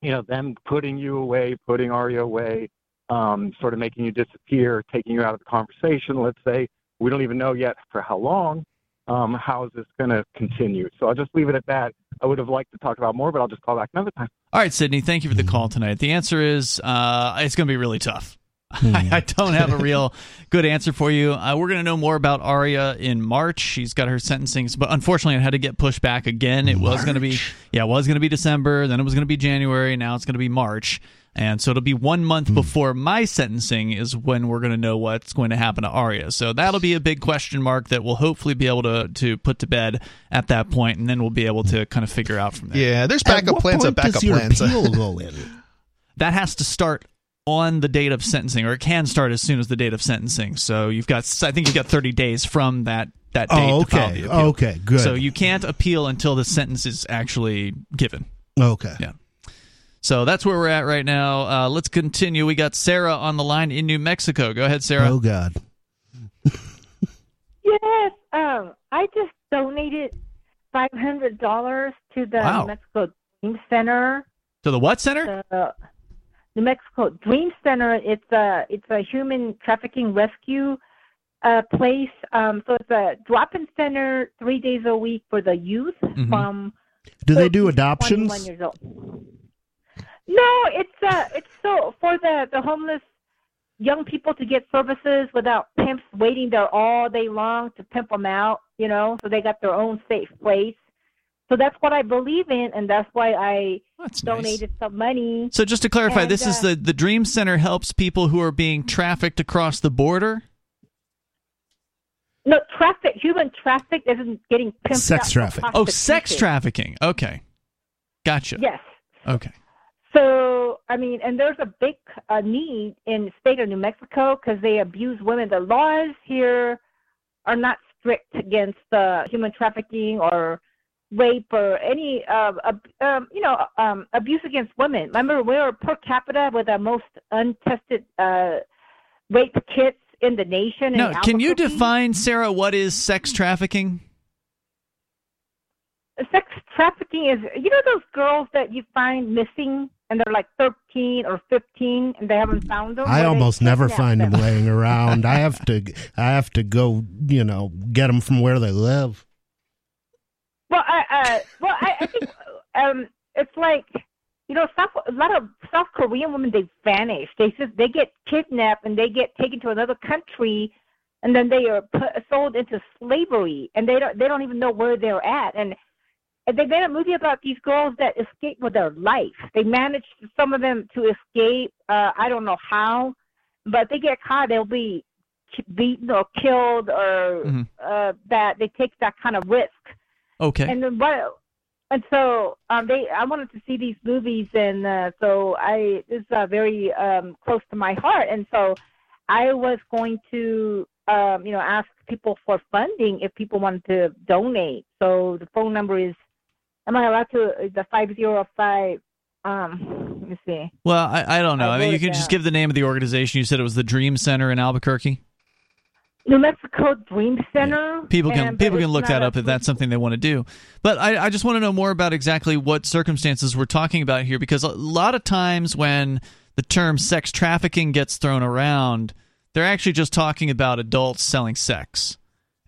you know, them putting you away, putting Aria away, um, sort of making you disappear, taking you out of the conversation, let's say. We don't even know yet for how long um, how is this going to continue? So I'll just leave it at that. I would have liked to talk about more, but I'll just call back another time. All right, Sydney. Thank you for the call tonight. The answer is uh, it's going to be really tough. [LAUGHS] I, I don't have a real good answer for you. Uh, we're going to know more about Aria in March. She's got her sentencing, but unfortunately, it had to get pushed back again. It was going to be, yeah, it was going to be December. Then it was going to be January. Now it's going to be March. And so it'll be one month hmm. before my sentencing is when we're going to know what's going to happen to Aria. So that'll be a big question mark that we'll hopefully be able to to put to bed at that point, and then we'll be able to kind of figure out from there. Yeah, there's At backup what plans point of backup does your plans. appeal [LAUGHS] go in? that has to start on the date of sentencing, or it can start as soon as the date of sentencing. So you've got, I think you've got 30 days from that that oh, date Oh, to file okay. the. Okay, good. So you can't appeal until the sentence is actually given. Okay. Yeah. So that's where we're at right now. Uh, let's continue. We got Sarah on the line in New Mexico. Go ahead, Sarah. Oh God. [LAUGHS] Yes, um, I just donated five hundred dollars to the Wow. New Mexico Dream Center. To the what center? The New Mexico Dream Center. It's a it's a human trafficking rescue uh, place. Um, so it's a drop-in center three days a week for the youth Mhm. from. Do they do 14 to 21 adoptions? Years old. No, it's uh, it's so for the the homeless young people to get services without pimps waiting there all day long to pimp them out, you know, so they got their own safe place. So that's what I believe in, and that's why I That's nice. donated some money. So just to clarify, And, this is uh, the the Dream Center helps people who are being trafficked across the border. No, traffic, human traffic isn't getting pimped Sex out for traffic. Oh, sex trafficking. Okay, gotcha. Yes. Okay. So, I mean, and there's a big uh, need in the state of New Mexico because they abuse women. The laws here are not strict against uh, human trafficking or rape or any, uh, um, you know, um, abuse against women. Remember, we're per capita with the most untested uh, rape kits in the nation. Now, can you define, Sarah, what is sex trafficking? sex trafficking is you know those girls that you find missing and they're like 13 or 15 and they haven't found them I almost never find them laying [LAUGHS] around. I have to. I have to go. You know, get them from where they live. well i uh well i, I think [LAUGHS] um it's like you know south a lot of south korean women they vanish they just they get kidnapped and they get taken to another country and then they are put, sold into slavery and they don't they don't even know where they're at and And they made a movie about these girls that escaped with their life. They managed some of them to escape. Uh, I don't know how, but they get caught, they'll be beaten or killed or Mhm. uh, that. They take that kind of risk. Okay. And then what? And so um, they, I wanted to see these movies, and uh, so I this is uh, very um, close to my heart, and so I was going to, um, you know, ask people for funding if people wanted to donate. So the phone number is, am I allowed to? uh, The five zero five. Um, let me see. Well, I, I don't know. I I mean, you can could just give the name of the organization. You said it was the Dream Center in Albuquerque. New Mexico Dream Center. People can and- people can look that up if that's something they want to do. But I, I just want to know more about exactly what circumstances we're talking about here, because a lot of times when the term sex trafficking gets thrown around, they're actually just talking about adults selling sex.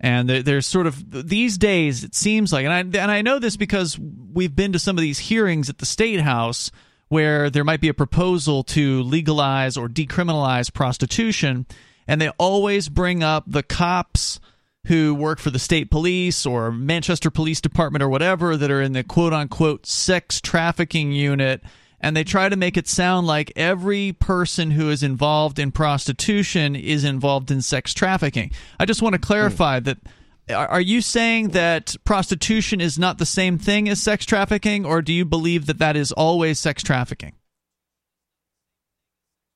And there's sort of these days it seems like, and I and I know this because we've been to some of these hearings at the state house where there might be a proposal to legalize or decriminalize prostitution, and they always bring up the cops who work for the state police or Manchester Police Department or whatever that are in the quote unquote sex trafficking unit and they try to make it sound like every person who is involved in prostitution is involved in sex trafficking. I just want to clarify that are you saying that prostitution is not the same thing as sex trafficking or do you believe that that is always sex trafficking?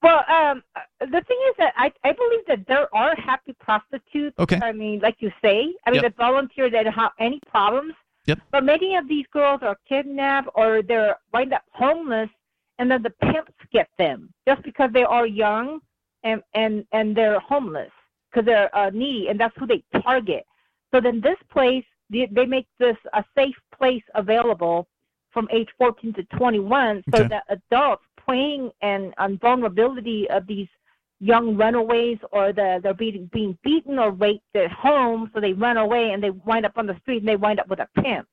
Well, um, the thing is that I, I believe that there are happy prostitutes. Okay. I mean, like you say, I mean, Yep. that volunteer that have any problems. Yep. But many of these girls are kidnapped or they're wind up homeless, and then the pimps get them just because they are young and and and they're homeless because they're uh, needy, and that's who they target. So then this place, they, they make this a safe place available from age 14 to 21, so Okay. that adults preying and on vulnerability of these young runaways or the they're being being beaten or raped at home, so they run away and they wind up on the street and they wind up with a pimp.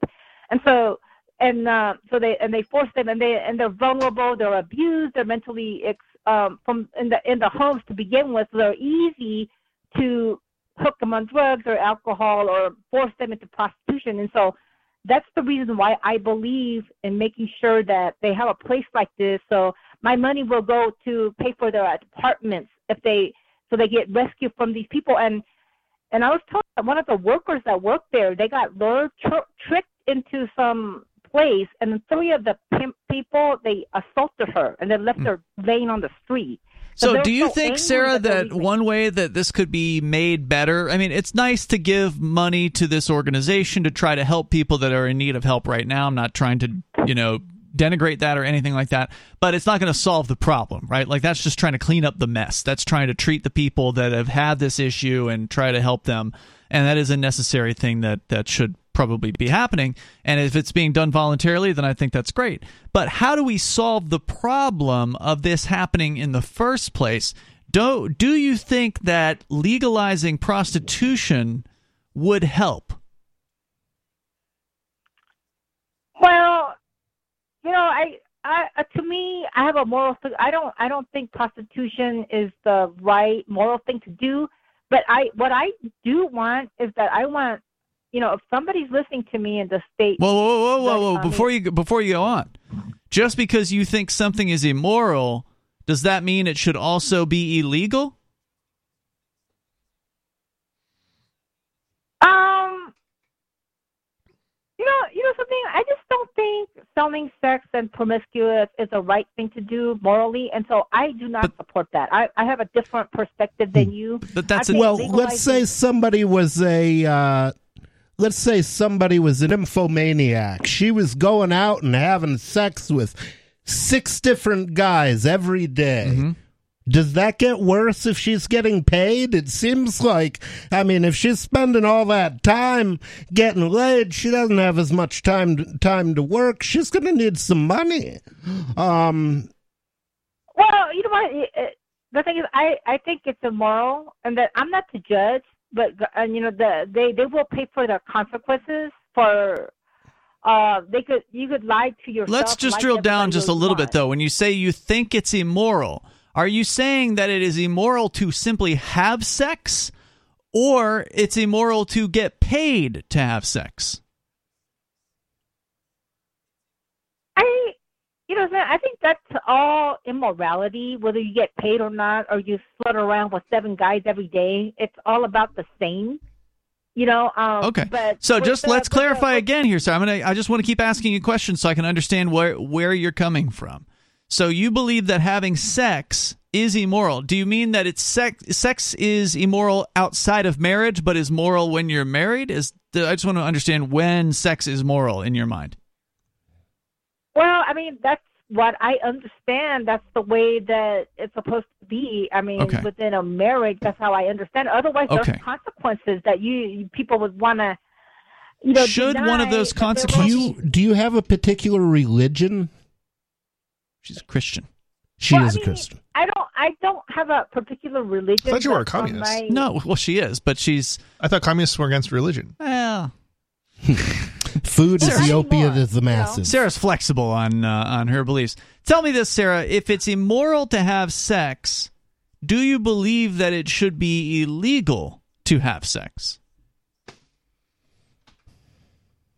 And so and uh, so they and they force them and they and they're vulnerable, they're abused, they're mentally ex, um, from in the in the homes to begin with. So they're easy to hook them on drugs or alcohol or force them into prostitution. And so that's the reason why I believe in making sure that they have a place like this. So my money will go to pay for their apartments if they so they get rescued from these people. And and I was told that one of the workers that worked there, they got lured, tr- tricked into some place, and then three of the pimp people they assaulted her and they left hmm. her laying on the street. So, they're do you so think, Sarah, that one way that this could be made better? I mean, it's nice to give money to this organization to try to help people that are in need of help right now. I'm not trying to, you know, denigrate that or anything like that, but it's not going to solve the problem, right? Like, that's just trying to clean up the mess. That's trying to treat the people that have had this issue and try to help them. And that is a necessary thing that, that should probably be happening. And if it's being done voluntarily, then I think that's great. But how do we solve the problem of this happening in the first place? Do, do you think that legalizing prostitution would help? Well, you know, I, I, uh, to me, I have a moral. Th- I don't, I don't think prostitution is the right moral thing to do. But I, what I do want is that I want, you know, if somebody's listening to me in the state. Whoa, whoa, whoa, whoa, whoa! Before you before you go on, just because you think something is immoral, does that mean it should also be illegal? Um, you know, you know something. I just don't think selling sex and promiscuous is the right thing to do morally, and so I do not support that. I, I have a different perspective than you. But that's I a- think Well, let's say somebody was a. Uh, let's say somebody was an infomaniac. She was going out and having sex with six different guys every day. Mm-hmm. Does that get worse if she's getting paid? It seems like, I mean, if she's spending all that time getting laid, she doesn't have as much time time to work. She's going to need some money. Um, Well, you know what? It- it- The thing is, I I think it's immoral, and that I'm not the judge, but and you know the they they will pay for their consequences for. Uh, they could you could lie to yourself. Let's just drill down just a little want. bit though. When you say you think it's immoral, are you saying that it is immoral to simply have sex or it's immoral to get paid to have sex? I, you know, I think that's all immorality, whether you get paid or not, or you slut around with seven guys every day. It's all about the same, you know. Um, Okay. But So just the- let's with the- clarify again here. So I'm gonna I just want to keep asking you questions so I can understand where where you're coming from. So you believe that having sex is immoral. Do you mean that it's sex sex is immoral outside of marriage but is moral when you're married? Is I just want to understand when sex is moral in your mind. Well, I mean, that's what I understand. That's the way that it's supposed to be. I mean, Okay. within a marriage, that's how I understand. Otherwise, Okay. there's consequences that you, you people would want to. You know, Should one of those that there do consequences- you do you have a particular religion? She's a Christian. She Well, is I a mean, Christian. I don't. I don't have a particular religion. I thought you were a communist. my- No, well she is, but she's I thought communists were against religion. well [LAUGHS] Food is the opiate of the you know? masses. Sarah's flexible on uh, on her beliefs. Tell me this, Sarah. If it's immoral to have sex, do you believe that it should be illegal to have sex?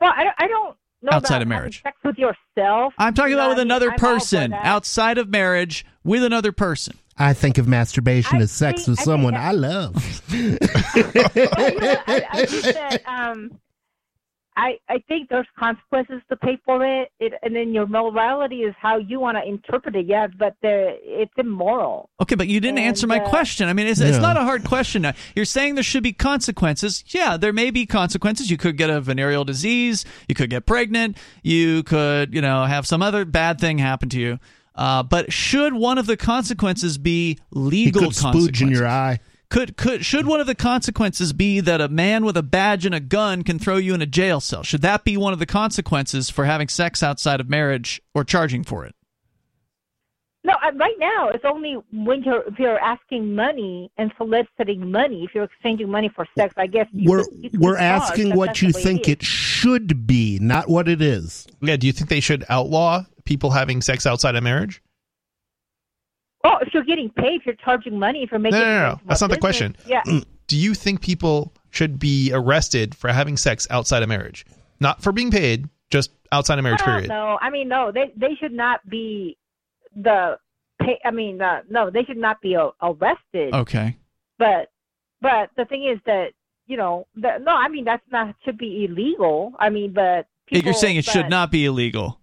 Well, I, I don't know Outside of marriage. Sex with yourself. I'm talking You know about with I mean? another I'm person outside of marriage with another person. I think of masturbation I as sex think- with I someone I love. [LAUGHS] Well, you know, I, I think that um, I I think there's consequences to pay for it, it and then your morality is how you want to interpret it. Yeah, but the, it's immoral. Okay, but you didn't And, answer my uh, question. I mean, it's, it's not a hard question. You're saying there should be consequences. Yeah, there may be consequences. You could get a venereal disease. You could get pregnant. You could, you know, have some other bad thing happen to you. Uh, but should one of the consequences be You legal could spooge in your eye. Could could should one of the consequences be that a man with a badge and a gun can throw you in a jail cell? Should that be one of the consequences for having sex outside of marriage or charging for it? No, uh, right now it's only when you're if you're asking money and soliciting money. If you're exchanging money for sex, I guess you We're could- you could we're be charged, asking what you think is. it should be, not what it is. Yeah. Do you think they should outlaw people having sex outside of marriage? Oh, if you're getting paid, if you're charging money, for making No, no, no, money from that's a not the question. Yeah. Do you think people should be arrested for having sex outside of marriage? Not for being paid, just outside of marriage. Period. know. I mean, no, they they should not be the. Pay, I mean, uh, no, they should not be uh, arrested. Okay. But but the thing is that you know, the, no, I mean that's not should be illegal. I mean, but people, You're saying it should not be illegal.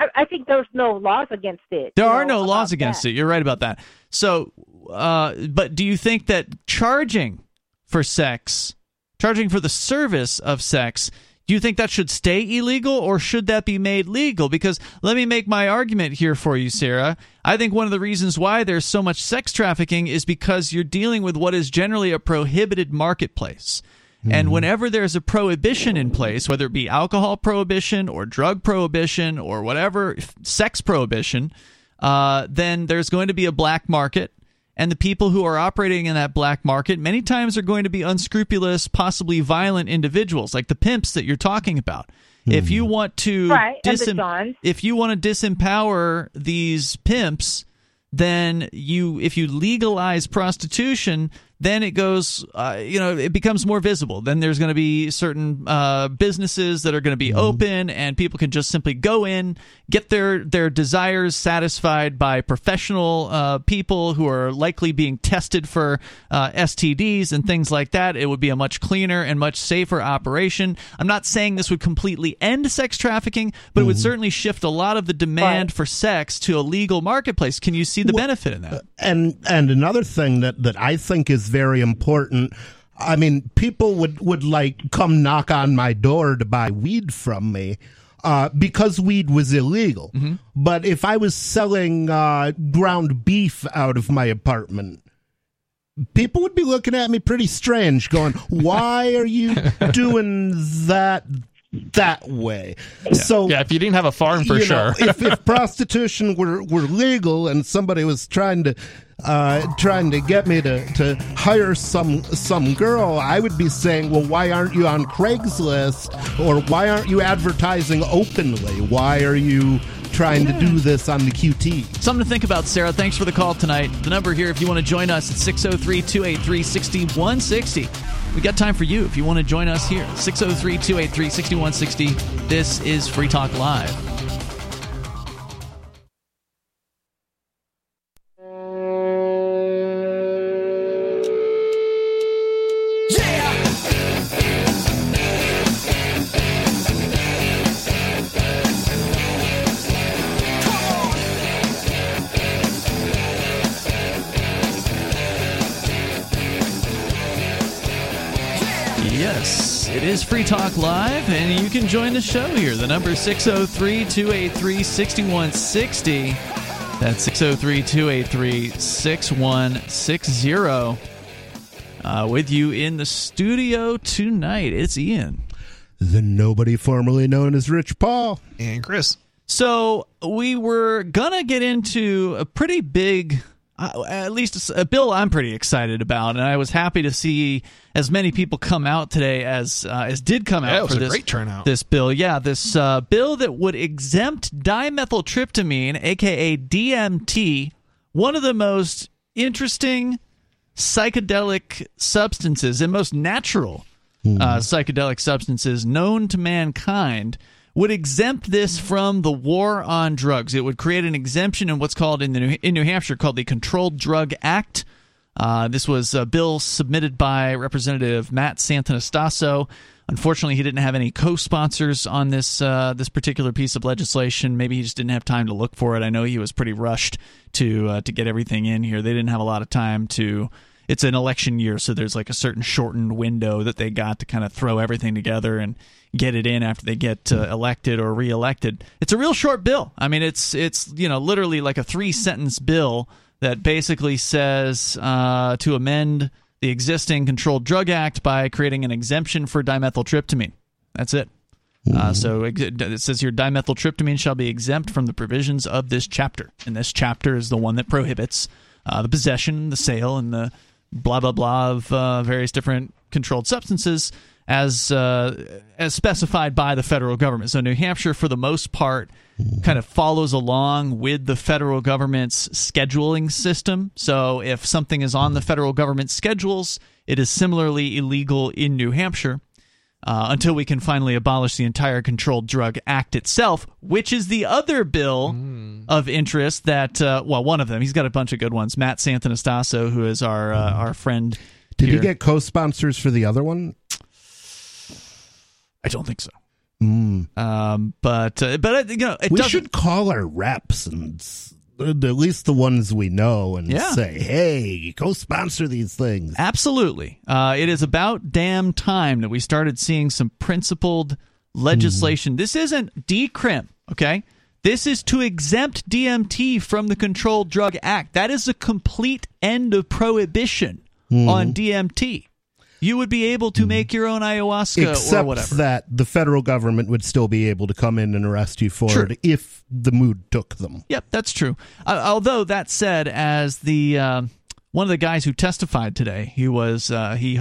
I, I think there's no laws against it. There are know, no laws against that. it. You're right about that. So, uh, but do you think that charging for sex, charging for the service of sex, do you think that should stay illegal or should that be made legal? Because let me make my argument here for you, Sarah. I think one of the reasons why there's so much sex trafficking is because you're dealing with what is generally a prohibited marketplace. And whenever there's a prohibition in place, whether it be alcohol prohibition or drug prohibition or whatever, sex prohibition, uh, then there's going to be a black market. And the people who are operating in that black market many times are going to be unscrupulous, possibly violent individuals, like the pimps that you're talking about. If you want to Right, and the disemp- Johns. if you want to disempower these pimps, then you if you legalize prostitution then it goes uh, you know it becomes more visible. Then there's going to be certain uh, businesses that are going to be open and people can just simply go in get their their desires satisfied by professional uh, people who are likely being tested for uh, STDs and things like that. It would be a much cleaner and much safer operation. I'm not saying this would completely end sex trafficking but it would certainly shift a lot of the demand Right. for sex to a legal marketplace. Can you see the benefit in that? and and another thing that that I think is very important. I mean, people would would like come knock on my door to buy weed from me. Uh, because weed was illegal. But if I was selling uh, ground beef out of my apartment, people would be looking at me pretty strange, going, [LAUGHS] "Why are you doing that that way?" So Yeah, if you didn't have a farm for sure. know, if, if prostitution were, were legal and somebody was trying to uh, trying to get me to, to hire some some girl, I would be saying, well, why aren't you on Craigslist or why aren't you advertising openly? Why are you trying to do this on the QT? Something to think about, Sarah. Thanks for the call tonight. The number here, if you want to join us, it's 603 283 6160. We got time for you if you want to join us here. 603 283 6160. This is Free Talk Live. Is Free Talk Live, and you can join the show here. The number is 603 283 6160. That's 603 283 6160. Uh, With you in the studio tonight, it's Ian. The nobody formerly known as Rich Paul. and Chris. So we were gonna get into a pretty big, uh, at least a bill I'm pretty excited about, and I was happy to see as many people come out today as uh, as did come out Yeah, it for this great turnout. This bill, yeah, this uh, bill that would exempt dimethyltryptamine, aka DMT, one of the most interesting psychedelic substances and most natural uh, psychedelic substances known to mankind would exempt this from the war on drugs. It would create an exemption in what's called in New, in New Hampshire called the Controlled Drug Act. Uh, this was a bill submitted by Representative Matt Santonastaso. Unfortunately, he didn't have any co-sponsors on this uh, this particular piece of legislation. Maybe he just didn't have time to look for it. I know he was pretty rushed to uh, to get everything in here. They didn't have a lot of time to. It's an election year, so there's like a certain shortened window that they got to kind of throw everything together and get it in after they get uh, elected or reelected. It's a real short bill. I mean, it's it's you know literally like a three sentence bill that basically says uh, to amend the existing Controlled Drug Act by creating an exemption for dimethyltryptamine. That's it. Uh, so it says here dimethyltryptamine shall be exempt from the provisions of this chapter. And this chapter is the one that prohibits uh, the possession, the sale, and the blah, blah, blah of uh, various different controlled substances as, uh, as specified by the federal government. So New Hampshire, for the most part, kind of follows along with the federal government's scheduling system. So if something is on the federal government schedules, it is similarly illegal in New Hampshire. Uh, until we can finally abolish the entire Controlled Drug Act itself, which is the other bill of interest that, uh, well, one of them. He's got a bunch of good ones. Matt Santonastaso, who is our uh, our friend. Did here. he get co-sponsors for the other one? I don't think so. Mm. Um, but uh, but uh, you know, it we should call our reps and at least the ones we know and Yeah. say, "Hey, co-sponsor these things." Absolutely. Uh, it is about damn time that we started seeing some principled legislation. This isn't decrim, okay? This is to exempt DMT from the Controlled Drug Act. That is a complete end of prohibition on DMT. You would be able to make your own ayahuasca or Except whatever. that the federal government would still be able to come in and arrest you for Sure. it if the mood took them. Yep, that's true. Uh, although that said, as the um one of the guys who testified today, he was uh, he.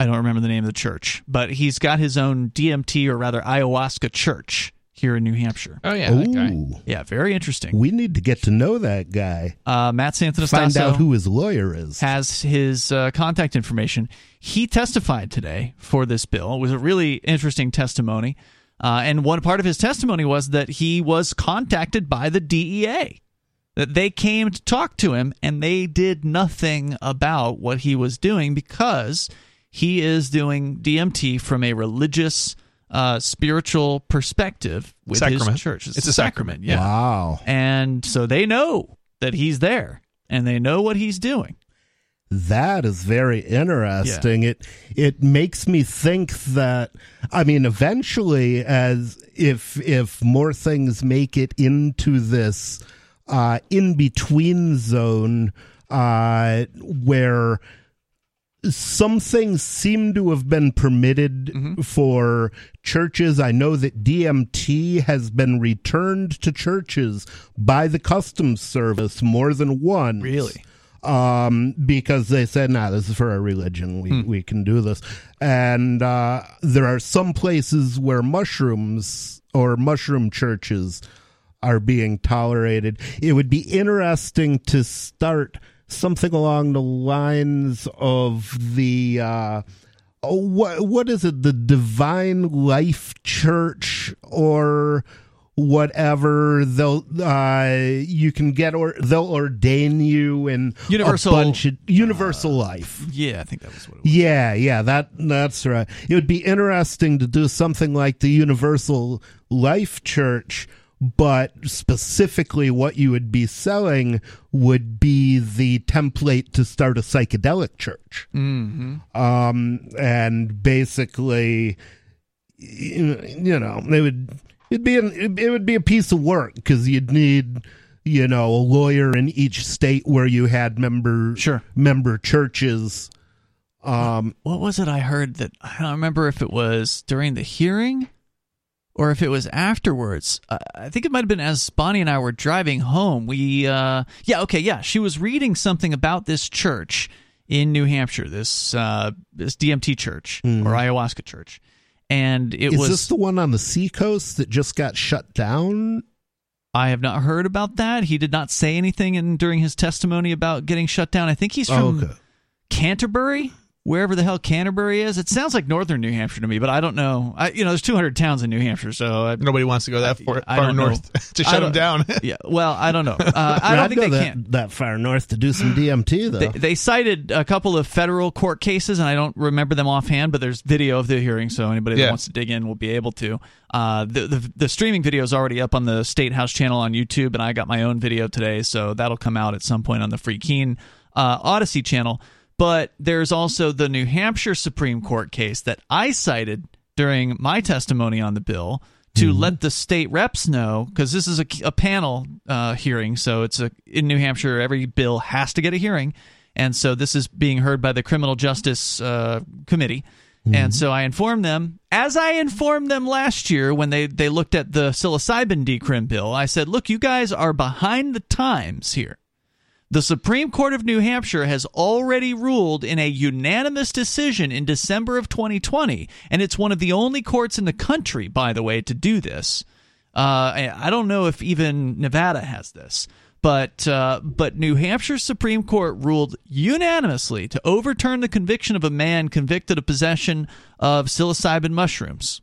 I don't remember the name of the church, but he's got his own DMT or rather ayahuasca church here in New Hampshire. Oh yeah, that guy. Ooh, Yeah, very interesting. we need to get to know that guy. Uh, Matt Find Santonastaso out who his lawyer is. has his uh, contact information. He testified today for this bill. It was a really interesting testimony. Uh, and one part of his testimony was that he was contacted by the DEA, that they came to talk to him and they did nothing about what he was doing because he is doing DMT from a religious, uh, spiritual perspective with Sacrament. his church. It's a sacrament. yeah. Wow. And so they know that he's there and they know what he's doing. That is very interesting. It it makes me think that I mean eventually as if if more things make it into this uh in between zone uh where some things seem to have been permitted for churches. I know that DMT has been returned to churches by the customs service more than once Really? um, because they said, "Nah, this is for our religion. We we can do this." And uh, there are some places where mushrooms or mushroom churches are being tolerated. It would be interesting to start something along the lines of the. Uh, oh, what what is it? The Divine Life Church or whatever they'll uh you can get or they'll ordain you in Universal- a bunch of universal life Yeah, I think that was what it was. yeah yeah that that's right it would be interesting to do something like the universal life church but specifically what you would be selling would be the template to start a psychedelic church Mm-hmm. um, and basically, you you know, it would it'd be an, it would be a piece of work because you'd need you know a lawyer in each state where you had member Sure. member churches. Um, What was it I heard that I don't remember if it was during the hearing or if it was afterwards. Uh, I think it might have been as Bonnie and I were driving home. We, uh, yeah, okay, yeah. She was reading something about this church in New Hampshire, this uh, this DMT church or ayahuasca church, and it is was. this the one on the seacoast that just got shut down? I have not heard about that. He did not say anything in during his testimony about getting shut down. I think he's from Oh, okay. Canterbury. Wherever the hell Canterbury is. It sounds like northern New Hampshire to me, but I don't know. I, you know, there's 200 towns in New Hampshire, so I, Nobody wants to go that far, I far north [LAUGHS] to shut them down. [LAUGHS] yeah. Well, I don't know. Uh, I [LAUGHS] don't think go they that, can. that far north to do some DMT though. They, they cited a couple of federal court cases, and I don't remember them offhand, but there's video of the hearing, so anybody that wants to dig in will be able to. Uh, the, the the streaming video is already up on the State House channel on YouTube, and I got my own video today, so that'll come out at some point on the Free Keene uh, Odyssey channel. But there's also the New Hampshire Supreme Court case that I cited during my testimony on the bill to let the state reps know because this is a, a panel uh, hearing. So it's a in new hampshire every bill has to get a hearing. And so this is being heard by the criminal justice uh, committee. And so i informed them as i informed them last year when they, they looked at the psilocybin decrim bill i said look you guys are behind the times here the Supreme Court of New Hampshire has already ruled in a unanimous decision in December of 2020, and it's one of the only courts in the country, by the way, to do this. Uh, I I don't know if even Nevada has this, but uh, but New Hampshire Supreme Court ruled unanimously to overturn the conviction of a man convicted of possession of psilocybin mushrooms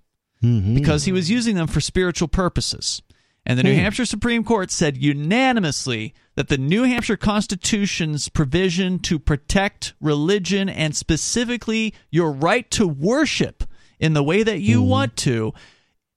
because he was using them for spiritual purposes. And the New Hampshire Supreme Court said unanimously that the New Hampshire Constitution's provision to protect religion and specifically your right to worship in the way that you want to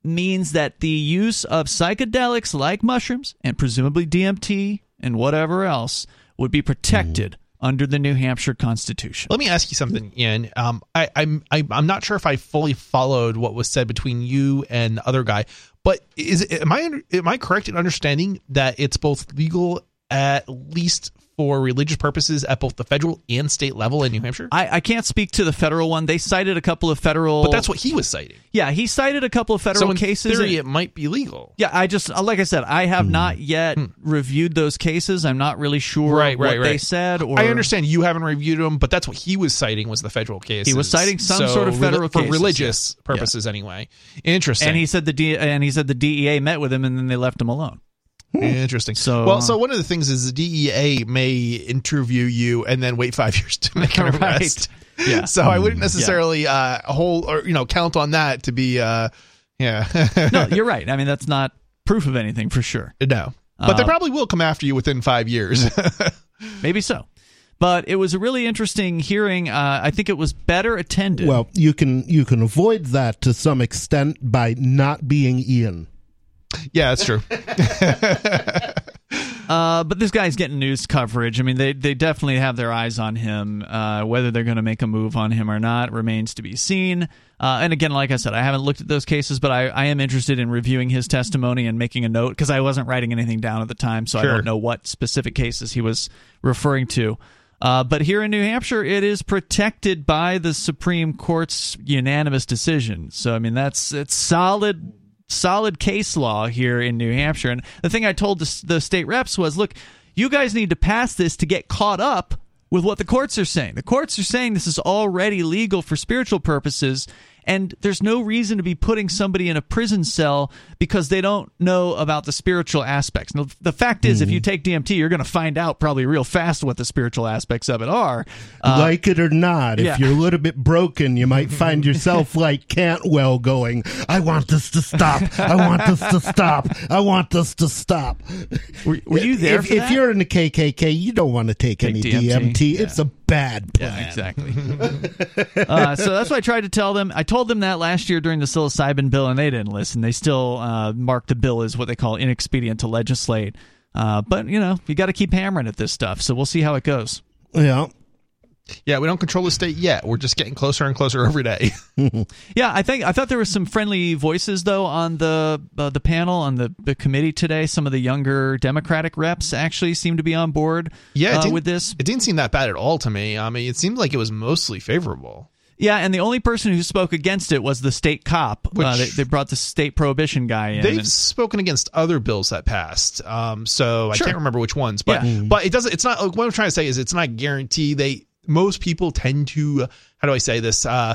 means that the use of psychedelics like mushrooms and presumably DMT and whatever else would be protected under the New Hampshire Constitution. Let me ask you something, Ian. Um, I, I'm I, I'm not sure if I fully followed what was said between you and the other guy, but is am I am I correct in understanding that it's both legal at least for religious purposes at both the federal and state level in New Hampshire? I, I can't speak to the federal one. They cited a couple of federal. But that's what he was citing. Yeah, he cited a couple of federal so in cases. theory, and- it might be legal. yeah, I just uh, like I said, I have not yet reviewed those cases. I'm not really sure Hmm. Right, what right, they said. Or I understand you haven't reviewed them, but that's what he was citing was the federal case. He was citing some sort of federal for cases, religious yeah. purposes anyway. Interesting. and he said the D, and he said the DEA met with him and then they left him alone. Interesting. So- well, so one of the things is the DEA may interview you and then wait five [LAUGHS] years to make an Right. arrest. Yeah. [LAUGHS] So I wouldn't necessarily uh hold or you know count on that to be uh yeah [LAUGHS] No, you're right. I mean, that's not proof of anything for sure. no. But they Uh, probably will come after you within five years. Maybe so. But it was a really interesting hearing. Uh, I think it was better attended. well, you can you can avoid that to some extent by not being Ian. Yeah, that's true. [LAUGHS] Uh, but this guy's getting news coverage. I mean, they they definitely have their eyes on him. Uh, whether they're going to make a move on him or not remains to be seen. Uh, and again, like I said, I haven't looked at those cases, but I, I am interested in reviewing his testimony and making a note because I wasn't writing anything down at the time, so I don't know what specific cases he was referring to. Uh, but here in New Hampshire, it is protected by the Supreme Court's unanimous decision. So I mean, that's it's solid solid case law here in New Hampshire. And the thing I told the, the state reps was, look, you guys need to pass this to get caught up with what the courts are saying. The courts are saying this is already legal for spiritual purposes. And there's no reason to be putting somebody in a prison cell because they don't know about the spiritual aspects. Now, the fact is, if you take DMT, you're going to find out probably real fast what the spiritual aspects of it are. Uh, like it or not, if yeah. you're a little bit broken, you might find yourself [LAUGHS] like Cantwell going, I want this to stop. I want this to stop. I want this to stop. were, were you there? If, if you're in the KKK, you don't want to take, Take any DMT, DMT. yeah. It's a bad plan. Yeah, exactly. [LAUGHS] uh, so that's what I tried to tell them. I told them that last year during the psilocybin bill, and they didn't listen. They still uh, marked the bill as what they call inexpedient to legislate. Uh, but you know, you got to keep hammering at this stuff. So we'll see how it goes. Yeah. Yeah, we don't control the state yet. We're just getting closer and closer every day. [LAUGHS] Yeah, I think I thought there were some friendly voices though on the uh, the panel on the, the committee today. Some of the younger Democratic reps actually seem to be on board. Yeah, uh, with this. It didn't seem that bad at all to me. I mean, it seemed like it was mostly favorable. Yeah, and the only person who spoke against it was the state cop. uh, they, they brought the state prohibition guy in. They've and- spoken against other bills that passed. Um, so Sure. I can't remember which ones, but Yeah. but it doesn't. It's not. like, What I'm trying to say is it's not guaranteed. They most people tend to how do I say this? Uh,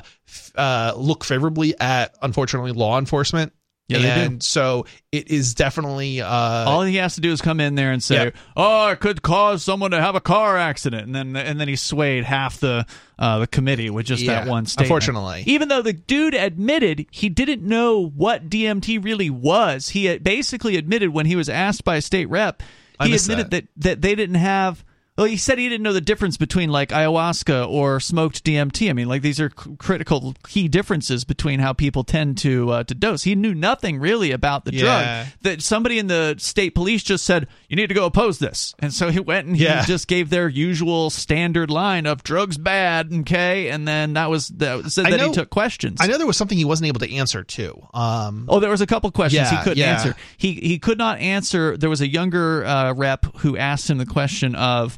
uh, look favorably at unfortunately law enforcement Yeah, they do. and so it is definitely uh, All he has to do is come in there and say, Yeah. "Oh, it could cause someone to have a car accident," and then and then he swayed half the uh, the committee with just that one statement. unfortunately. even though the dude admitted he didn't know what DMT really was, he basically admitted when he was asked by a state rep, he admitted that. that they didn't have. Well, he said he didn't know the difference between like ayahuasca or smoked DMT. I mean, like these are c- critical key differences between how people tend to uh, to dose. He knew nothing really about the Yeah. drug. That somebody in the state police just said you need to go oppose this, and so he went and he Yeah. just gave their usual standard line of drugs bad, okay, and then that was that said I that know- he took questions. I know there was something he wasn't able to answer too. Um, Oh, there was a couple questions he couldn't yeah. answer. He he could not answer. There was a younger uh, rep who asked him the question of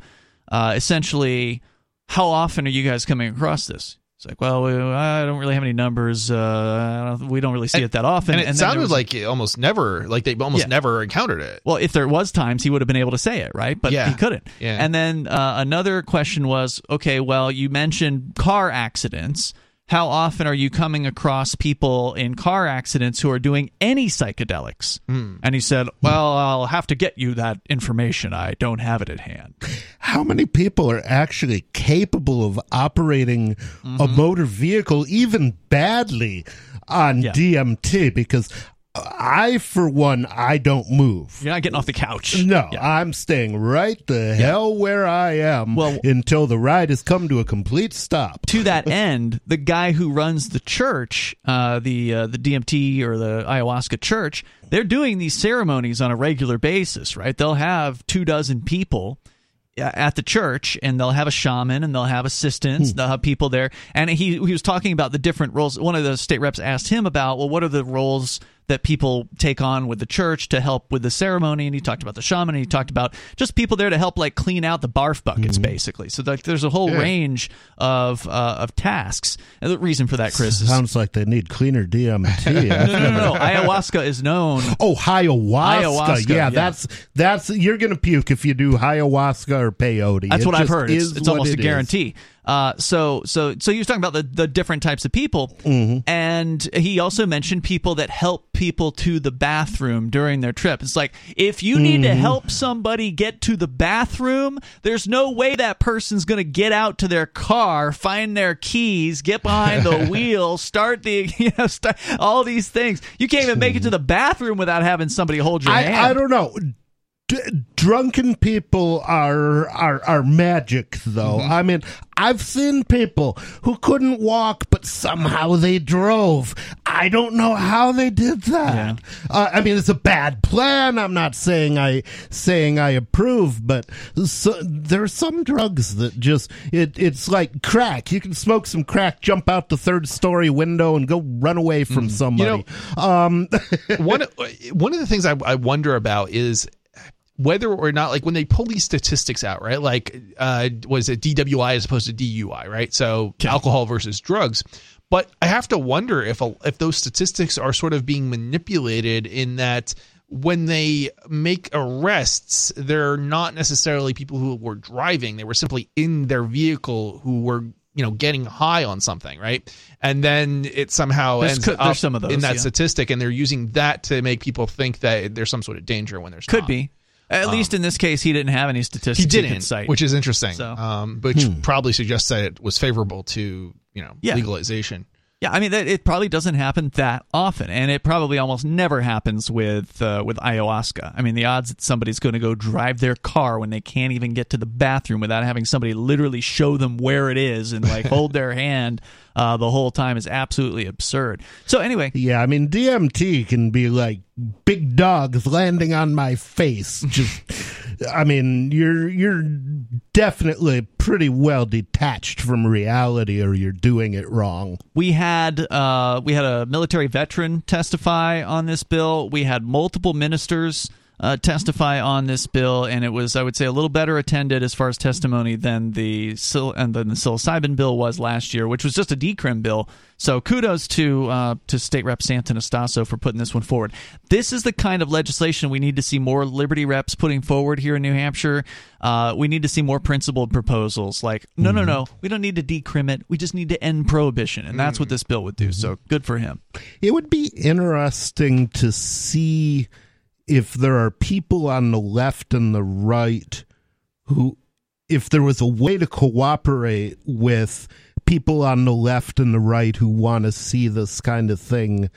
uh, essentially, how often are you guys coming across this? It's like, well, we, I don't really have any numbers. Uh, I don't, we don't really see it that often. and it there sounded was- like almost never, like they almost Yeah. never encountered it. Well, if there was times, he would have been able to say it, right? But Yeah. he couldn't. Yeah. And then uh, another question was, okay, well, you mentioned car accidents. How often are you coming across people in car accidents who are doing any psychedelics? Hmm. And he said, well, I'll have to get you that information. I don't have it at hand. How many people are actually capable of operating a motor vehicle, even badly, on Yeah. DMT? Because I, for one, I don't move. You're not getting off the couch. No, Yeah. I'm staying right the hell where I am Well- until the ride has come to a complete stop. to that [LAUGHS] end, the guy who runs the church, uh, the uh, the DMT or the ayahuasca church, they're doing these ceremonies on a regular basis, right? They'll have two dozen people uh, at the church, and they'll have a shaman, and they'll have assistants, they'll have people there. And he he was talking about the different roles. One of the state reps asked him about, well, what are the roles that people take on with the church to help with the ceremony and he talked about the shaman and he talked about just people there to help like clean out the barf buckets basically so like there's a whole range of uh, of tasks and the reason for that chris is Sounds like they need cleaner DMT. [LAUGHS] no, no, no, no. Ayahuasca is known. Oh, ayahuasca. Ayahuasca, yeah, yeah. that's that's you're gonna puke if you do ayahuasca or peyote. That's It what I've heard. It's, it's almost a it is. Uh, so, so, so he was talking about the, the different types of people, Mm-hmm. and he also mentioned people that help people to the bathroom during their trip. It's like if you need Mm-hmm. to help somebody get to the bathroom, there's no way that person's going to get out to their car, find their keys, get behind the [LAUGHS] wheel, start the, [LAUGHS] you know, start all these things. You can't even make it to the bathroom without having somebody hold your hand. I, I don't know. D- drunken people are are are magic though. Mm-hmm. I mean, I've seen people who couldn't walk but somehow they drove. I don't know how they did that. Uh, I mean, it's a bad plan. I'm not saying I saying I approve, but so, there are some drugs that just it it's like crack. You can smoke some crack, jump out the third story window, and go run away from somebody. um, [LAUGHS] one one of the things I, I wonder about is whether or not like when they pull these statistics out, right? Like, uh, was it DWI as opposed to DUI, right? So alcohol versus drugs. But I have to wonder if a, if those statistics are sort of being manipulated in that when they make arrests, they're not necessarily people who were driving; they were simply in their vehicle who were you know getting high on something, right? And then it somehow There's ends co- up some of those, in that yeah. statistic, and they're using that to make people think that there's some sort of danger when there's Could not. be. At least in this case, he didn't have any statistics. He didn't, cite. which is interesting. So- Um, which probably suggests that it was favorable to you know Yeah. legalization. Yeah, I mean, that, it probably doesn't happen that often, and it probably almost never happens with uh, with ayahuasca. I mean, the odds that somebody's going to go drive their car when they can't even get to the bathroom without having somebody literally show them where it is and like hold their [LAUGHS] hand uh, the whole time is absolutely absurd. So anyway, Yeah, I mean DMT can be like big dogs landing on my face. Just [LAUGHS] I mean, you're you're definitely pretty well detached from reality or you're doing it wrong. we had uh, we had a military veteran testify on this bill. We had multiple ministers uh, testify on this bill, and it was, I would say, a little better attended as far as testimony than the sil- and than the psilocybin bill was last year, which was just a decrim bill. So kudos to uh, to State Rep Santonastaso for putting this one forward. This is the kind of legislation we need to see more Liberty reps putting forward here in New Hampshire. Uh, we need to see more principled proposals like, no, no, no, we don't need to decrim it. We just need to end prohibition, and that's what this bill would do. So good for him. It would be interesting to see if there are people on the left and the right who, if there was a way to cooperate with people on the left and the right who want to see this kind of thing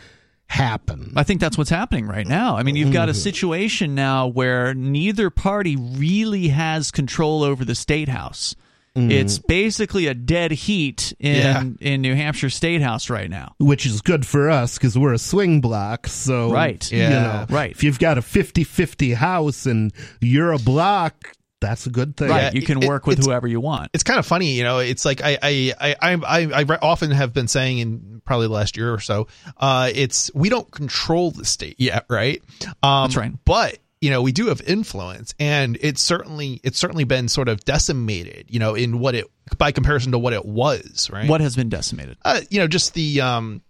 happen. I think that's what's happening right now. I mean, you've got a mm-hmm. situation now where neither party really has control over the state house. It's basically a dead heat in Yeah. in New Hampshire State House right now. Which is good for us because we're a swing block. So, Right. you Yeah. know, Right. If you've got a 50 50 house and you're a block, that's a good thing. Right, you can it- work with whoever you want. it's kind of funny, you know. It's like I I I I, I, I often have been saying in probably the last year or so. Uh, it's we don't control the state yet, right? Um, That's right. But you know we do have influence, and it's certainly it's certainly been sort of decimated, you know, in what it by comparison to what it was, right? What has been decimated? uh, you know, just the um,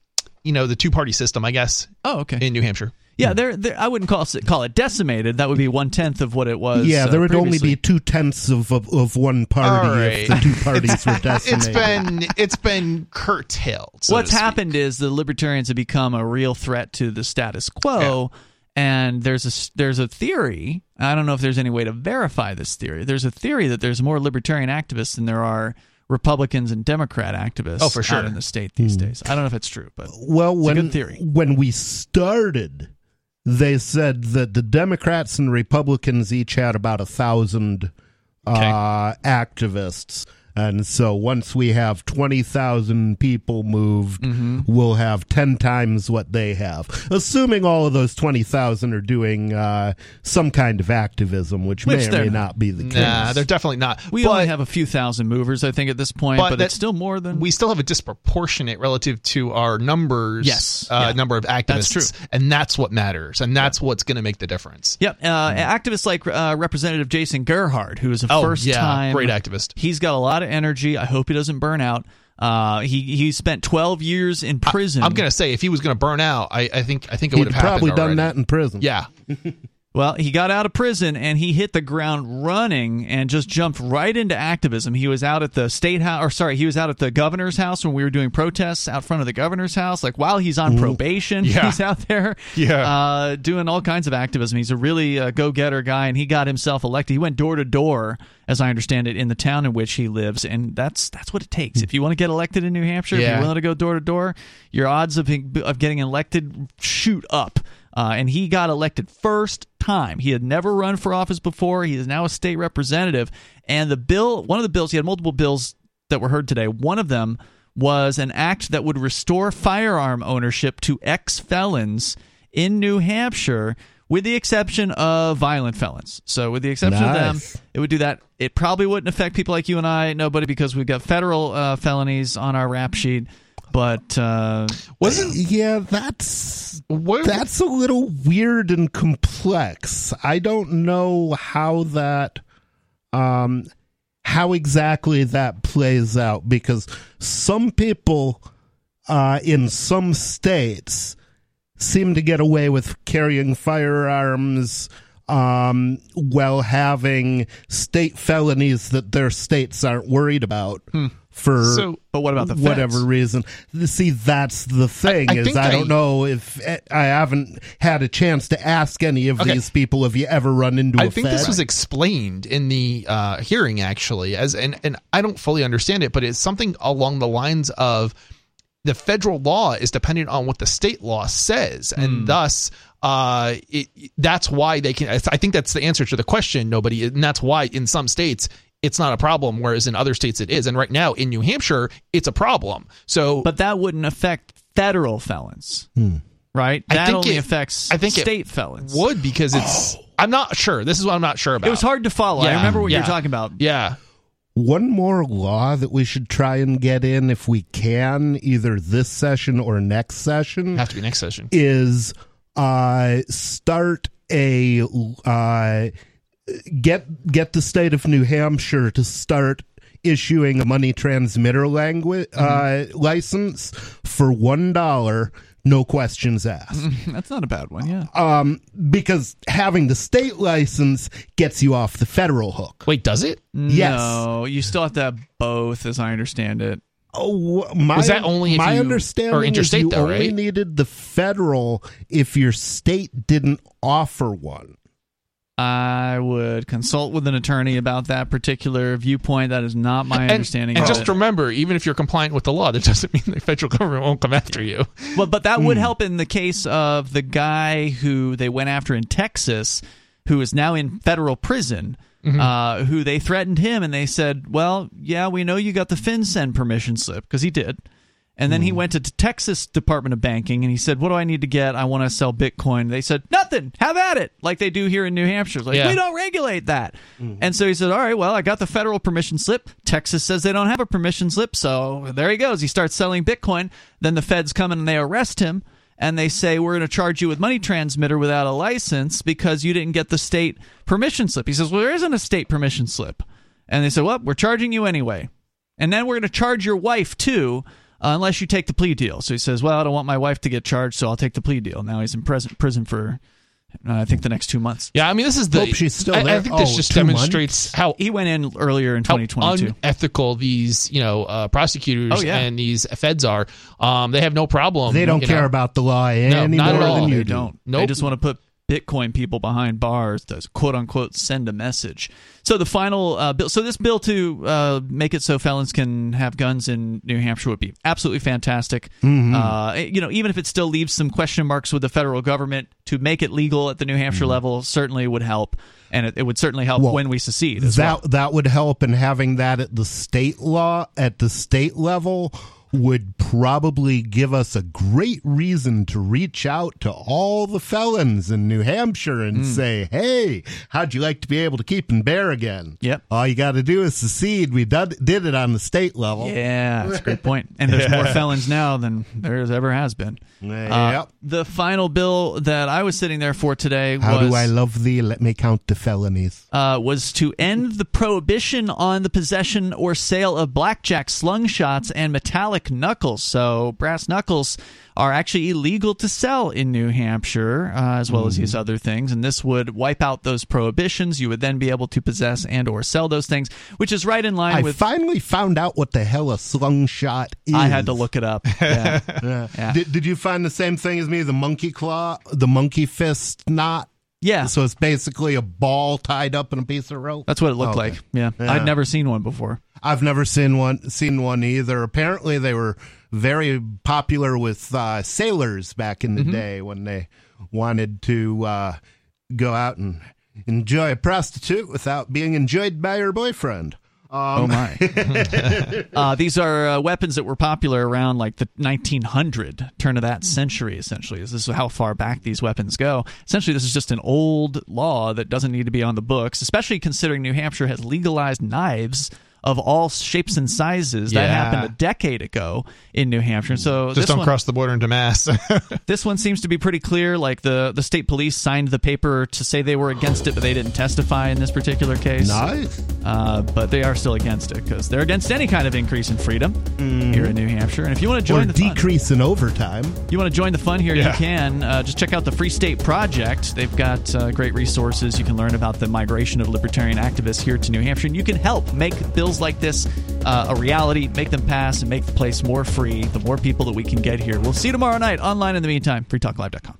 you know, the two party system, I guess, Oh, okay. in New Hampshire. Yeah, there. there I wouldn't call it, call it decimated. That would be one tenth of what it was. Yeah, uh, there would only be two tenths of, of of one party All if the two parties [LAUGHS] were decimated. It's been it's been curtailed. so What's to speak. happened is the libertarians have become a real threat to the status quo. And there's a s- there's a theory. I don't know if there's any way to verify this theory. There's a theory that there's more libertarian activists than there are Republicans and Democrat activists. Oh, for sure. out in the state these days. I don't know if it's true, but well, it's a when good theory. when we started, they said that the Democrats and Republicans each had about a thousand uh, activists. And so once we have 20,000 people moved, Mm-hmm. we'll have 10 times what they have. Assuming all of those 20,000 are doing uh, some kind of activism, which, Which may or may not. not be the case. Nah, they're definitely not. We but only have a few thousand movers, I think, at this point, But but, that- it's still more than we still have a disproportionate relative to our numbers. Yes. uh, Yeah. number of activists. That's true. and that's what matters, and that's what's going to make the difference. Yep, uh, activists like uh, Representative Jason Gerhard, who is a Oh, first yeah, time great activist. He's got a lot of energy. I hope he doesn't burn out. Uh, he he spent 12 years in prison. I'm going to say if he was going to burn out, I, I think I think it He'd would have probably happened done already. that in prison. Yeah, [LAUGHS] Well, he got out of prison and he hit the ground running and just jumped right into activism. He was out at the state house, or sorry, he was out at the governor's house when we were doing protests out front of the governor's house. Like while he's on probation, Yeah. he's out there, [LAUGHS] Yeah. uh, doing all kinds of activism. He's a really uh, go-getter guy, and he got himself elected. He went door to door, as I understand it, in the town in which he lives, and that's that's what it takes. If you want to get elected in New Hampshire, if you're willing to go door to door, your odds of of getting elected shoot up. Uh, and he got elected first time. He had never run for office before. He is now a state representative. And the bill, one of the bills, he had multiple bills that were heard today. One of them was an act that would restore firearm ownership to ex felons in New Hampshire, with the exception of violent felons. So, with the exception of them, it would do that. It probably wouldn't affect people like you and I, nobody, because we've got federal uh, felonies on our rap sheet. But uh, wasn't Yeah, that's what, that's a little weird and complex. I don't know how that um how exactly that plays out because some people uh in some states seem to get away with carrying firearms um while having state felonies that their states aren't worried about for So- but what about the whatever feds? reason. See, that's the thing I is I, I- don't know if I haven't had a chance to ask any of Okay. these people. Have you ever run into? I think this was explained in the uh, hearing actually, as and and I don't fully understand it, but it's something along the lines of the federal law is dependent on what the state law says, and thus. Uh, it, that's why they can. I think that's the answer to the question. Nobody, and that's why in some states it's not a problem, whereas in other states it is. And right now in New Hampshire, it's a problem. So, But that wouldn't affect federal felons, right? I That think only it- affects I think it state felons. would because it's. I'm not sure. This is what I'm not sure about. It was hard to follow. I remember what you yeah. were talking about. Yeah. One more law that we should try and get in if we can, either this session or next session. Have to be next session. is uh, start a uh, get get the state of New Hampshire to start issuing a money transmitter language uh, license for one dollar, no questions asked. [LAUGHS] That's not a bad one. Yeah. Um, because having the state license gets you off the federal hook. Wait, does it? Yes. No, you still have to have both, as I understand it. Oh, my, Was that only if my you- understanding or interstate is you though, only right? needed the federal if your state didn't offer one. I would consult with an attorney about that particular viewpoint. That is not my And, understanding. and of just it. remember, even if you're compliant with the law, that doesn't [LAUGHS] mean the federal government won't come after you. Well, but that Hmm. would help in the case of the guy who they went after in Texas, who is now in federal prison. Mm-hmm. Uh, who they threatened him and they said, "Well, yeah, we know you got the FinCEN permission slip because he did." And then he hmm. went to the Texas Department of Banking and he said, "What do I need to get? I want to sell Bitcoin." They said, "Nothing. Have at it." Like they do here in New Hampshire. Like Yeah. we don't regulate that. Mm-hmm. And so he said, "All right, well, I got the federal permission slip. Texas says they don't have a permission slip, so there he goes. He starts selling Bitcoin. Then the feds come in and they arrest him." And they say we're going to charge you with money transmitter without a license because you didn't get the state permission slip. He says, "Well, there isn't a state permission slip." And they said, "Well, we're charging you anyway." And then we're going to charge your wife too, uh, unless you take the plea deal. So he says, "Well, I don't want my wife to get charged, so I'll take the plea deal." Now he's in prison prison for, uh, I think, the next two months. Yeah, I mean, this is the. Hope she's still I, I think this Oh, just two demonstrates how He went in earlier in how 2022. unethical these you know uh, prosecutors Oh, yeah. and these feds are. Um, they have no problem. They don't care know. about the law No, any not at more all. than you they do. don't. They just want to put Bitcoin people behind bars to quote unquote send a message. So the final uh, bill. So this bill to uh, make it so felons can have guns in New Hampshire would be absolutely fantastic. Mm-hmm. Uh, you know, even if it still leaves some question marks with the federal government, to make it legal at the New Hampshire level certainly would help, and it, it would certainly help Mm-hmm. Well, when we secede that well. that would help in having that at the state law at the state level would probably give us a great reason to reach out to all the felons in New Hampshire and say, "Hey, how'd you like to be able to keep and bear again?" Yep. All you got to do is secede. We did, did it on the state level. Yeah, that's a great point. [LAUGHS] And there's more felons now than there's ever has been. Uh, Yep. the final bill that I was sitting there for today How was do I love thee? Let me count the felonies. uh, was to end the prohibition on the possession or sale of blackjack slung shots, and metallic knuckles. So brass knuckles are actually illegal to sell in New Hampshire, uh, as well as these other things. And this would wipe out those prohibitions. You would then be able to possess and or sell those things, which is right in line I with. finally found out what the hell a slungshot is. I had to look it up. [LAUGHS] Yeah. Yeah. Yeah. Did, did you find the same thing as me? The monkey claw, the monkey fist knot. yeah. So it's basically a ball tied up in a piece of rope. That's what it looked Okay. like. Yeah. Yeah. I'd never seen one before. I've never seen one seen one either. Apparently, they were very popular with uh, sailors back in the Mm-hmm. day when they wanted to uh, go out and enjoy a prostitute without being enjoyed by her boyfriend. Oh my! [LAUGHS] [LAUGHS] uh, these are uh, weapons that were popular around like the 1900 turn of that century. Essentially, this is how far back these weapons go. Essentially, this is just an old law that doesn't need to be on the books, especially considering New Hampshire has legalized knives of all shapes and sizes. That happened a decade ago in New Hampshire. So Just this don't one, cross the border into Mass. [LAUGHS] this one seems to be pretty clear. Like the the state police signed the paper to say they were against it, but they didn't testify in this particular case. Nice. Uh, but they are still against it because they're against any kind of increase in freedom here in New Hampshire. And if you want to join Or the fun, decrease in overtime. you want to join the fun here, Yeah. you can. Uh, just check out the Free State Project. They've got uh, great resources. You can learn about the migration of libertarian activists here to New Hampshire, and you can help make like this uh, a reality, make them pass, and make the place more free. The more people that we can get here. We'll see you tomorrow night online. In the meantime, freetalklive.com.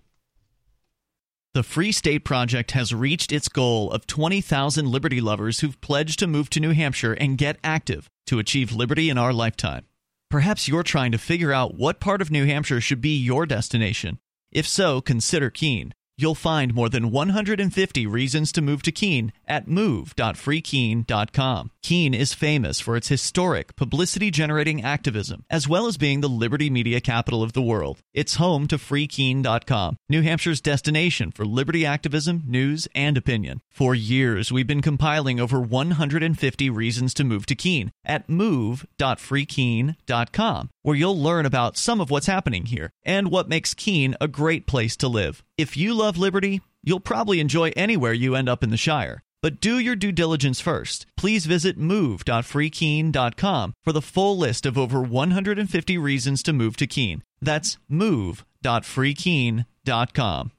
The Free State Project has reached its goal of 20,000 liberty lovers who've pledged to move to New Hampshire and get active to achieve liberty in our lifetime. Perhaps you're trying to figure out what part of New Hampshire should be your destination. If so, consider Keene. You'll find more than 150 reasons to move to Keene at move.freekeene.com. Keene is famous for its historic, publicity generating activism, as well as being the liberty media capital of the world. It's home to freekeene.com, New Hampshire's destination for liberty activism, news, and opinion. For years, we've been compiling over 150 reasons to move to Keene at move.freekeene.com, where you'll learn about some of what's happening here and what makes Keene a great place to live. If you love liberty, you'll probably enjoy anywhere you end up in the Shire. But do your due diligence first. Please visit move.freekeene.com for the full list of over 150 reasons to move to Keene. That's move.freekeene.com.